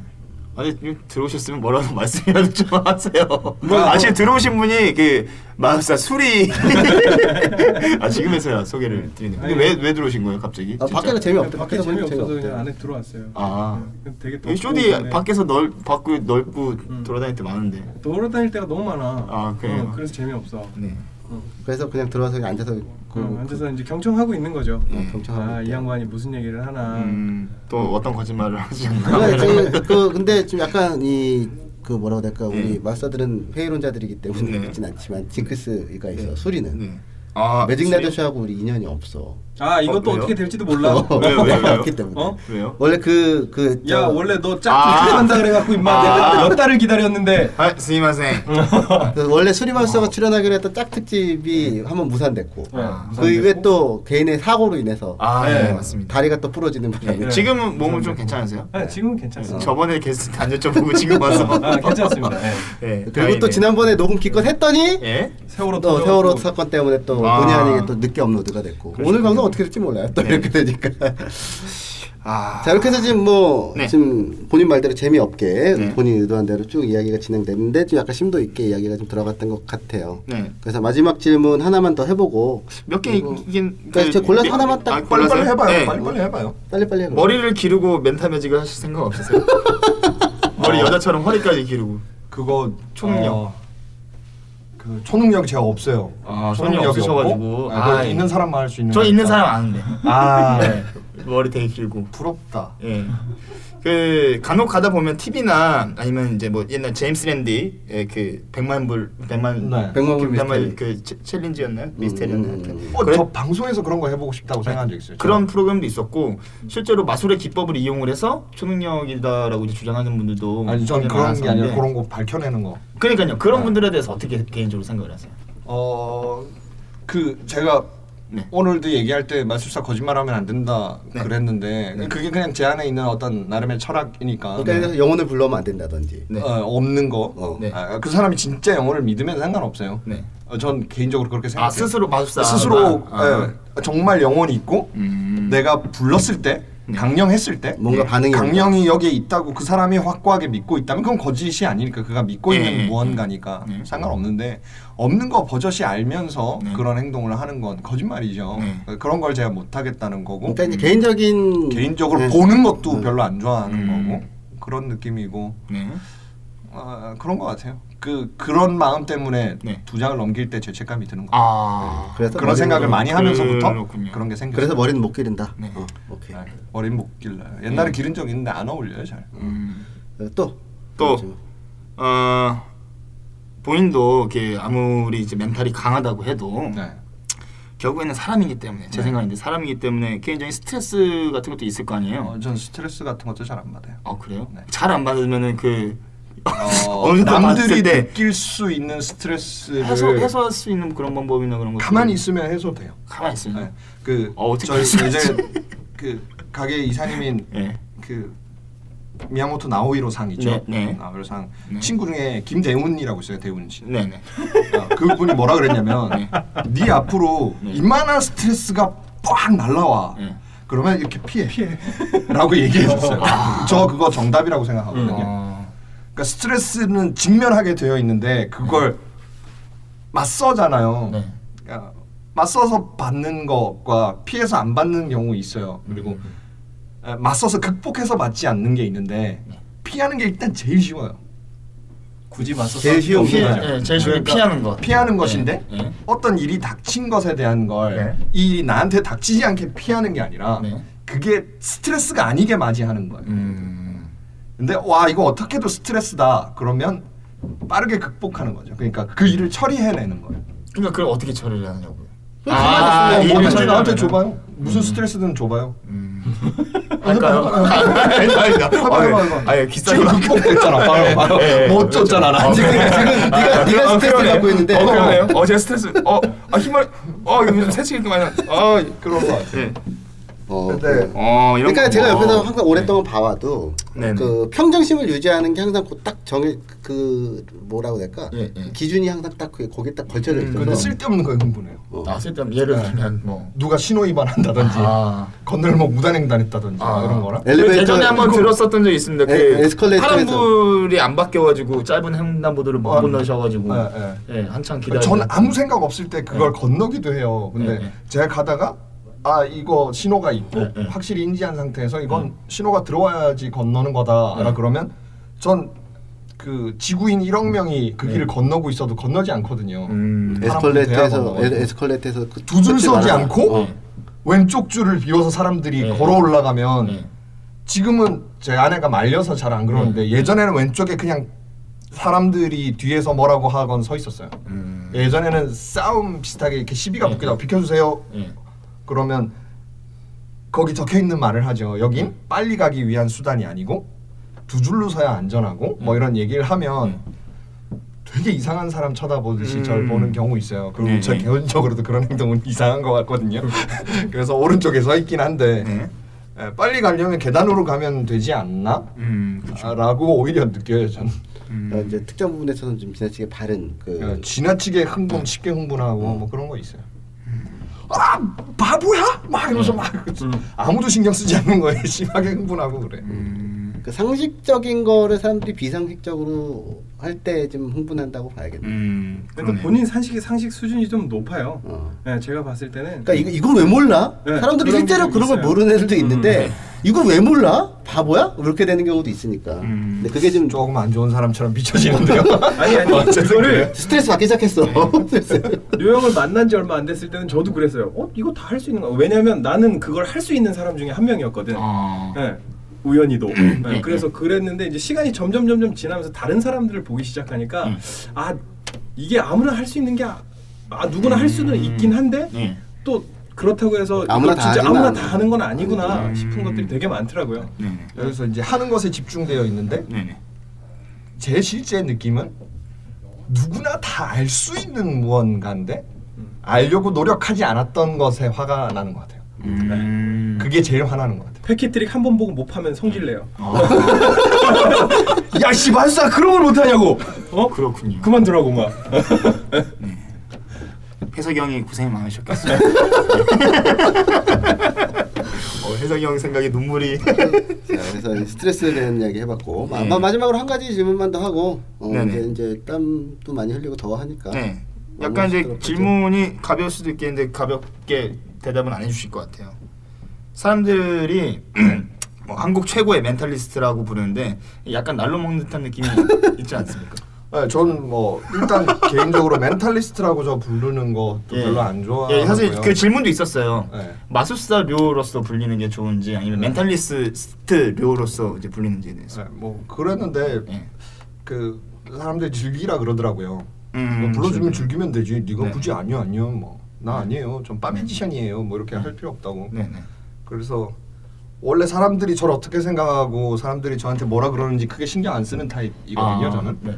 [SPEAKER 2] 아니 지금 들어오셨으면 뭐라도 말씀이라도 좀 하세요. 아직 들어오신 분이 그 마사 수리. 아 지금에서야 소개를 드리는. 근데 왜 왜 들어오신 거예요 갑자기?
[SPEAKER 1] 아,
[SPEAKER 2] 진짜?
[SPEAKER 1] 밖에가 재미없대.
[SPEAKER 4] 밖에
[SPEAKER 1] 밖에서 보니까
[SPEAKER 4] 재미없어서 그냥
[SPEAKER 1] 재미없대.
[SPEAKER 4] 안에 들어왔어요.
[SPEAKER 2] 아.
[SPEAKER 4] 네, 되게
[SPEAKER 2] 이
[SPEAKER 4] 덥고
[SPEAKER 2] 쇼디
[SPEAKER 4] 그다음에
[SPEAKER 2] 밖에서 넓 밖고 넓고
[SPEAKER 4] 음.
[SPEAKER 2] 돌아다닐 때 많은데.
[SPEAKER 4] 돌아다닐 때가 너무 많아.
[SPEAKER 2] 아, 그래요?
[SPEAKER 4] 어, 그래서 재미없어.
[SPEAKER 2] 네.
[SPEAKER 4] 어.
[SPEAKER 1] 그래서 그냥 들어와서 그냥 앉아서 그,
[SPEAKER 4] 어, 앉아서 이제 경청하고 있는 거죠.
[SPEAKER 2] 예.
[SPEAKER 1] 경청하고
[SPEAKER 4] 아, 이
[SPEAKER 1] 있대요.
[SPEAKER 4] 양반이 무슨 얘기를 하나.
[SPEAKER 2] 음, 또 어떤 거짓말을 하지
[SPEAKER 1] 그래,
[SPEAKER 2] 않나.
[SPEAKER 1] 그, 그 근데 좀 약간 이 그 뭐라고 될까 우리
[SPEAKER 2] 네.
[SPEAKER 1] 마스터들은 회의론자들이기 때문에
[SPEAKER 2] 네.
[SPEAKER 1] 그렇진 않지만 징크스가 있어
[SPEAKER 2] 네.
[SPEAKER 1] 수리는
[SPEAKER 2] 네. 아
[SPEAKER 1] 매직? 나더쇼하고 우리 인연이 없어.
[SPEAKER 4] 아 이것도
[SPEAKER 2] 어,
[SPEAKER 4] 어,
[SPEAKER 2] 왜요?
[SPEAKER 4] 떻게 될지도 몰라.
[SPEAKER 2] 왜요, 왜요, 왜요?
[SPEAKER 1] 없기 때문에.
[SPEAKER 4] 어?
[SPEAKER 2] 왜요?
[SPEAKER 1] 원래 그 그
[SPEAKER 4] 야 원래 너 짝퉁
[SPEAKER 2] 아.
[SPEAKER 4] 출연한다 그래갖고 임마
[SPEAKER 2] 아.
[SPEAKER 4] 내가 몇 달을 기다렸는데.
[SPEAKER 2] 아, 스미마생.
[SPEAKER 1] 그 원래 수리마스터가 출연하기로 했던 짝 특집이 한번 무산됐고
[SPEAKER 4] 어,
[SPEAKER 1] 그 이후에 또 개인의 사고로 인해서
[SPEAKER 2] 아,
[SPEAKER 4] 네.
[SPEAKER 2] 네, 맞습니다.
[SPEAKER 1] 다리가 또 부러지는 바람에
[SPEAKER 2] 예. 지금은 몸은 좀 괜찮으세요?
[SPEAKER 4] 아, 지금은 괜찮습니다.
[SPEAKER 2] 저번에 게스트 안 여쭤보고 지금 와서.
[SPEAKER 4] 아, 괜찮습니다.
[SPEAKER 1] 그리고 또. 지난번에 녹음 기껏 했더니
[SPEAKER 2] 예.
[SPEAKER 4] 세월호
[SPEAKER 1] 또. 세월호 사건 때문에 또
[SPEAKER 2] 아.
[SPEAKER 1] 본의 아니게 또 늦게 업로드가 됐고. 오늘 방송 어떻게 될지 몰라요 또
[SPEAKER 2] 네.
[SPEAKER 1] 이렇게 되니까
[SPEAKER 2] 아.
[SPEAKER 1] 자 이렇게 해서 지금 뭐
[SPEAKER 2] 네.
[SPEAKER 1] 지금 본인 말대로 재미없게
[SPEAKER 2] 네.
[SPEAKER 1] 본인이 의도한 대로 쭉 이야기가 진행됐는데 좀 약간 심도 있게 이야기가 좀 들어갔던 것 같아요
[SPEAKER 2] 네.
[SPEAKER 1] 그래서 마지막 질문 하나만 더 해보고
[SPEAKER 2] 몇 개 이긴
[SPEAKER 1] 그러니까 제가 골라서 하나만 딱
[SPEAKER 2] 아,
[SPEAKER 3] 빨리 빨리
[SPEAKER 2] 골라서요?
[SPEAKER 3] 해봐요.
[SPEAKER 2] 네.
[SPEAKER 3] 빨리 빨리 해봐요.
[SPEAKER 1] 빨리 빨리 해요
[SPEAKER 2] 머리를 기르고 멘탈 매직을 하실 생각 없으세요? 머리 여자처럼 허리까지 기르고.
[SPEAKER 3] 그거
[SPEAKER 2] 초능력.
[SPEAKER 3] 어, 그 초능력 제가 없어요.
[SPEAKER 2] 아, 초능력 없으셔가지고.
[SPEAKER 3] 아,
[SPEAKER 2] 아,
[SPEAKER 3] 있는 사람만 할 수 있는.
[SPEAKER 2] 저 있는
[SPEAKER 3] 거니까.
[SPEAKER 2] 사람 아는데.
[SPEAKER 3] 아
[SPEAKER 2] 네. 머리 되게 길고.
[SPEAKER 3] 부럽다.
[SPEAKER 2] 예. 그 간혹 가다 보면 TV나 아니면 이제 뭐 옛날 제임스 랜디의 그 백만 불 백만
[SPEAKER 3] 네.
[SPEAKER 1] 백만 불
[SPEAKER 2] 백만
[SPEAKER 1] 미스테리.
[SPEAKER 2] 그 체- 챌린지였나요? 미스테리였나요?
[SPEAKER 1] 음.
[SPEAKER 2] 하여튼.
[SPEAKER 3] 어,
[SPEAKER 2] 그래-
[SPEAKER 3] 저 방송에서 그런 거 해보고 싶다고 생각한 적 있어요.
[SPEAKER 2] 그런 프로그램도 있었고 실제로 마술의 기법을 이용을 해서 초능력이다라고 이제 주장하는 분들도
[SPEAKER 3] 아니 전
[SPEAKER 2] 굉장히
[SPEAKER 3] 그런 게 아니라
[SPEAKER 2] 많았었는데
[SPEAKER 3] 그런 거 밝혀내는 거.
[SPEAKER 2] 그러니까요 그런
[SPEAKER 3] 네.
[SPEAKER 2] 분들에 대해서 어떻게 개인적으로 생각을 하세요?
[SPEAKER 3] 어, 그 제가
[SPEAKER 2] 네.
[SPEAKER 3] 오늘도 얘기할 때 마술사 거짓말하면 안 된다
[SPEAKER 2] 네.
[SPEAKER 3] 그랬는데
[SPEAKER 2] 네.
[SPEAKER 3] 그게 그냥 제 안에 있는 어떤 나름의 철학이니까
[SPEAKER 1] 그러니까 영혼을 불러오면 안 된다든지
[SPEAKER 2] 네.
[SPEAKER 3] 어, 없는 거.
[SPEAKER 1] 어.
[SPEAKER 2] 네.
[SPEAKER 3] 아, 그 사람이 진짜 영혼을 믿으면 상관없어요.
[SPEAKER 2] 네.
[SPEAKER 3] 어, 전 개인적으로 그렇게 생각해요.
[SPEAKER 2] 아 스스로 마술사
[SPEAKER 3] 스스로
[SPEAKER 2] 아.
[SPEAKER 3] 예, 정말 영혼이 있고
[SPEAKER 2] 음.
[SPEAKER 3] 내가 불렀을 때 강령했을 때
[SPEAKER 1] 뭔가 반응이
[SPEAKER 3] 강령이 여기에 있다고 그 사람이 확고하게 믿고 있다면 그건 거짓이 아니니까 그가 믿고
[SPEAKER 2] 네,
[SPEAKER 3] 있는
[SPEAKER 2] 네,
[SPEAKER 3] 무언가니까
[SPEAKER 2] 네.
[SPEAKER 3] 상관없는데 없는 거 버젓이 알면서
[SPEAKER 2] 네.
[SPEAKER 3] 그런 행동을 하는 건 거짓말이죠.
[SPEAKER 2] 네.
[SPEAKER 3] 그런 걸 제가 못 하겠다는 거고
[SPEAKER 1] 그러니까 이제 개인적인
[SPEAKER 3] 개인적으로
[SPEAKER 1] 네.
[SPEAKER 3] 보는 것도
[SPEAKER 1] 네.
[SPEAKER 3] 별로 안 좋아하는
[SPEAKER 2] 음.
[SPEAKER 3] 거고 그런 느낌이고
[SPEAKER 2] 네.
[SPEAKER 3] 아, 그런 것 같아요. 그 그런 마음 때문에
[SPEAKER 2] 네.
[SPEAKER 3] 두 장을 넘길 때 죄책감이 드는 거.
[SPEAKER 2] 아.
[SPEAKER 1] 그래서
[SPEAKER 3] 그런
[SPEAKER 1] 머리는-
[SPEAKER 3] 생각을 많이 하면서부터
[SPEAKER 2] 그렇군요.
[SPEAKER 3] 그런 게 생겨.
[SPEAKER 1] 그래서 머리는 못 기른다.
[SPEAKER 2] 네.
[SPEAKER 1] 어, 오케이.
[SPEAKER 3] 네, 머리는 못 길러요. 옛날에
[SPEAKER 2] 네.
[SPEAKER 3] 기른 적 있는데 안 어울려요 잘.
[SPEAKER 2] 음.
[SPEAKER 1] 어, 또
[SPEAKER 2] 또.
[SPEAKER 1] 좀.
[SPEAKER 2] 어 본인도 이렇게 아무리 이제 멘탈이 강하다고 해도
[SPEAKER 3] 네.
[SPEAKER 2] 결국에는 사람이기 때문에 제
[SPEAKER 3] 네.
[SPEAKER 2] 생각인데 사람이기 때문에 개인적인 스트레스 같은 것도 있을 거 아니에요.
[SPEAKER 3] 어, 전 스트레스 같은 것도 잘 안 받아요.
[SPEAKER 2] 아 그래요?
[SPEAKER 3] 네.
[SPEAKER 2] 잘 안 받으면은 그
[SPEAKER 3] 어, 남들이
[SPEAKER 2] 때
[SPEAKER 3] 느낄 수 있는 스트레스를
[SPEAKER 2] 해소 해소할 수 있는 그런 방법이나 그런 거
[SPEAKER 3] 가만히 있으면 해소돼요.
[SPEAKER 2] 가만히 있으면
[SPEAKER 3] 네. 그
[SPEAKER 2] 어, 어떻게
[SPEAKER 3] 저희? 이제 그 가게 이사님인
[SPEAKER 2] 네.
[SPEAKER 3] 그 미야모토 나오히로 상 있죠.
[SPEAKER 2] 네, 네.
[SPEAKER 3] 나오히로 상
[SPEAKER 2] 네.
[SPEAKER 3] 친구 중에 김대훈이라고 있어요. 대훈 씨.
[SPEAKER 2] 네 네
[SPEAKER 3] 어, 그분이 뭐라 그랬냐면
[SPEAKER 2] 네.
[SPEAKER 3] 네 앞으로
[SPEAKER 2] 네.
[SPEAKER 3] 이만한 스트레스가 빡 날라와.
[SPEAKER 2] 네.
[SPEAKER 3] 그러면 이렇게 피해. 라고 얘기해 줬어요. 저 그거 정답이라고 생각하거든요.
[SPEAKER 2] 어,
[SPEAKER 3] 그러니까 스트레스는 직면하게 되어 있는데 그걸 맞서잖아요.
[SPEAKER 2] 네.
[SPEAKER 3] 그러니까 맞서서 받는 것과 피해서 안 받는 경우 있어요. 그리고
[SPEAKER 2] 음.
[SPEAKER 3] 에, 맞서서 극복해서 맞지 않는 게 있는데
[SPEAKER 2] 네.
[SPEAKER 3] 피하는 게 일단 제일 쉬워요.
[SPEAKER 4] 굳이 맞서서
[SPEAKER 1] 제일 쉬운 게-
[SPEAKER 4] 거죠.
[SPEAKER 2] 네, 제일 쉬운 게
[SPEAKER 3] 그러니까
[SPEAKER 2] 피하는 것
[SPEAKER 3] 피하는
[SPEAKER 2] 네,
[SPEAKER 3] 것인데
[SPEAKER 2] 네.
[SPEAKER 3] 어떤 일이 닥친 것에 대한 걸이 일이 나한테 닥치지 않게 피하는 게 아니라
[SPEAKER 2] 네.
[SPEAKER 3] 그게 스트레스가 아니게 맞이하는 거예요.
[SPEAKER 2] 음.
[SPEAKER 3] 근데 와 이거 어떻게도 스트레스다 그러면 빠르게 극복하는 거죠. 그러니까 그 일을 처리해내는 거예요.
[SPEAKER 2] 그러니까 그걸 어떻게 처리를 하느냐고요
[SPEAKER 1] 아,
[SPEAKER 3] 뭐든지
[SPEAKER 2] 처리를
[SPEAKER 3] 나한테. 줘봐요. 무슨 스트레스든 줘봐요.
[SPEAKER 2] 음. 비싼
[SPEAKER 3] 지금
[SPEAKER 2] 거
[SPEAKER 3] 극복됐잖아. 바로 바로
[SPEAKER 2] 예, 예.
[SPEAKER 3] 못 줬잖아 나.
[SPEAKER 2] 어,
[SPEAKER 1] 지금. 지금 네가 네가
[SPEAKER 2] 어,
[SPEAKER 1] 스트레스
[SPEAKER 2] 그러네.
[SPEAKER 1] 받고 있는데
[SPEAKER 2] 어 그러네요. 어 제가 스트레스 어 아 힘을 어 이거 요즘 새치기 이렇게 많이 나. 아
[SPEAKER 3] 그런 거 같아.
[SPEAKER 2] 네.
[SPEAKER 1] 어,
[SPEAKER 3] 근데
[SPEAKER 2] 어 이런
[SPEAKER 1] 그러니까
[SPEAKER 2] 거.
[SPEAKER 1] 제가 옆에서
[SPEAKER 2] 어.
[SPEAKER 1] 항상 오랫동안 봐와도
[SPEAKER 2] 네네.
[SPEAKER 1] 그 평정심을 유지하는 게 항상 그딱 정해 그 뭐라고 해야 될까
[SPEAKER 2] 예, 예.
[SPEAKER 1] 그 기준이 항상 딱 그- 거기에 딱 걸쳐져
[SPEAKER 2] 음,
[SPEAKER 1] 있어서
[SPEAKER 3] 근데 쓸데없는 거에 흥분해요.
[SPEAKER 1] 어.
[SPEAKER 2] 아 쓸데없는 예를 들면 뭐
[SPEAKER 3] 누가 신호 위반한다든지
[SPEAKER 2] 아.
[SPEAKER 3] 건들목 무단횡단했다든지
[SPEAKER 2] 아.
[SPEAKER 3] 이런 거나.
[SPEAKER 1] 엘리베이터
[SPEAKER 2] 예전에 한번
[SPEAKER 1] 이거-
[SPEAKER 2] 들었었던 적이 있습니다. 그
[SPEAKER 1] 에- 에스컬레이터에서.
[SPEAKER 2] 파란 불이 안 바뀌어가지고 짧은 횡단보도를 못
[SPEAKER 3] 어.
[SPEAKER 2] 건너셔가지고
[SPEAKER 3] 예, 예.
[SPEAKER 2] 예 한참 기다려.
[SPEAKER 3] 전 아무 생각 없을 때 그걸
[SPEAKER 2] 네.
[SPEAKER 3] 건너기도 해요. 근데
[SPEAKER 2] 네, 네.
[SPEAKER 3] 제가 가다가 아 이거 신호가 있고
[SPEAKER 2] 네, 네.
[SPEAKER 3] 확실히 인지한 상태에서 이건 신호가 들어와야지 건너는 거다라
[SPEAKER 2] 네.
[SPEAKER 3] 그러면 전 그 지구인 1억 명이 그
[SPEAKER 2] 네.
[SPEAKER 3] 길을 건너고 있어도 건너지 않거든요.
[SPEAKER 2] 음.
[SPEAKER 1] 에스컬레이터에서 에-. 에스컬레이터에서 그
[SPEAKER 3] 두 줄 서지
[SPEAKER 1] 많아.
[SPEAKER 3] 않고
[SPEAKER 1] 어.
[SPEAKER 3] 왼쪽 줄을 비워서 사람들이
[SPEAKER 2] 네.
[SPEAKER 3] 걸어 올라가면
[SPEAKER 2] 네.
[SPEAKER 3] 지금은 제 아내가 말려서 잘 안 그러는데
[SPEAKER 2] 네.
[SPEAKER 3] 예전에는 왼쪽에 그냥 사람들이 뒤에서 뭐라고 하건 서 있었어요.
[SPEAKER 2] 음.
[SPEAKER 3] 예전에는 싸움 비슷하게 이렇게 시비가
[SPEAKER 2] 네.
[SPEAKER 3] 붙기도 하고 비켜주세요.
[SPEAKER 2] 예.
[SPEAKER 3] 그러면 거기 적혀 있는 말을 하죠. 여긴 빨리 가기 위한 수단이 아니고 두 줄로 서야 안전하고 뭐 이런 얘기를 하면 되게 이상한 사람 쳐다보듯이
[SPEAKER 2] 음.
[SPEAKER 3] 저를 보는 경우 있어요. 그리고
[SPEAKER 2] 네,
[SPEAKER 3] 저
[SPEAKER 2] 네.
[SPEAKER 3] 개인적으로도 그런 행동은 이상한 것 같거든요. 그래서 오른쪽에 서 있긴 한데
[SPEAKER 2] 네.
[SPEAKER 3] 에, 빨리 가려면 계단으로 가면 되지 않나?
[SPEAKER 2] 음. 그렇죠.
[SPEAKER 3] 아, 라고 오히려 느껴요 저는.
[SPEAKER 2] 음.
[SPEAKER 1] 어, 이제 특정 부분에서는 좀 지나치게 바른 그
[SPEAKER 3] 어, 지나치게 흥분, 쉽게 흥분하고 뭐 그런 거 있어요. 아 바보야? 막 이러면서 막 아무도 신경 쓰지 않는 거에 심하게 흥분하고 그래.
[SPEAKER 2] 음.
[SPEAKER 1] 그 상식적인 거를 사람들이 비상식적으로 할 때 좀 흥분한다고 봐야겠네.
[SPEAKER 2] 음.
[SPEAKER 4] 그러니까. 본인 산식의 상식 수준이 좀 높아요.
[SPEAKER 1] 어.
[SPEAKER 4] 네, 제가 봤을 때는
[SPEAKER 1] 그러니까 이거 이걸 왜 몰라?
[SPEAKER 4] 네,
[SPEAKER 1] 사람들이
[SPEAKER 4] 그런
[SPEAKER 1] 실제로
[SPEAKER 4] 게
[SPEAKER 1] 그런 걸
[SPEAKER 4] 있어요.
[SPEAKER 1] 모르는 애들도 있는데
[SPEAKER 2] 네.
[SPEAKER 1] 이걸 왜 몰라? 바보야? 이렇게 되는 경우도 있으니까.
[SPEAKER 2] 음.
[SPEAKER 1] 근데 그게 좀
[SPEAKER 3] 조금 안 좋은 사람처럼 비춰지는데요.
[SPEAKER 4] 아니 아니 이거를
[SPEAKER 1] 스트레스 받기 시작했어.
[SPEAKER 4] 류형을 만난 지 얼마 안 됐을 때는 저도 그랬어요. 어 이거 다 할 수 있는 거. 왜냐면 나는 그걸 할 수 있는 사람 중에 한 명이었거든.
[SPEAKER 2] 아.
[SPEAKER 4] 네. 우연히도. 네,
[SPEAKER 2] 네.
[SPEAKER 4] 그래서 그랬는데 이제 시간이 점점 점점 지나면서 다른 사람들을 보기 시작하니까
[SPEAKER 2] 음.
[SPEAKER 4] 아 이게 아무나 할 수 있는 게아 누구나 할 수는
[SPEAKER 2] 음.
[SPEAKER 4] 있긴 한데
[SPEAKER 2] 네.
[SPEAKER 4] 또 그렇다고 해서
[SPEAKER 1] 아무나 다
[SPEAKER 4] 진짜 아무나. 다 하는 건 아니구나
[SPEAKER 2] 음.
[SPEAKER 4] 싶은 것들이 되게 많더라고요.
[SPEAKER 2] 네네.
[SPEAKER 3] 그래서 이제 하는 것에 집중되어 있는데
[SPEAKER 2] 네네.
[SPEAKER 3] 제 실제 느낌은 누구나 다 알 수 있는 무언가인데 알려고 노력하지 않았던 것에 화가 나는 것 같아요.
[SPEAKER 2] 음.
[SPEAKER 3] 그게 제일 화나는 것 같아요.
[SPEAKER 4] 패키트릭 한 번 보고 못 파면 성질내요.
[SPEAKER 3] 야 씨발사 그런 걸 못하냐고.
[SPEAKER 4] 어?
[SPEAKER 2] 그렇군요.
[SPEAKER 4] 그만두라고 막.
[SPEAKER 2] 해석이 형이 고생이 많으셨겠어요. 어, 혜성이 형 생각에 눈물이.
[SPEAKER 1] 자, 그래서 이 스트레스에 대한 이야기 해봤고
[SPEAKER 2] 네.
[SPEAKER 1] 마, 마지막으로 한 가지 질문만 더 하고 어,
[SPEAKER 2] 네네.
[SPEAKER 1] 이제, 이제 땀도 많이 흘리고 더하니까
[SPEAKER 2] 네. 약간 이제 질문이 가벼울 수도 있겠는데 가볍게 대답은 안 해주실 것 같아요. 사람들이 뭐 한국 최고의 mentalist라고 부르는데 약간 날로 먹는 듯한 느낌이 있지 않습니까?
[SPEAKER 3] 네, 저는 뭐 일단 개인적으로 mentalist라고 저 부르는 것도
[SPEAKER 2] 예.
[SPEAKER 3] 별로 안 좋아하고요.
[SPEAKER 2] 예, 사실 그 질문도 있었어요.
[SPEAKER 3] 네.
[SPEAKER 2] 마술사 료로서 불리는 게 좋은지 아니면
[SPEAKER 3] 네.
[SPEAKER 2] mentalist 료로서 이제 불리는지에 대해서.
[SPEAKER 3] 네, 뭐 그랬는데
[SPEAKER 2] 예.
[SPEAKER 3] 그 사람들이 즐기라 그러더라고요.
[SPEAKER 2] 음,
[SPEAKER 3] 뭐 불러주면
[SPEAKER 2] 즐기-
[SPEAKER 3] 즐기면 되지. 네가
[SPEAKER 2] 네.
[SPEAKER 3] 굳이 아니요 아니요 뭐 나 아니에요. 전 빠매지션이에요. 뭐 이렇게 할 필요 없다고.
[SPEAKER 2] 네 네.
[SPEAKER 3] 그래서 원래 사람들이 저를 어떻게 생각하고 사람들이 저한테 뭐라 그러는지 크게 신경 안 쓰는 타입이거든요.
[SPEAKER 2] 아,
[SPEAKER 3] 저는. 에,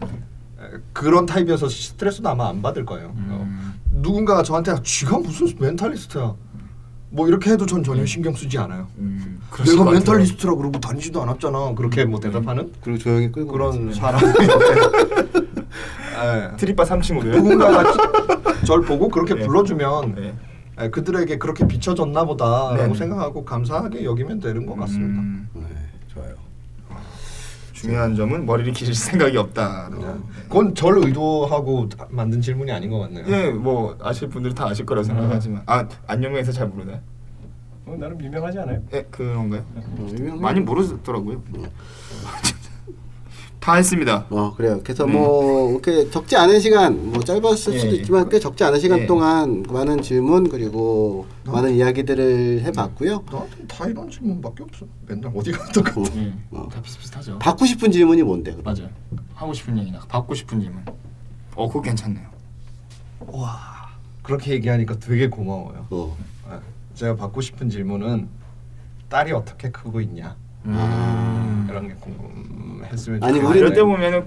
[SPEAKER 3] 그런 타입이어서 스트레스도 아마 안 받을 거예요.
[SPEAKER 2] 음.
[SPEAKER 3] 어, 누군가가 저한테 쥐가 무슨 멘탈리스트야. 뭐 이렇게 해도 전 전혀 신경 쓰지 않아요.
[SPEAKER 2] 음,
[SPEAKER 3] 내가. 멘탈리스트라 그러고 다니지도 않았잖아. 그렇게 뭐 대답하는
[SPEAKER 1] 그리고 조용히 끌고
[SPEAKER 3] 그런 예.
[SPEAKER 2] 트리빠 3층으로요?
[SPEAKER 3] 누군가가 절 보고 그렇게
[SPEAKER 2] 네.
[SPEAKER 3] 불러주면
[SPEAKER 2] 네.
[SPEAKER 3] 예, 그들에게 그렇게 비춰졌나 보다라고
[SPEAKER 2] 네네.
[SPEAKER 3] 생각하고 감사하게 여기면 되는 것 같습니다.
[SPEAKER 2] 음,
[SPEAKER 1] 네, 좋아요.
[SPEAKER 2] 중요한 점은 머리를 기실 생각이 없다.
[SPEAKER 3] 네. 그건 절 의도하고 만든 질문이 아닌 것 같네요.
[SPEAKER 2] 예, 뭐 아실 분들은 다 아실 거라고 생각하지만 아 안녕에서 잘 모르나요?
[SPEAKER 4] 어, 나름 유명하지 않아요?
[SPEAKER 2] 예, 그런가요?
[SPEAKER 1] 어,
[SPEAKER 2] 많이 모르더라고요. 다 했습니다.
[SPEAKER 1] 어 그래요. 그래서
[SPEAKER 2] 네.
[SPEAKER 1] 뭐 이렇게 적지 않은 시간, 뭐 짧았을
[SPEAKER 2] 예,
[SPEAKER 1] 수도
[SPEAKER 2] 예.
[SPEAKER 1] 있지만 꽤 적지 않은 시간
[SPEAKER 2] 예.
[SPEAKER 1] 동안 많은 질문 그리고
[SPEAKER 3] 어?
[SPEAKER 1] 많은 이야기들을 해봤고요.
[SPEAKER 3] 나한테 다 이런 질문밖에 없어. 맨날 어디 가도.
[SPEAKER 1] 어,
[SPEAKER 2] 예,
[SPEAKER 1] 어.
[SPEAKER 2] 다 비슷비슷하죠.
[SPEAKER 1] 받고 싶은 질문이 뭔데? 그럼?
[SPEAKER 2] 맞아요. 하고 싶은 얘기나 받고 싶은 질문. 어, 그거 괜찮네요.
[SPEAKER 3] 와 그렇게 얘기하니까 되게 고마워요.
[SPEAKER 1] 어.
[SPEAKER 3] 예. 제가 받고 싶은 질문은 딸이 어떻게 크고 있냐
[SPEAKER 2] 음.
[SPEAKER 3] 이런 게 궁금했으면
[SPEAKER 1] 아니,
[SPEAKER 2] 아,
[SPEAKER 3] 좋겠는데
[SPEAKER 2] 이럴 때 보면은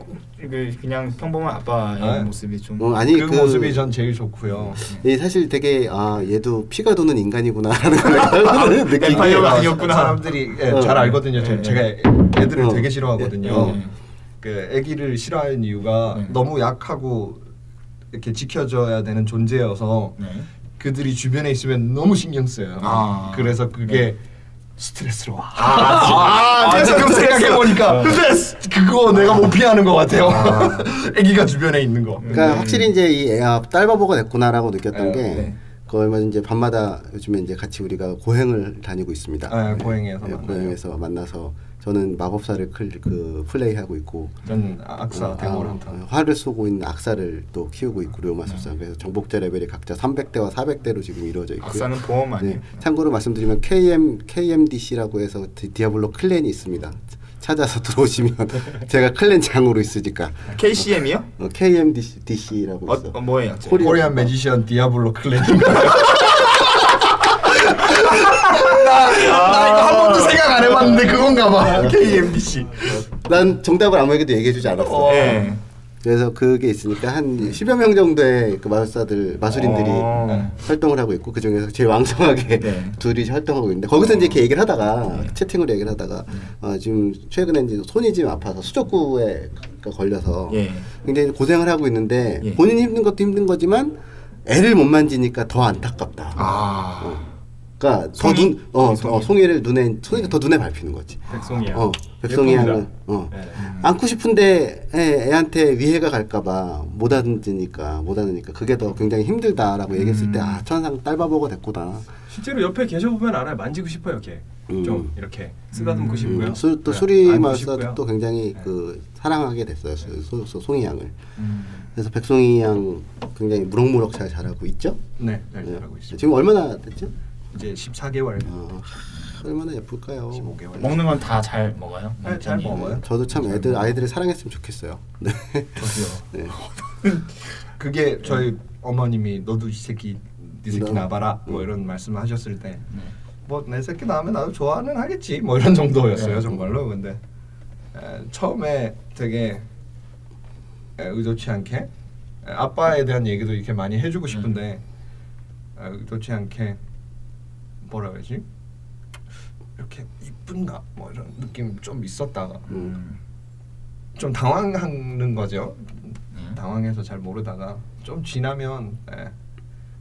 [SPEAKER 2] 그 그냥 평범한 아빠의
[SPEAKER 3] 네.
[SPEAKER 2] 모습이 좀.
[SPEAKER 1] 어, 아니
[SPEAKER 3] 그,
[SPEAKER 1] 그,
[SPEAKER 3] 모습이 전 제일 좋고요.
[SPEAKER 1] 이 사실 되게 아 얘도 피가 도는 인간이구나라는 걸 느끼게
[SPEAKER 2] 엠파이어가
[SPEAKER 3] 어,
[SPEAKER 2] 아니었구나.
[SPEAKER 3] 사람들이 예,
[SPEAKER 1] 어.
[SPEAKER 3] 잘 알거든요. 저-
[SPEAKER 2] 예,
[SPEAKER 3] 제가 애들을
[SPEAKER 1] 어.
[SPEAKER 3] 되게 싫어하거든요.
[SPEAKER 1] 어.
[SPEAKER 2] 예.
[SPEAKER 3] 그 아기를 싫어하는 이유가
[SPEAKER 2] 네.
[SPEAKER 3] 너무 약하고 이렇게 지켜줘야 되는 존재여서
[SPEAKER 2] 네.
[SPEAKER 3] 그들이 주변에 있으면 너무 신경 쓰여요.
[SPEAKER 2] 아.
[SPEAKER 3] 그래서 그게 스트레스로 와.
[SPEAKER 2] 아,
[SPEAKER 3] 아, 지금 생각해 보니까 그거 내가 못 피하는 것 같아요. 아기가 주변에 있는 거.
[SPEAKER 1] 그러니까
[SPEAKER 2] 음.
[SPEAKER 1] 확실히 이제 이 애가 딸바보가 됐구나라고 느꼈던
[SPEAKER 3] 네,
[SPEAKER 1] 게
[SPEAKER 2] 네.
[SPEAKER 1] 그 얼마 전 이제 밤마다 요즘에 이제 같이 우리가 고행을 다니고 있습니다.
[SPEAKER 3] 아, 고행에서
[SPEAKER 1] 네. 고행에서 만나서 저는 마법사를 클, 그 플레이하고 있고
[SPEAKER 3] 전 악사
[SPEAKER 1] 어,
[SPEAKER 3] 대물
[SPEAKER 1] 아. 어, 활을 쏘고 있는 악사를 또 키우고 있고 료마술사
[SPEAKER 3] 네.
[SPEAKER 1] 그래서 정복자 레벨이 각자 300대와 400대로 지금 이루어져 있고요.
[SPEAKER 2] 악사는 보험 아니에요?
[SPEAKER 1] 네, 참고로 말씀드리면 KM KMDC라고 해서 디, 디아블로 clan이 있습니다. 찾아서 들어오시면 제가 clan 장으로 있으니까
[SPEAKER 2] KCM이요?
[SPEAKER 1] 어, KMDC라고
[SPEAKER 2] 어,
[SPEAKER 1] 있어.
[SPEAKER 2] 어 뭐예요?
[SPEAKER 3] Korea- Korean Magician Diablo Clan 인가요? 나, 나 이거 한 번도 생각 안 해봤는데 그건가 봐. KMDC.
[SPEAKER 1] 난 정답을 아무에게도 얘기해주지 않았어.
[SPEAKER 2] 예.
[SPEAKER 1] 그래서 그게 있으니까 한 10여 명 정도의 그 마술사들 마술인들이
[SPEAKER 2] 어.
[SPEAKER 1] 활동을 하고 있고 그 중에서 제일 왕성하게
[SPEAKER 2] 네.
[SPEAKER 1] 둘이 활동하고 있는데 거기서 이제 이렇게 얘기를 하다가 채팅으로 얘기를 하다가 어, 지금 최근에 이제 손이 좀 아파서 수족구에 걸려서
[SPEAKER 2] 예.
[SPEAKER 1] 굉장히 고생을 하고 있는데
[SPEAKER 2] 예.
[SPEAKER 1] 본인이 힘든 것도 힘든 거지만 애를 못 만지니까 더 안타깝다.
[SPEAKER 2] 아.
[SPEAKER 1] 그러니까
[SPEAKER 2] 송이?
[SPEAKER 1] 더 눈, 어. 어, 송이를 눈에 송이가 더 눈에 밟히는 거지.
[SPEAKER 4] 백송이야.
[SPEAKER 1] 어, 백송이
[SPEAKER 4] 예쁩니다.
[SPEAKER 1] 양은 어.
[SPEAKER 4] 네.
[SPEAKER 1] 안고 싶은데 애, 애한테 위해가 갈까봐 못 앉으니까 못 앉으니까 그게 더 굉장히 힘들다라고 얘기했을 때
[SPEAKER 2] 음.
[SPEAKER 1] 아 천상 딸바보가 됐구나.
[SPEAKER 4] 실제로 옆에 계셔 보면 알아요. 만지고 싶어요, 걔.
[SPEAKER 1] 음.
[SPEAKER 4] 좀 이렇게 쓰다듬고 싶고요.
[SPEAKER 1] 음, 수, 또
[SPEAKER 4] 네,
[SPEAKER 1] 수리
[SPEAKER 4] 안고
[SPEAKER 1] 마술사도
[SPEAKER 4] 싶고요.
[SPEAKER 1] 또 굉장히
[SPEAKER 4] 네.
[SPEAKER 1] 그 사랑하게 됐어요. 소, 소, 소, 송이 양을.
[SPEAKER 2] 음.
[SPEAKER 1] 그래서 백송이 양 굉장히 무럭무럭 잘 자라고 있죠.
[SPEAKER 3] 네, 잘
[SPEAKER 1] 네.
[SPEAKER 3] 잘하고 있습니다.
[SPEAKER 1] 지금 얼마나 됐죠?
[SPEAKER 3] 이제 14개월.
[SPEAKER 1] 어, 얼마나 예쁠까요?
[SPEAKER 3] 15개월.
[SPEAKER 2] 먹는 건 다 잘 먹어요?
[SPEAKER 3] 네, 잘. 먹어요.
[SPEAKER 1] 저도 참 애들 아이들을 사랑했으면 좋겠어요. 네.
[SPEAKER 2] 저도요.
[SPEAKER 1] 네.
[SPEAKER 3] 그게 저희 어머님이 너도 이 새끼 네 새끼
[SPEAKER 1] 나-
[SPEAKER 3] 나봐라 뭐
[SPEAKER 1] 음.
[SPEAKER 3] 이런 말씀하셨을 때
[SPEAKER 2] 네.
[SPEAKER 3] 뭐내 새끼 나오면 나도 좋아는 하겠지 뭐 이런 정도였어요
[SPEAKER 2] 네.
[SPEAKER 3] 정말로 근데 에, 처음에 되게 에, 의도치 않게 에, 아빠에 대한 얘기도 이렇게 많이 해주고 싶은데 에, 의도치 않게 뭐라 그러지 이렇게 이쁜가 뭐 이런 느낌 좀 있었다가
[SPEAKER 1] 음.
[SPEAKER 3] 좀 당황하는 거죠.
[SPEAKER 2] 음.
[SPEAKER 3] 당황해서 잘 모르다가 좀 지나면 예,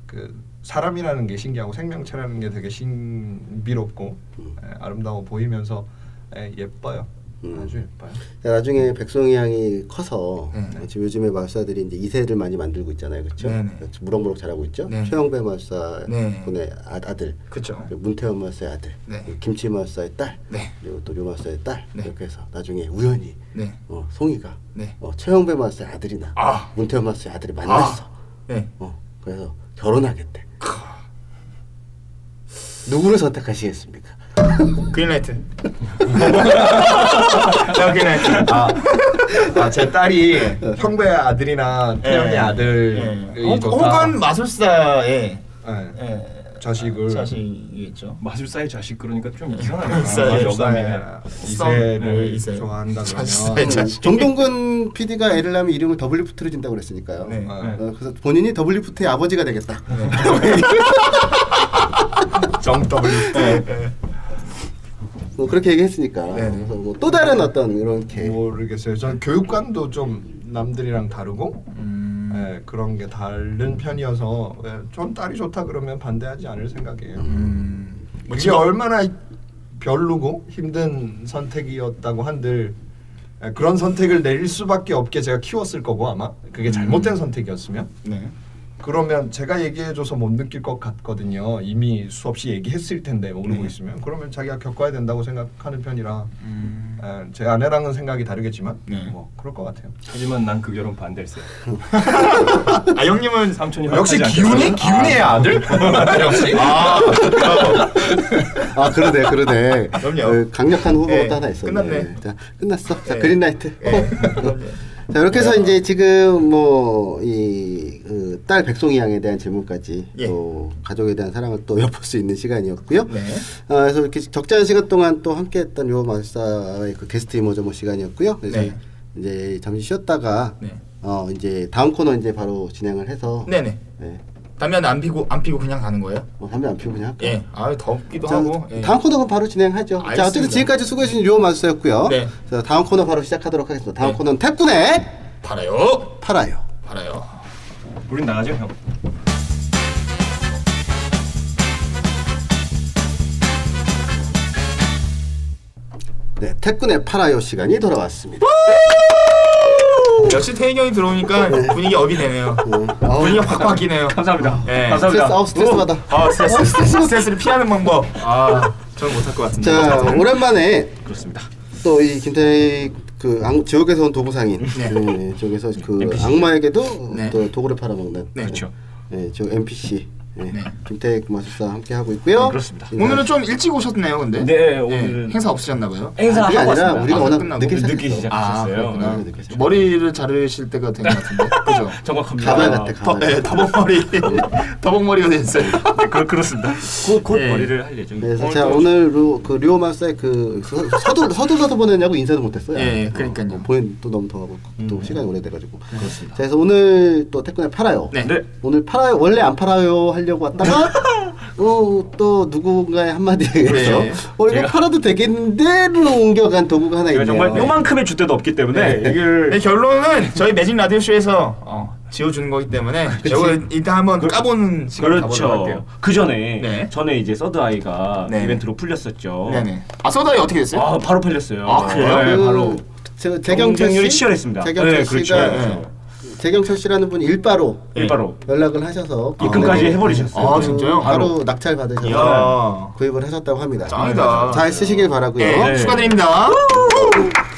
[SPEAKER 3] 그 사람이라는 게 신기하고 생명체라는 게 되게 신비롭고 예, 아름다워 보이면서 예, 예뻐요.
[SPEAKER 1] 음.
[SPEAKER 3] 아주 예뻐요.
[SPEAKER 1] 나중에 백송이 양이 커서
[SPEAKER 2] 네.
[SPEAKER 1] 지금 요즘에 마술사들이 이제 2세를 많이 만들고 있잖아요, 그렇죠? 무럭무럭 잘하고 있죠.
[SPEAKER 2] 네.
[SPEAKER 1] 최영배 마술사
[SPEAKER 2] 네.
[SPEAKER 1] 분의 아,
[SPEAKER 2] 그쵸.
[SPEAKER 1] 그리고 문태원 마술사의 아들,
[SPEAKER 2] 네.
[SPEAKER 1] 김치 마술사의 딸,
[SPEAKER 2] 네.
[SPEAKER 1] 그리고 또 류 마술사의 딸
[SPEAKER 2] 네.
[SPEAKER 1] 이렇게 해서 나중에 우연히
[SPEAKER 2] 네.
[SPEAKER 1] 어, 송이가
[SPEAKER 2] 네.
[SPEAKER 1] 어, 최영배 마술사의 아들이나
[SPEAKER 2] 아.
[SPEAKER 1] 문태원 마술사의 아들이 만났어.
[SPEAKER 2] 네.
[SPEAKER 1] 어, 그래서 결혼하겠대. 누구를 선택하시겠습니까?
[SPEAKER 2] green light. 자, green light.
[SPEAKER 3] 아, 아, 제 딸이 형배 아들이나 태영의
[SPEAKER 2] 예.
[SPEAKER 3] 아들이
[SPEAKER 2] 예. 혹-
[SPEAKER 3] 좋다.
[SPEAKER 2] 혹은 마술사의
[SPEAKER 3] 예.
[SPEAKER 2] 예,
[SPEAKER 3] 자식을
[SPEAKER 2] 자식이겠죠.
[SPEAKER 4] 마술사의 자식 그러니까 좀 이상하네요.
[SPEAKER 2] 마술사의
[SPEAKER 4] 아, 여감이.
[SPEAKER 3] 이세를
[SPEAKER 2] 네, 이세.
[SPEAKER 3] 좋아한다 그러면
[SPEAKER 2] 자식.
[SPEAKER 1] 정동근 PD가 애를 낳으면 이름을 double lift로 준다고 그랬으니까요.
[SPEAKER 2] 네.
[SPEAKER 1] 어, 그래서 본인이 double lift의 아버지가 되겠다.
[SPEAKER 3] 정 W
[SPEAKER 1] 뭐 그렇게 얘기했으니까.
[SPEAKER 2] 네, 네.
[SPEAKER 1] 그래서 뭐 또 다른 어떤 이렇게
[SPEAKER 3] 모르겠어요. 전 교육관도 좀 남들이랑 다르고
[SPEAKER 2] 음.
[SPEAKER 3] 예, 그런 게 다른 편이어서 예, 전 딸이 좋다 그러면 반대하지 않을 생각이에요.
[SPEAKER 2] 음. 뭐
[SPEAKER 3] 이게
[SPEAKER 2] 지금-
[SPEAKER 3] 얼마나 별로고 힘든 선택이었다고 한들 예, 그런 선택을 내릴 수밖에 없게 제가 키웠을 거고 아마 그게 잘못된 선택이었으면
[SPEAKER 2] 네.
[SPEAKER 3] 그러면 제가 얘기해줘서 못 느낄 것 같거든요. 이미 수없이 얘기했을 텐데 모르고
[SPEAKER 2] 네.
[SPEAKER 3] 있으면 그러면 자기가 겪어야 된다고 생각하는 편이라
[SPEAKER 2] 음.
[SPEAKER 3] 예, 제 아내랑은 생각이 다르겠지만
[SPEAKER 2] 네.
[SPEAKER 3] 뭐 그럴 것 같아요.
[SPEAKER 4] 하지만 난 그 결혼 반대했어.
[SPEAKER 2] 아 형님은
[SPEAKER 4] 삼촌이
[SPEAKER 3] 역시
[SPEAKER 4] 허락하지
[SPEAKER 3] 기훈이. 기훈이의 아 들 역시
[SPEAKER 2] 아
[SPEAKER 1] 아 그러네 그러네.
[SPEAKER 2] 그럼요.
[SPEAKER 1] 어, 강력한 후보가
[SPEAKER 2] 네,
[SPEAKER 1] 또 하나 있었네.
[SPEAKER 2] 끝났네.
[SPEAKER 1] 자 끝났어. 자
[SPEAKER 2] 네.
[SPEAKER 1] 그린라이트.
[SPEAKER 2] 예.
[SPEAKER 1] 코. 자 이렇게 해서 이제 지금 뭐뭐 이딸 백송이 양에 대한 질문까지
[SPEAKER 2] 예.
[SPEAKER 1] 또 가족에 대한 사랑을 또 엿볼 수 있는 시간이었고요.
[SPEAKER 2] 네.
[SPEAKER 1] 아, 그래서 이렇게 적잖은 시간 동안 또 함께했던 요 마술사의 그 게스트 이모저모 시간이었고요. 그래서
[SPEAKER 2] 네.
[SPEAKER 1] 이제 잠시 쉬었다가
[SPEAKER 2] 네.
[SPEAKER 1] 어 이제 다음 코너 이제 바로 진행을 해서
[SPEAKER 2] 네네.
[SPEAKER 1] 네.
[SPEAKER 2] 담배 안 피고 안 피고 그냥 가는 거예요?
[SPEAKER 1] 뭐 담배 안 피우고 그냥?
[SPEAKER 2] 예. 아 덥기도
[SPEAKER 1] 자,
[SPEAKER 2] 하고. 예.
[SPEAKER 1] 다음 코너는 바로 진행하죠. 자,
[SPEAKER 2] 알겠습니다.
[SPEAKER 1] 어쨌든 지금까지 수고해주신 요 마술사였고요.
[SPEAKER 2] 네.
[SPEAKER 1] 자, 다음 코너 바로 시작하도록 하겠습니다. 다음
[SPEAKER 2] 네.
[SPEAKER 1] 코너는 탭군의
[SPEAKER 2] 팔아요.
[SPEAKER 1] 팔아요.
[SPEAKER 2] 팔아요.
[SPEAKER 4] 우린 나가죠 형.
[SPEAKER 1] 네, 탭군의 팔아요 시간이 돌아왔습니다.
[SPEAKER 2] 역시 태희 형이 들어오니까 분위기 업이 되네요.
[SPEAKER 1] 아우,
[SPEAKER 2] 분위기가 확 바뀌네요.
[SPEAKER 4] 감사합니다.
[SPEAKER 2] 예.
[SPEAKER 1] 스트레스. 아우 스트레스 받아.
[SPEAKER 2] 아 스트레스, 스트레스 스트레스를 피하는 방법. 아 저는 못할 것 같은데.
[SPEAKER 1] 자, 오랜만에
[SPEAKER 4] 그렇습니다.
[SPEAKER 1] 또 이 김태희 그 악, 지옥에서 온 도구상인
[SPEAKER 2] 네.
[SPEAKER 1] 네, 저기서 그
[SPEAKER 4] NPC.
[SPEAKER 1] 네.
[SPEAKER 2] 네.
[SPEAKER 1] 또 도구를 팔아먹는
[SPEAKER 2] 네.
[SPEAKER 4] 그렇죠.
[SPEAKER 1] 네, 저 NPC 네.
[SPEAKER 2] 네.
[SPEAKER 1] 김태희 마술사 함께 하고 있고요.
[SPEAKER 4] 네, 그렇습니다.
[SPEAKER 2] 오늘은 좀 일찍 오셨네요, 근데.
[SPEAKER 4] 네,
[SPEAKER 2] 예,
[SPEAKER 4] 오늘은
[SPEAKER 2] 행사 없으셨나 봐요.
[SPEAKER 4] 행사
[SPEAKER 1] 그게
[SPEAKER 4] 하고
[SPEAKER 1] 아니라
[SPEAKER 4] 왔습니다.
[SPEAKER 1] 우리가
[SPEAKER 2] 아,
[SPEAKER 1] 워낙
[SPEAKER 2] 끝나고
[SPEAKER 1] 늦게
[SPEAKER 4] 늦게
[SPEAKER 1] 시작했어.
[SPEAKER 4] 시작했어요.
[SPEAKER 2] 아, 그렇구나.
[SPEAKER 1] 네, 늦게.
[SPEAKER 2] 머리를 자르실 때가 된 것 같은데, 그죠?
[SPEAKER 4] 정확합니다.
[SPEAKER 1] 가발 같아,
[SPEAKER 2] 더,
[SPEAKER 1] 가발.
[SPEAKER 2] 예, 더벅머리, 더벅머리가 됐어요.
[SPEAKER 4] 네, 그, 그렇습니다. 곧, 곧
[SPEAKER 2] 예.
[SPEAKER 4] 머리를 할 예정입니다.
[SPEAKER 1] 그래서
[SPEAKER 2] 오늘
[SPEAKER 1] 제가
[SPEAKER 2] 또-
[SPEAKER 1] 오늘 루, 그 류오 마술사의 그 서- 서둘 서둘러서 보내냐고 인사도 못했어요.
[SPEAKER 2] 예, 그러니까요.
[SPEAKER 1] 어, 보낸 또 너무 더하고 또 시간이 오래돼가지고.
[SPEAKER 4] 그렇습니다.
[SPEAKER 1] 자, 그래서 오늘 또 태권에 팔아요.
[SPEAKER 2] 네.
[SPEAKER 4] 네.
[SPEAKER 1] 오늘 팔아요 원래 안 팔아요 하려고 왔다가 어, 또 누군가의 한마디에 의해서
[SPEAKER 2] 네.
[SPEAKER 1] 어 이거
[SPEAKER 4] 제가-
[SPEAKER 1] 팔아도 되겠는데로 옮겨간 도구가 하나 있네요.
[SPEAKER 4] 정말 요만큼의 주대도 없기 때문에
[SPEAKER 2] 네,
[SPEAKER 4] 이걸
[SPEAKER 2] 결론은 저희 매진 라디오 쇼에서 어, 지어주는 거기 때문에 이거 일단 한번 까보는 시간 가보도록
[SPEAKER 4] 그렇죠.
[SPEAKER 2] 할게요.
[SPEAKER 4] 그 전에
[SPEAKER 2] 네.
[SPEAKER 4] 전에 이제 서드 아이가
[SPEAKER 2] 네.
[SPEAKER 4] 이벤트로 풀렸었죠.
[SPEAKER 2] 네네. 아 소다이 어떻게 됐어요?
[SPEAKER 4] 아 바로 팔렸어요.
[SPEAKER 2] 아, 그래요?
[SPEAKER 4] 네,
[SPEAKER 1] 그
[SPEAKER 4] 바로
[SPEAKER 1] 저 재경철
[SPEAKER 4] 경쟁률이
[SPEAKER 1] 씨,
[SPEAKER 4] 치열했습니다.
[SPEAKER 1] 재경철
[SPEAKER 4] 네,
[SPEAKER 1] 씨가
[SPEAKER 4] 그렇죠.
[SPEAKER 2] 네.
[SPEAKER 1] 재경철 씨라는 분이 일바로
[SPEAKER 4] 일바로
[SPEAKER 1] 연락을 하셔서
[SPEAKER 4] 입금까지
[SPEAKER 1] 네.
[SPEAKER 4] 해버리셨어요.
[SPEAKER 2] 아, 진짜요?
[SPEAKER 1] 바로 낙찰 받으셔서
[SPEAKER 2] 이야.
[SPEAKER 1] 구입을 하셨다고 합니다.
[SPEAKER 2] 짱이다.
[SPEAKER 1] 잘 쓰시길 바라고요.
[SPEAKER 2] 예,
[SPEAKER 4] 네.
[SPEAKER 2] 축하드립니다.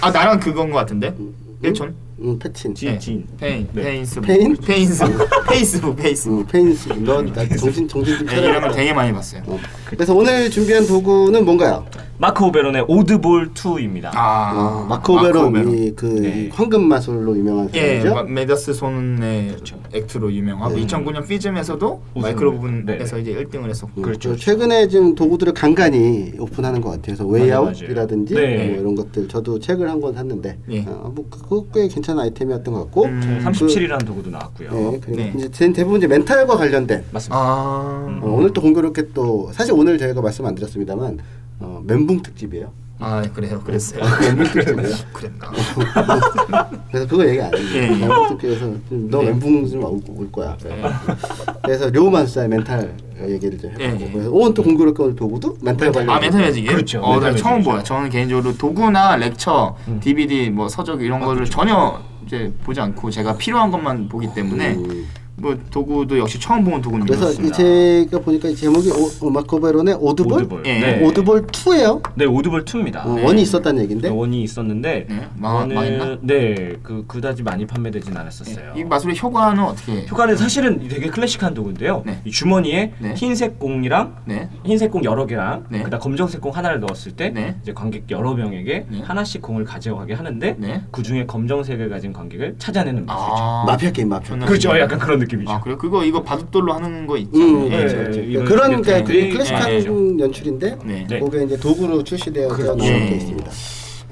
[SPEAKER 2] 아 나랑 그건 거 같은데. 일촌.
[SPEAKER 1] 음, 패친.
[SPEAKER 4] 진, 진.
[SPEAKER 2] 페인.
[SPEAKER 4] 네.
[SPEAKER 2] 페인스.
[SPEAKER 1] 페인?
[SPEAKER 2] 페인스. 페이스북. 페이스북.
[SPEAKER 1] 음, 페인스. 넌나 정신 정신 좀
[SPEAKER 2] 네, 이런 걸
[SPEAKER 1] 차려.
[SPEAKER 2] 되게 많이 봤어요.
[SPEAKER 1] 어. 그래서 오늘 준비한 도구는 뭔가요?
[SPEAKER 4] 마크 오베론의 Oddball 2입니다.
[SPEAKER 2] 아,
[SPEAKER 1] 어, 마크 오베론
[SPEAKER 2] 오베론.
[SPEAKER 1] 이 그
[SPEAKER 4] 네.
[SPEAKER 1] 황금 마술로 유명한
[SPEAKER 2] 예,
[SPEAKER 1] 사람이죠.
[SPEAKER 2] 마- 마이더스 손의
[SPEAKER 4] 그렇죠.
[SPEAKER 2] act로 유명하고
[SPEAKER 1] 네.
[SPEAKER 2] 2009년 FISM에서도. 마이크로 부분에서
[SPEAKER 4] 네.
[SPEAKER 2] 이제 1등을 했었고.
[SPEAKER 1] 음,
[SPEAKER 4] 그렇죠,
[SPEAKER 1] 그
[SPEAKER 4] 그렇죠.
[SPEAKER 1] 최근에 지금 도구들을 간간히 오픈하는 것 같아요. 그래서
[SPEAKER 4] 맞아요,
[SPEAKER 1] Way Out이라든지.
[SPEAKER 4] 네.
[SPEAKER 1] 뭐 이런 것들 저도 책을 한 권 샀는데
[SPEAKER 2] 예.
[SPEAKER 1] 어, 뭐 그거 꽤 괜찮은 아이템이었던 것 같고
[SPEAKER 2] 음.
[SPEAKER 4] 37이라는 도구도 나왔고요.
[SPEAKER 1] 네, 그리고
[SPEAKER 2] 네.
[SPEAKER 1] 이제 대- 대부분 이제 mental과 관련된
[SPEAKER 4] 맞습니다.
[SPEAKER 2] 아,
[SPEAKER 1] 어, 오늘 또 공교롭게 또 사실 오늘 저희가 말씀 안 드렸습니다만 어, 멘붕 특집이에요.
[SPEAKER 2] 아 그래요, 그랬어요.
[SPEAKER 1] 멘붕 특집이에요.
[SPEAKER 2] 그랬나?
[SPEAKER 1] 그래서 그거 얘기 안 해.
[SPEAKER 2] 예, 예.
[SPEAKER 1] 그래서 좀너
[SPEAKER 2] 네.
[SPEAKER 1] 멘붕 좀올 올 거야. 그래서 료만사의 멘탈 얘기를 좀 해보고. 그래서 오늘 또 공교롭게 오늘 도구도 멘탈 관련.
[SPEAKER 2] 아 mental magic이요?
[SPEAKER 4] 그렇죠.
[SPEAKER 2] 어, 나
[SPEAKER 4] 멘탈
[SPEAKER 2] 처음. 봐요. 저는 개인적으로 도구나 lecture,
[SPEAKER 4] 음.
[SPEAKER 2] DVD, 뭐 서적 이런
[SPEAKER 4] 아,
[SPEAKER 2] 거를
[SPEAKER 4] 그렇죠.
[SPEAKER 2] 전혀 이제 보지 않고 제가 필요한 것만 보기 때문에
[SPEAKER 1] 음.
[SPEAKER 2] 뭐 도구도 역시 처음 보는 도구는
[SPEAKER 1] 그래서 이 제가 보니까 이 제목이 오, 어, 마코베론의 오드볼,
[SPEAKER 4] 오드볼.
[SPEAKER 2] 예.
[SPEAKER 4] 네.
[SPEAKER 1] 오드볼 2예요.
[SPEAKER 4] 네, 오드볼 2입니다.
[SPEAKER 1] 어,
[SPEAKER 2] 네.
[SPEAKER 1] 원이 있었다는 얘긴데.
[SPEAKER 4] 원이 있었는데
[SPEAKER 2] 네, 망-
[SPEAKER 4] 원은-
[SPEAKER 2] 망했나?
[SPEAKER 4] 네, 그 그다지 많이 판매되진 않았었어요.
[SPEAKER 2] 이 마술의 효과는 어떻게?
[SPEAKER 4] 효과는 사실은 되게 클래식한 도구인데요.
[SPEAKER 2] 네.
[SPEAKER 4] 이 주머니에
[SPEAKER 2] 네.
[SPEAKER 4] 흰색 공이랑
[SPEAKER 2] 네.
[SPEAKER 4] 흰색 공 여러 개랑
[SPEAKER 2] 네.
[SPEAKER 4] 그다음 검정색 공 하나를 넣었을 때
[SPEAKER 2] 네.
[SPEAKER 4] 이제 관객 여러 명에게
[SPEAKER 2] 네.
[SPEAKER 4] 하나씩 공을 가져가게 하는데
[SPEAKER 2] 네.
[SPEAKER 4] 그 중에 검정색을 가진 관객을 찾아내는 마술이죠.
[SPEAKER 2] 아,
[SPEAKER 1] 마피아 게임 마피아.
[SPEAKER 4] 그렇죠. 약간 그런 느낌이죠.
[SPEAKER 2] 아 그래 그거 이거 바둑돌로 하는 거 있죠.
[SPEAKER 1] 음,
[SPEAKER 2] 예,
[SPEAKER 1] 그렇죠,
[SPEAKER 2] 예,
[SPEAKER 1] 그렇죠.
[SPEAKER 2] 예.
[SPEAKER 1] 그런 그러니까 그게
[SPEAKER 2] 네,
[SPEAKER 1] 클래식한
[SPEAKER 2] 네.
[SPEAKER 1] 연출인데
[SPEAKER 2] 네.
[SPEAKER 4] 네.
[SPEAKER 1] 그게 이제 도구로 출시되어
[SPEAKER 4] 그렇죠.
[SPEAKER 1] 나온
[SPEAKER 2] 예.
[SPEAKER 1] 게 있습니다.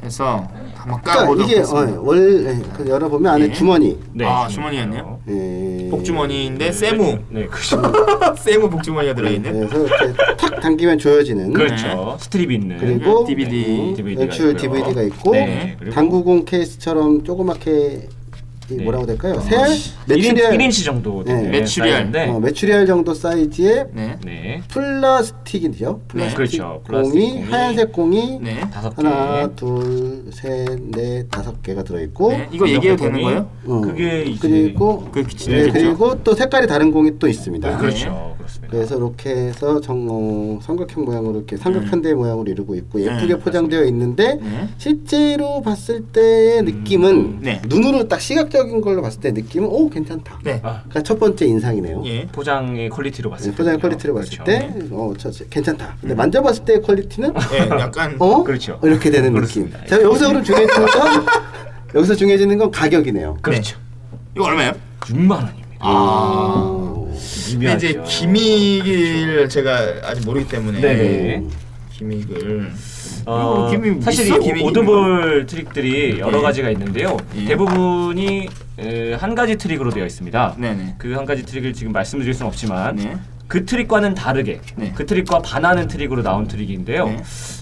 [SPEAKER 2] 그래서 한번
[SPEAKER 1] 그러니까
[SPEAKER 2] 까보도록
[SPEAKER 1] 이게
[SPEAKER 2] 하겠습니다.
[SPEAKER 1] 어, 원래 그 열어보면 안에
[SPEAKER 2] 예.
[SPEAKER 1] 주머니.
[SPEAKER 4] 네,
[SPEAKER 2] 아,
[SPEAKER 4] 주머니였네요.
[SPEAKER 1] 예.
[SPEAKER 2] 복주머니인데 세무
[SPEAKER 4] 네, 그렇죠.
[SPEAKER 2] 세무 복주머니가 들어있는.
[SPEAKER 1] 그래서 이렇게 탁 당기면 조여지는.
[SPEAKER 4] 그렇죠. 스트립이 있는
[SPEAKER 1] 그리고
[SPEAKER 2] DVD,
[SPEAKER 1] 음,
[SPEAKER 4] DVD 가
[SPEAKER 1] 연출
[SPEAKER 4] 있고요.
[SPEAKER 1] DVD가 있고
[SPEAKER 4] 네, 그리고
[SPEAKER 1] 당구공 케이스처럼 조그맣게 이
[SPEAKER 4] 네.
[SPEAKER 1] 뭐라고 될까요? 세알
[SPEAKER 4] 1인,
[SPEAKER 1] 메추리알
[SPEAKER 4] 1인치 정도
[SPEAKER 1] 네.
[SPEAKER 4] 되는
[SPEAKER 2] 메추리알.
[SPEAKER 4] 사이즈인데
[SPEAKER 1] 어, 메추리알 정도 사이즈의
[SPEAKER 2] 네.
[SPEAKER 4] 네.
[SPEAKER 1] 플라스틱이죠.
[SPEAKER 2] 네.
[SPEAKER 1] 플라스틱
[SPEAKER 4] 그렇죠. 플라스틱
[SPEAKER 1] 공이
[SPEAKER 4] 공이
[SPEAKER 1] 하얀색 공이
[SPEAKER 2] 네.
[SPEAKER 4] 다섯 개.
[SPEAKER 1] 하나, 둘, 셋, 넷, 다섯 개가 들어 있고
[SPEAKER 2] 네. 이거 얘기해도 되는 거예요?
[SPEAKER 1] 어,
[SPEAKER 4] 그게 이제
[SPEAKER 1] 그리고
[SPEAKER 2] 그
[SPEAKER 1] 네,
[SPEAKER 2] 진짜
[SPEAKER 1] 그리고 또 색깔이 다른 공이 또 있습니다.
[SPEAKER 2] 네.
[SPEAKER 4] 그렇죠. 그렇습니다.
[SPEAKER 1] 그래서 이렇게 해서 정, 어, 삼각형 모양으로 이렇게 삼각편대 모양으로 이루고 있고 예쁘게
[SPEAKER 2] 네,
[SPEAKER 1] 포장되어 있는데
[SPEAKER 2] 네.
[SPEAKER 1] 실제로 봤을 때의 느낌은
[SPEAKER 2] 네.
[SPEAKER 1] 눈으로 딱 시각 적인 걸로 봤을 때 느낌은 오 괜찮다.
[SPEAKER 2] 네.
[SPEAKER 4] 아,
[SPEAKER 1] 그러니까 첫 번째 인상이네요.
[SPEAKER 2] 예.
[SPEAKER 4] 포장의 quality로 봤을
[SPEAKER 1] 네,
[SPEAKER 4] 때
[SPEAKER 1] 포장의 quality를 봤을
[SPEAKER 4] 그렇죠.
[SPEAKER 1] 때 어, 저, 저, 괜찮다. 근데 만져봤을 때의 quality는
[SPEAKER 2] 예, 약간
[SPEAKER 1] 어?
[SPEAKER 4] 그렇죠.
[SPEAKER 1] 이렇게 되는
[SPEAKER 4] 그렇습니다.
[SPEAKER 1] 느낌. 자 여기서 그럼 중요해지는 건 여기서 중요해지는 건 가격이네요.
[SPEAKER 4] 그렇죠.
[SPEAKER 2] 이거 얼마예요?
[SPEAKER 4] 6만 원입니다.
[SPEAKER 2] 아.
[SPEAKER 1] 오.
[SPEAKER 2] 근데. 이제 gimmick을 제가 아직 모르기 때문에
[SPEAKER 4] 네네.
[SPEAKER 2] gimmick을
[SPEAKER 4] 어, 사실? 이
[SPEAKER 2] gimmick이
[SPEAKER 4] oddball 트릭들이 여러
[SPEAKER 2] 예.
[SPEAKER 4] 가지가 있는데요.
[SPEAKER 2] 예.
[SPEAKER 4] 대부분이 에, 한 가지 트릭으로 되어 있습니다. 그 한 가지 트릭을 지금 말씀드릴 수는 없지만
[SPEAKER 2] 네.
[SPEAKER 4] 그 트릭과는 다르게
[SPEAKER 2] 네.
[SPEAKER 4] 그 트릭과 반하는 트릭으로 나온 트릭인데요.
[SPEAKER 2] 네.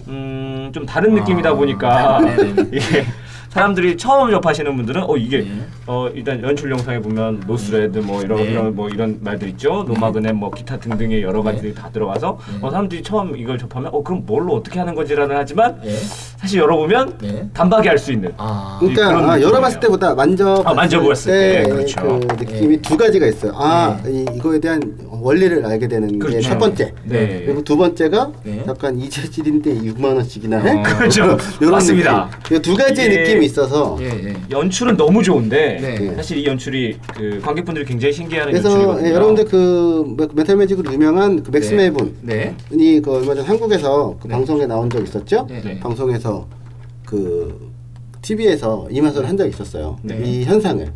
[SPEAKER 4] 음, 좀 다른 느낌이다
[SPEAKER 2] 아.
[SPEAKER 4] 보니까. 이게 사람들이 처음 접하시는 분들은 어 이게
[SPEAKER 2] 네.
[SPEAKER 4] 어 일단 연출 영상에 보면 no thread 뭐 이런
[SPEAKER 2] 네.
[SPEAKER 4] 이런 뭐 이런 말들 있죠 no magnet 뭐 기타 등등의 여러 가지들이 다 들어가서
[SPEAKER 2] 네.
[SPEAKER 4] 어, 사람들이 처음 이걸 접하면 어 그럼 뭘로 어떻게 하는 거지라는 하지만
[SPEAKER 2] 예.
[SPEAKER 4] 사실 열어보면
[SPEAKER 2] 네.
[SPEAKER 4] 단박에 할수 있는
[SPEAKER 2] 아.
[SPEAKER 1] 그러니까
[SPEAKER 4] 그런
[SPEAKER 1] 아,
[SPEAKER 4] 느낌이에요.
[SPEAKER 1] 열어봤을 때보다 만져
[SPEAKER 4] 아, 만져봤을 때, 그렇죠.
[SPEAKER 1] 그 느낌이 두 가지가 있어요. 아
[SPEAKER 2] 네.
[SPEAKER 1] 이, 이거에 대한 원리를 알게 되는 게
[SPEAKER 4] 그렇죠.
[SPEAKER 1] 첫 번째.
[SPEAKER 4] 네.
[SPEAKER 1] 그리고 두 번째가
[SPEAKER 2] 네.
[SPEAKER 1] 약간 이 재질인데 6만 원씩이나 해?
[SPEAKER 4] 어, 그렇죠.
[SPEAKER 1] 요런
[SPEAKER 4] 맞습니다.
[SPEAKER 1] 느낌. 이두 가지의 느낌이 있어서
[SPEAKER 2] 예, 예.
[SPEAKER 4] 연출은 너무 좋은데
[SPEAKER 2] 네.
[SPEAKER 4] 사실 이 연출이 그 관객분들이 굉장히 신기해하는
[SPEAKER 1] 그래서
[SPEAKER 4] 연출이거든요.
[SPEAKER 1] 예, 여러분들 그 메- mental magic으로 유명한 그 맥스
[SPEAKER 2] 네.
[SPEAKER 1] 메이븐
[SPEAKER 2] 네.
[SPEAKER 1] 이그 얼마 전 한국에서 그
[SPEAKER 2] 네.
[SPEAKER 1] 방송에 나온 적 있었죠?
[SPEAKER 2] 네.
[SPEAKER 4] 네.
[SPEAKER 1] 방송에서 그 TV에서 이 맛을 한적 있었어요.
[SPEAKER 2] 네.
[SPEAKER 1] 이 현상을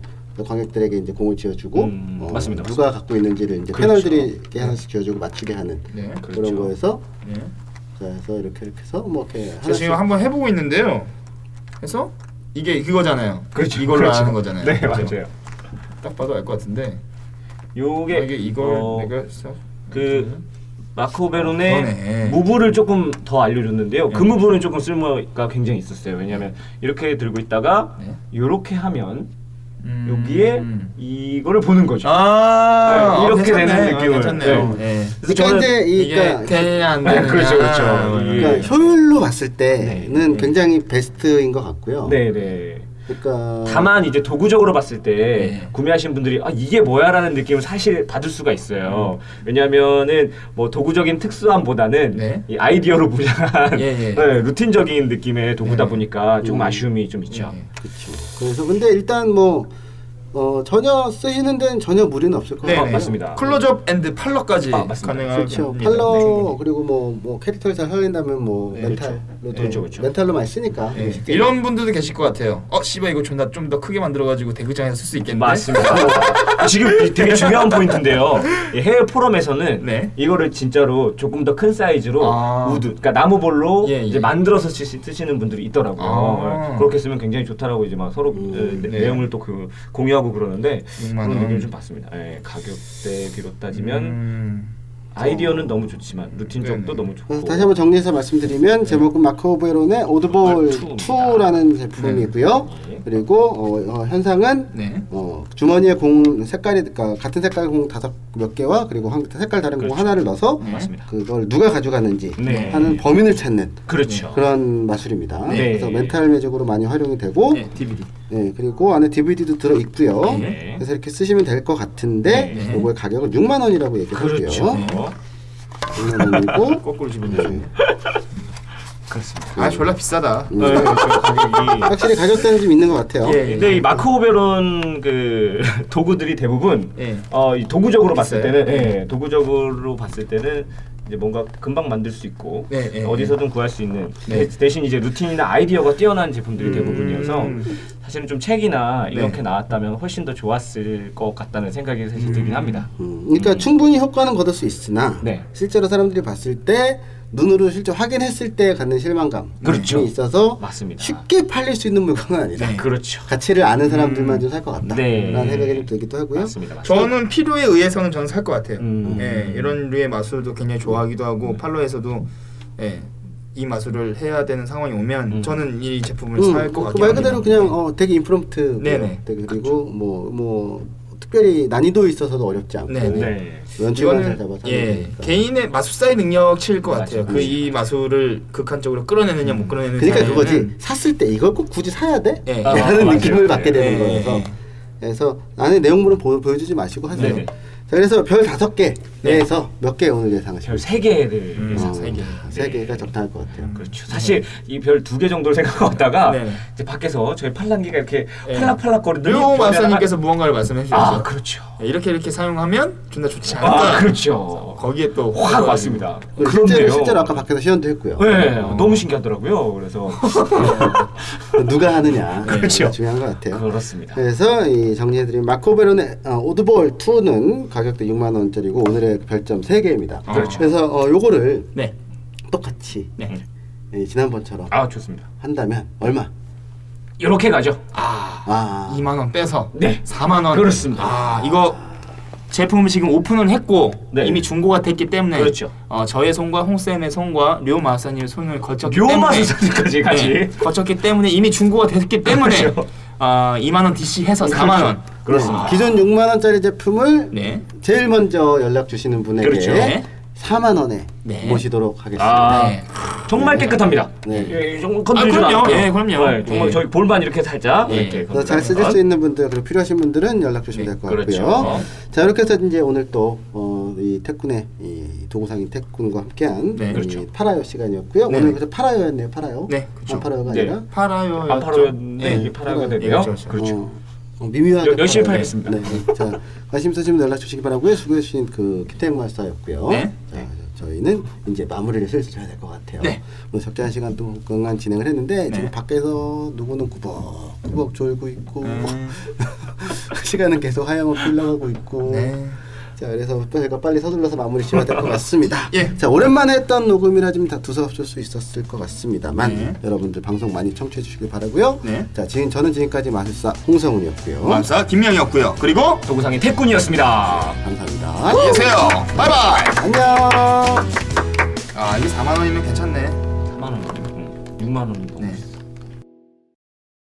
[SPEAKER 1] 관객들에게 이제 공을 쥐어주고 어,
[SPEAKER 4] 음, 맞습니다,
[SPEAKER 1] 누가 갖고 있는지를 이제
[SPEAKER 4] 그렇죠.
[SPEAKER 1] 패널들이 이렇게 하나씩 쥐어주고 맞추게 하는
[SPEAKER 2] 네.
[SPEAKER 1] 그런
[SPEAKER 4] 그렇죠.
[SPEAKER 1] 거에서
[SPEAKER 2] 네.
[SPEAKER 1] 자, 그래서 이렇게 이렇게 해서 뭐 이렇게
[SPEAKER 2] 제가
[SPEAKER 1] 하나씩
[SPEAKER 2] 지금 한번 해보고 있는데요. 그래서 이게 그거잖아요.
[SPEAKER 4] 그렇죠.
[SPEAKER 2] 이걸로
[SPEAKER 4] 그렇죠.
[SPEAKER 2] 하는 거잖아요.
[SPEAKER 4] 네
[SPEAKER 2] 그죠?
[SPEAKER 4] 맞아요.
[SPEAKER 2] 딱 봐도 알 것 같은데.
[SPEAKER 4] 요게
[SPEAKER 2] 만약에 이걸
[SPEAKER 4] 어,
[SPEAKER 2] 내가 써-
[SPEAKER 4] 그 마코 베론의
[SPEAKER 2] 그러네.
[SPEAKER 4] 무브를 조금 더 알려줬는데요. 그
[SPEAKER 2] 네.
[SPEAKER 4] 무브는 조금 쓸모가 굉장히 있었어요. 왜냐하면 이렇게 들고 있다가
[SPEAKER 2] 네.
[SPEAKER 4] 이렇게 하면
[SPEAKER 2] 음.
[SPEAKER 4] 여기에 이거를 보는 거죠.
[SPEAKER 2] 아,
[SPEAKER 4] 네, 이렇게
[SPEAKER 2] 괜찮네.
[SPEAKER 4] 되는
[SPEAKER 2] 아,
[SPEAKER 4] 느낌을.
[SPEAKER 2] 괜찮네요.
[SPEAKER 4] 네.
[SPEAKER 2] 네.
[SPEAKER 4] 그래서
[SPEAKER 1] 그러니까
[SPEAKER 4] 저는
[SPEAKER 1] 이제 이
[SPEAKER 2] 이게
[SPEAKER 1] 그러니까,
[SPEAKER 2] 되냐 안
[SPEAKER 4] 네,
[SPEAKER 2] 되냐.
[SPEAKER 4] 그렇죠, 그렇죠.
[SPEAKER 1] 그러니까
[SPEAKER 4] 예.
[SPEAKER 1] 효율로 봤을 때는
[SPEAKER 2] 네.
[SPEAKER 1] 굉장히 베스트인 것 같고요.
[SPEAKER 4] 네 네.
[SPEAKER 1] 그러니까
[SPEAKER 4] 다만 이제 도구적으로 봤을 때
[SPEAKER 2] 네.
[SPEAKER 4] 구매하신 분들이 아 이게 뭐야라는 느낌을 사실 받을 수가 있어요. 왜냐하면은 뭐 도구적인 특수함보다는
[SPEAKER 2] 네.
[SPEAKER 4] 이 아이디어로 무장한
[SPEAKER 2] 예, 예.
[SPEAKER 4] 네, 루틴적인 느낌의 도구다
[SPEAKER 2] 네.
[SPEAKER 4] 보니까 조금
[SPEAKER 1] 음.
[SPEAKER 4] 아쉬움이 좀 있죠.
[SPEAKER 2] 예.
[SPEAKER 1] 그렇죠. 그래서 근데 일단 뭐 어, 전혀 쓰시는 데는 전혀 무리는 없을 것
[SPEAKER 2] 네,
[SPEAKER 1] 같아요.
[SPEAKER 2] 네.
[SPEAKER 4] 맞습니다.
[SPEAKER 2] close-up and parlor까지
[SPEAKER 4] 아.
[SPEAKER 2] 가능한
[SPEAKER 1] 그렇죠. parlor
[SPEAKER 2] 네.
[SPEAKER 1] 그리고 뭐, 뭐 캐릭터를 잘 살린다면 뭐
[SPEAKER 2] 네,
[SPEAKER 1] mental로도
[SPEAKER 4] 그렇죠, 그렇죠.
[SPEAKER 1] mental로 많이 쓰니까
[SPEAKER 2] 예. 이런 분들도 계실 것 같아요. 어, 씨발 이거 존나 좀 더 크게 만들어가지고 대극장에서 쓸 수 있겠는데?
[SPEAKER 4] 맞습니다. 지금 되게 중요한 포인트인데요. 이 해외 포럼에서는
[SPEAKER 2] 네.
[SPEAKER 4] 이거를 진짜로 조금 더 큰 사이즈로
[SPEAKER 2] 아.
[SPEAKER 4] wood, 그러니까 나무볼로
[SPEAKER 2] 예, 예.
[SPEAKER 4] 이제 만들어서 쓰, 쓰시는 분들이 있더라고요.
[SPEAKER 2] 아.
[SPEAKER 4] 네. 그렇게 쓰면 굉장히 좋다라고 이제 막 서로
[SPEAKER 1] 음,
[SPEAKER 4] 에, 내-
[SPEAKER 2] 네.
[SPEAKER 4] 내용을 또 그 공유하고 그러는데
[SPEAKER 2] 6만
[SPEAKER 4] 그런
[SPEAKER 2] 원.
[SPEAKER 4] 느낌을 좀 받습니다. 예, 가격대 비로 따지면
[SPEAKER 2] 음.
[SPEAKER 4] 아이디어는 너무 좋지만 루틴적도
[SPEAKER 2] 네네.
[SPEAKER 4] 너무 좋고.
[SPEAKER 1] 다시 한번 정리해서 말씀드리면 제목은 마크 오베론의 오드볼
[SPEAKER 4] 오드볼 2입니다.
[SPEAKER 1] 2라는 제품이고요.
[SPEAKER 4] 네.
[SPEAKER 1] 그리고 어, 어, 현상은
[SPEAKER 2] 네.
[SPEAKER 1] 어, 주머니에 공 색깔이 그러니까 같은 색깔 공 다섯 몇 개와 그리고 한, 색깔 다른 공
[SPEAKER 4] 그렇죠.
[SPEAKER 1] 하나를 넣어서
[SPEAKER 2] 네.
[SPEAKER 1] 그걸 누가 가져가는지
[SPEAKER 4] 네.
[SPEAKER 1] 하는 범인을 찾는
[SPEAKER 4] 그렇죠.
[SPEAKER 1] 그런 마술입니다.
[SPEAKER 4] 네.
[SPEAKER 1] 그래서 멘탈 매직으로 많이 활용이 되고
[SPEAKER 2] 네, DVD.
[SPEAKER 1] 네, 그리고 안에 DVD도 들어 있고요.
[SPEAKER 4] 네.
[SPEAKER 1] 그래서 이렇게 쓰시면 될 것 같은데
[SPEAKER 2] 네.
[SPEAKER 1] 요거의 가격은 6만 원이라고 얘기를
[SPEAKER 4] 그렇죠.
[SPEAKER 1] 하고요. 6만 원이고
[SPEAKER 2] 거꾸로 집어넣으셨네.
[SPEAKER 4] 그렇습니다.
[SPEAKER 2] 아, 졸라 비싸다.
[SPEAKER 1] 음,
[SPEAKER 4] 네, 그렇죠. 가격이.
[SPEAKER 1] 확실히 가격대는 좀 있는 것 같아요.
[SPEAKER 2] 예.
[SPEAKER 4] 근데 이 마크 오베론 그 도구들이 대부분
[SPEAKER 2] 예.
[SPEAKER 4] 어, 이 도구적으로 봤을
[SPEAKER 2] 비싸요?
[SPEAKER 4] 때는 예, 도구적으로 봤을 때는 이제 뭔가 금방 만들 수 있고
[SPEAKER 2] 네, 네,
[SPEAKER 4] 어디서든 구할 수 있는
[SPEAKER 2] 네.
[SPEAKER 4] 대, 대신 이제 루틴이나 아이디어가 뛰어난 제품들이
[SPEAKER 2] 음.
[SPEAKER 4] 대부분이어서 사실은 좀 책이나 이렇게
[SPEAKER 2] 네.
[SPEAKER 4] 나왔다면 훨씬 더 좋았을 것 같다는 생각이 사실 들긴 합니다.
[SPEAKER 1] 음, 그러니까 충분히 효과는 거둘 수 있으나
[SPEAKER 4] 네.
[SPEAKER 1] 실제로 사람들이 봤을 때 눈으로 실제 확인했을 때 갖는 실망감이
[SPEAKER 4] 그렇죠.
[SPEAKER 1] 있어서
[SPEAKER 4] 맞습니다.
[SPEAKER 1] 쉽게 팔릴 수 있는 물건은 아니다.
[SPEAKER 2] 네.
[SPEAKER 4] 그렇죠.
[SPEAKER 1] 가치를 아는 사람들만 좀 살 것 같다.
[SPEAKER 4] 네.
[SPEAKER 1] 라는 생각이 좀 들기도 하고요.
[SPEAKER 4] 맞습니다. 맞습니다.
[SPEAKER 2] 저는 필요에 의해서는 저는 살 것 같아요.
[SPEAKER 4] 음.
[SPEAKER 2] 예, 이런 류의 마술도 굉장히 좋아하기도 하고 팔로에서도 예, 이 마술을 해야 되는 상황이 오면
[SPEAKER 4] 음.
[SPEAKER 2] 저는 이 제품을
[SPEAKER 1] 음,
[SPEAKER 2] 살것
[SPEAKER 1] 그
[SPEAKER 2] 같긴
[SPEAKER 1] 말
[SPEAKER 2] 합니다.
[SPEAKER 1] 그대로 그냥 어, 되게 인프롬트
[SPEAKER 2] 네네.
[SPEAKER 1] 그리고 뭐뭐 특별히 난이도 있어서도 어렵지 않고
[SPEAKER 2] 네네.
[SPEAKER 4] 네.
[SPEAKER 1] 연출만 잘
[SPEAKER 2] 이거는
[SPEAKER 1] 잡아서
[SPEAKER 2] 예
[SPEAKER 1] 하는 거니까.
[SPEAKER 2] 개인의 마술사의 능력치일 것
[SPEAKER 4] 맞아요.
[SPEAKER 2] 같아요. 그 이 마술을 극한적으로 끌어내느냐 못 끌어내느냐.
[SPEAKER 1] 그러니까 그거지 샀을 때 이걸 꼭 굳이 사야 돼?
[SPEAKER 2] 예.
[SPEAKER 1] 라는
[SPEAKER 4] 아,
[SPEAKER 1] 느낌을
[SPEAKER 4] 맞아요.
[SPEAKER 1] 받게 되는
[SPEAKER 2] 예,
[SPEAKER 1] 거여서
[SPEAKER 2] 예.
[SPEAKER 1] 그래서 안에 내용물은 보, 보여주지 마시고 하세요.
[SPEAKER 4] 네네.
[SPEAKER 1] 자 그래서 별 다섯 개
[SPEAKER 2] 네.
[SPEAKER 1] 내에서 몇 개 오늘 예상하시죠?
[SPEAKER 4] 별세 개를
[SPEAKER 2] 음,
[SPEAKER 4] 예상.
[SPEAKER 2] 세 개.
[SPEAKER 1] 세 개가 적당할 것 같아요.
[SPEAKER 4] 그렇죠. 사실 이 별 두 개 정도를 생각하다가
[SPEAKER 2] 네.
[SPEAKER 4] 이제 밖에서 저희 팔랑기가 이렇게
[SPEAKER 2] 예.
[SPEAKER 4] 팔락팔락거리더니
[SPEAKER 2] 류
[SPEAKER 4] 별에
[SPEAKER 2] 마술님께서
[SPEAKER 4] 하나-
[SPEAKER 2] 무언가를 말씀해 주셨죠.
[SPEAKER 4] 아 그렇죠.
[SPEAKER 2] 예, 이렇게 이렇게 사용하면 존나 좋지 않을까.
[SPEAKER 4] 아 그렇죠.
[SPEAKER 2] 거기에 또
[SPEAKER 4] 확 왔습니다.
[SPEAKER 1] 그리고 실제로, 아까 밖에서 시연도 했고요.
[SPEAKER 4] 네, 너무 신기하더라고요. 그래서
[SPEAKER 1] 누가 하느냐
[SPEAKER 4] 그렇죠.
[SPEAKER 1] 중요한 것 같아요.
[SPEAKER 4] 그렇습니다.
[SPEAKER 1] 그래서 이 정리해드린 마코베론의 어, 오드볼 2는 가격대 6만 원짜리고 오늘의 별점 3개입니다.
[SPEAKER 2] 그렇죠.
[SPEAKER 1] 그래서 어, 요거를
[SPEAKER 2] 네.
[SPEAKER 1] 똑같이
[SPEAKER 2] 네.
[SPEAKER 1] 예, 지난번처럼
[SPEAKER 4] 아 좋습니다.
[SPEAKER 1] 한다면 얼마?
[SPEAKER 4] 이렇게 가죠.
[SPEAKER 2] 아,
[SPEAKER 1] 아
[SPEAKER 2] 2만 원 빼서
[SPEAKER 4] 네.
[SPEAKER 2] 4만 원.
[SPEAKER 4] 그렇습니다.
[SPEAKER 2] 아, 이거 제품을 지금 오픈을 했고
[SPEAKER 4] 네.
[SPEAKER 2] 이미 중고가 됐기 때문에
[SPEAKER 4] 그렇죠.
[SPEAKER 2] 어, 저의 손과 홍쌤의 손과 료 마사님의 손을 거쳤기
[SPEAKER 4] 묘
[SPEAKER 2] 때문에
[SPEAKER 4] 마술사까지 같이.
[SPEAKER 2] 네, 거쳤기 때문에 이미 중고가 됐기 때문에
[SPEAKER 4] 그렇죠.
[SPEAKER 2] 어, 2만 원 DC 해서 4만 원.
[SPEAKER 4] 그렇습니다.
[SPEAKER 1] 네, 기존 6만 원짜리 제품을
[SPEAKER 2] 네.
[SPEAKER 1] 제일 먼저 연락 주시는 분에게
[SPEAKER 4] 그렇죠.
[SPEAKER 2] 네.
[SPEAKER 1] 4만 원에
[SPEAKER 2] 네.
[SPEAKER 1] 모시도록 하겠습니다.
[SPEAKER 4] 아
[SPEAKER 2] 네.
[SPEAKER 4] 정말 깨끗합니다.
[SPEAKER 1] 네.
[SPEAKER 4] 예, 정말 건드리지
[SPEAKER 2] 아, 그럼요. 예, 그럼요.
[SPEAKER 4] 네, 정말
[SPEAKER 2] 예.
[SPEAKER 4] 저희 볼만 이렇게 살짝
[SPEAKER 2] 예.
[SPEAKER 4] 이렇게
[SPEAKER 1] 그래서 잘 쓰실 수 있는 분들 그리고 필요하신 분들은 연락 주시면
[SPEAKER 2] 네,
[SPEAKER 1] 될것
[SPEAKER 4] 그렇죠.
[SPEAKER 1] 같고요. 자 이렇게 해서 이제 오늘 또이 태쿤의 이 도구상인 태쿤과 함께한
[SPEAKER 2] 네,
[SPEAKER 1] 이
[SPEAKER 4] 그렇죠.
[SPEAKER 1] 파라요 시간이었고요.
[SPEAKER 2] 네.
[SPEAKER 1] 오늘 그래서 파라요였네요. 파라요.
[SPEAKER 2] 네, 그렇죠.
[SPEAKER 1] 안 파라요가
[SPEAKER 4] 네.
[SPEAKER 1] 아니라
[SPEAKER 2] 팔아요.
[SPEAKER 4] 안 팔아였는데 이게 팔아가
[SPEAKER 1] 팔아요.
[SPEAKER 4] 되네요.
[SPEAKER 2] 네, 그렇죠.
[SPEAKER 4] 그렇죠.
[SPEAKER 1] 어, 어, 미묘하게
[SPEAKER 4] 여- 열심히. 팔겠습니다.
[SPEAKER 1] 네. 네. 자 관심 있으시면 연락 주시기 바라고요. 수고해 주신 그 기태영 마스터였고요.
[SPEAKER 2] 네.
[SPEAKER 1] 자, 저희는 이제 마무리를 슬슬 해야 될 것 같아요.
[SPEAKER 2] 네.
[SPEAKER 1] 오늘 적절한 시간 동안 진행을 했는데
[SPEAKER 2] 네.
[SPEAKER 1] 지금 밖에서 누구는 구벅구벅 졸고 있고
[SPEAKER 2] 음.
[SPEAKER 1] 시간은 계속 하염없이 흘러가고 있고
[SPEAKER 2] 네.
[SPEAKER 1] 자 그래서 제가 빨리 서둘러서 마무리 지어야 될 것 같습니다.
[SPEAKER 2] 예.
[SPEAKER 1] 자 오랜만에 했던 녹음이라 좀 다 두서없을 수 있었을 것 같습니다만
[SPEAKER 2] 네.
[SPEAKER 1] 여러분들 방송 많이 청취해 주시길 바라고요.
[SPEAKER 2] 네.
[SPEAKER 1] 자 지금 저는 지금까지 마술사 홍성훈이었고요.
[SPEAKER 2] 마사 김명이었고요. 그리고
[SPEAKER 4] 도구상의 태꾼이었습니다.
[SPEAKER 1] 감사합니다.
[SPEAKER 2] 안녕히 계세요. 바이바이.
[SPEAKER 1] 안녕.
[SPEAKER 2] 아, 이게 4만 원이면 괜찮네.
[SPEAKER 4] 4만 원, 응, 6만 원인데.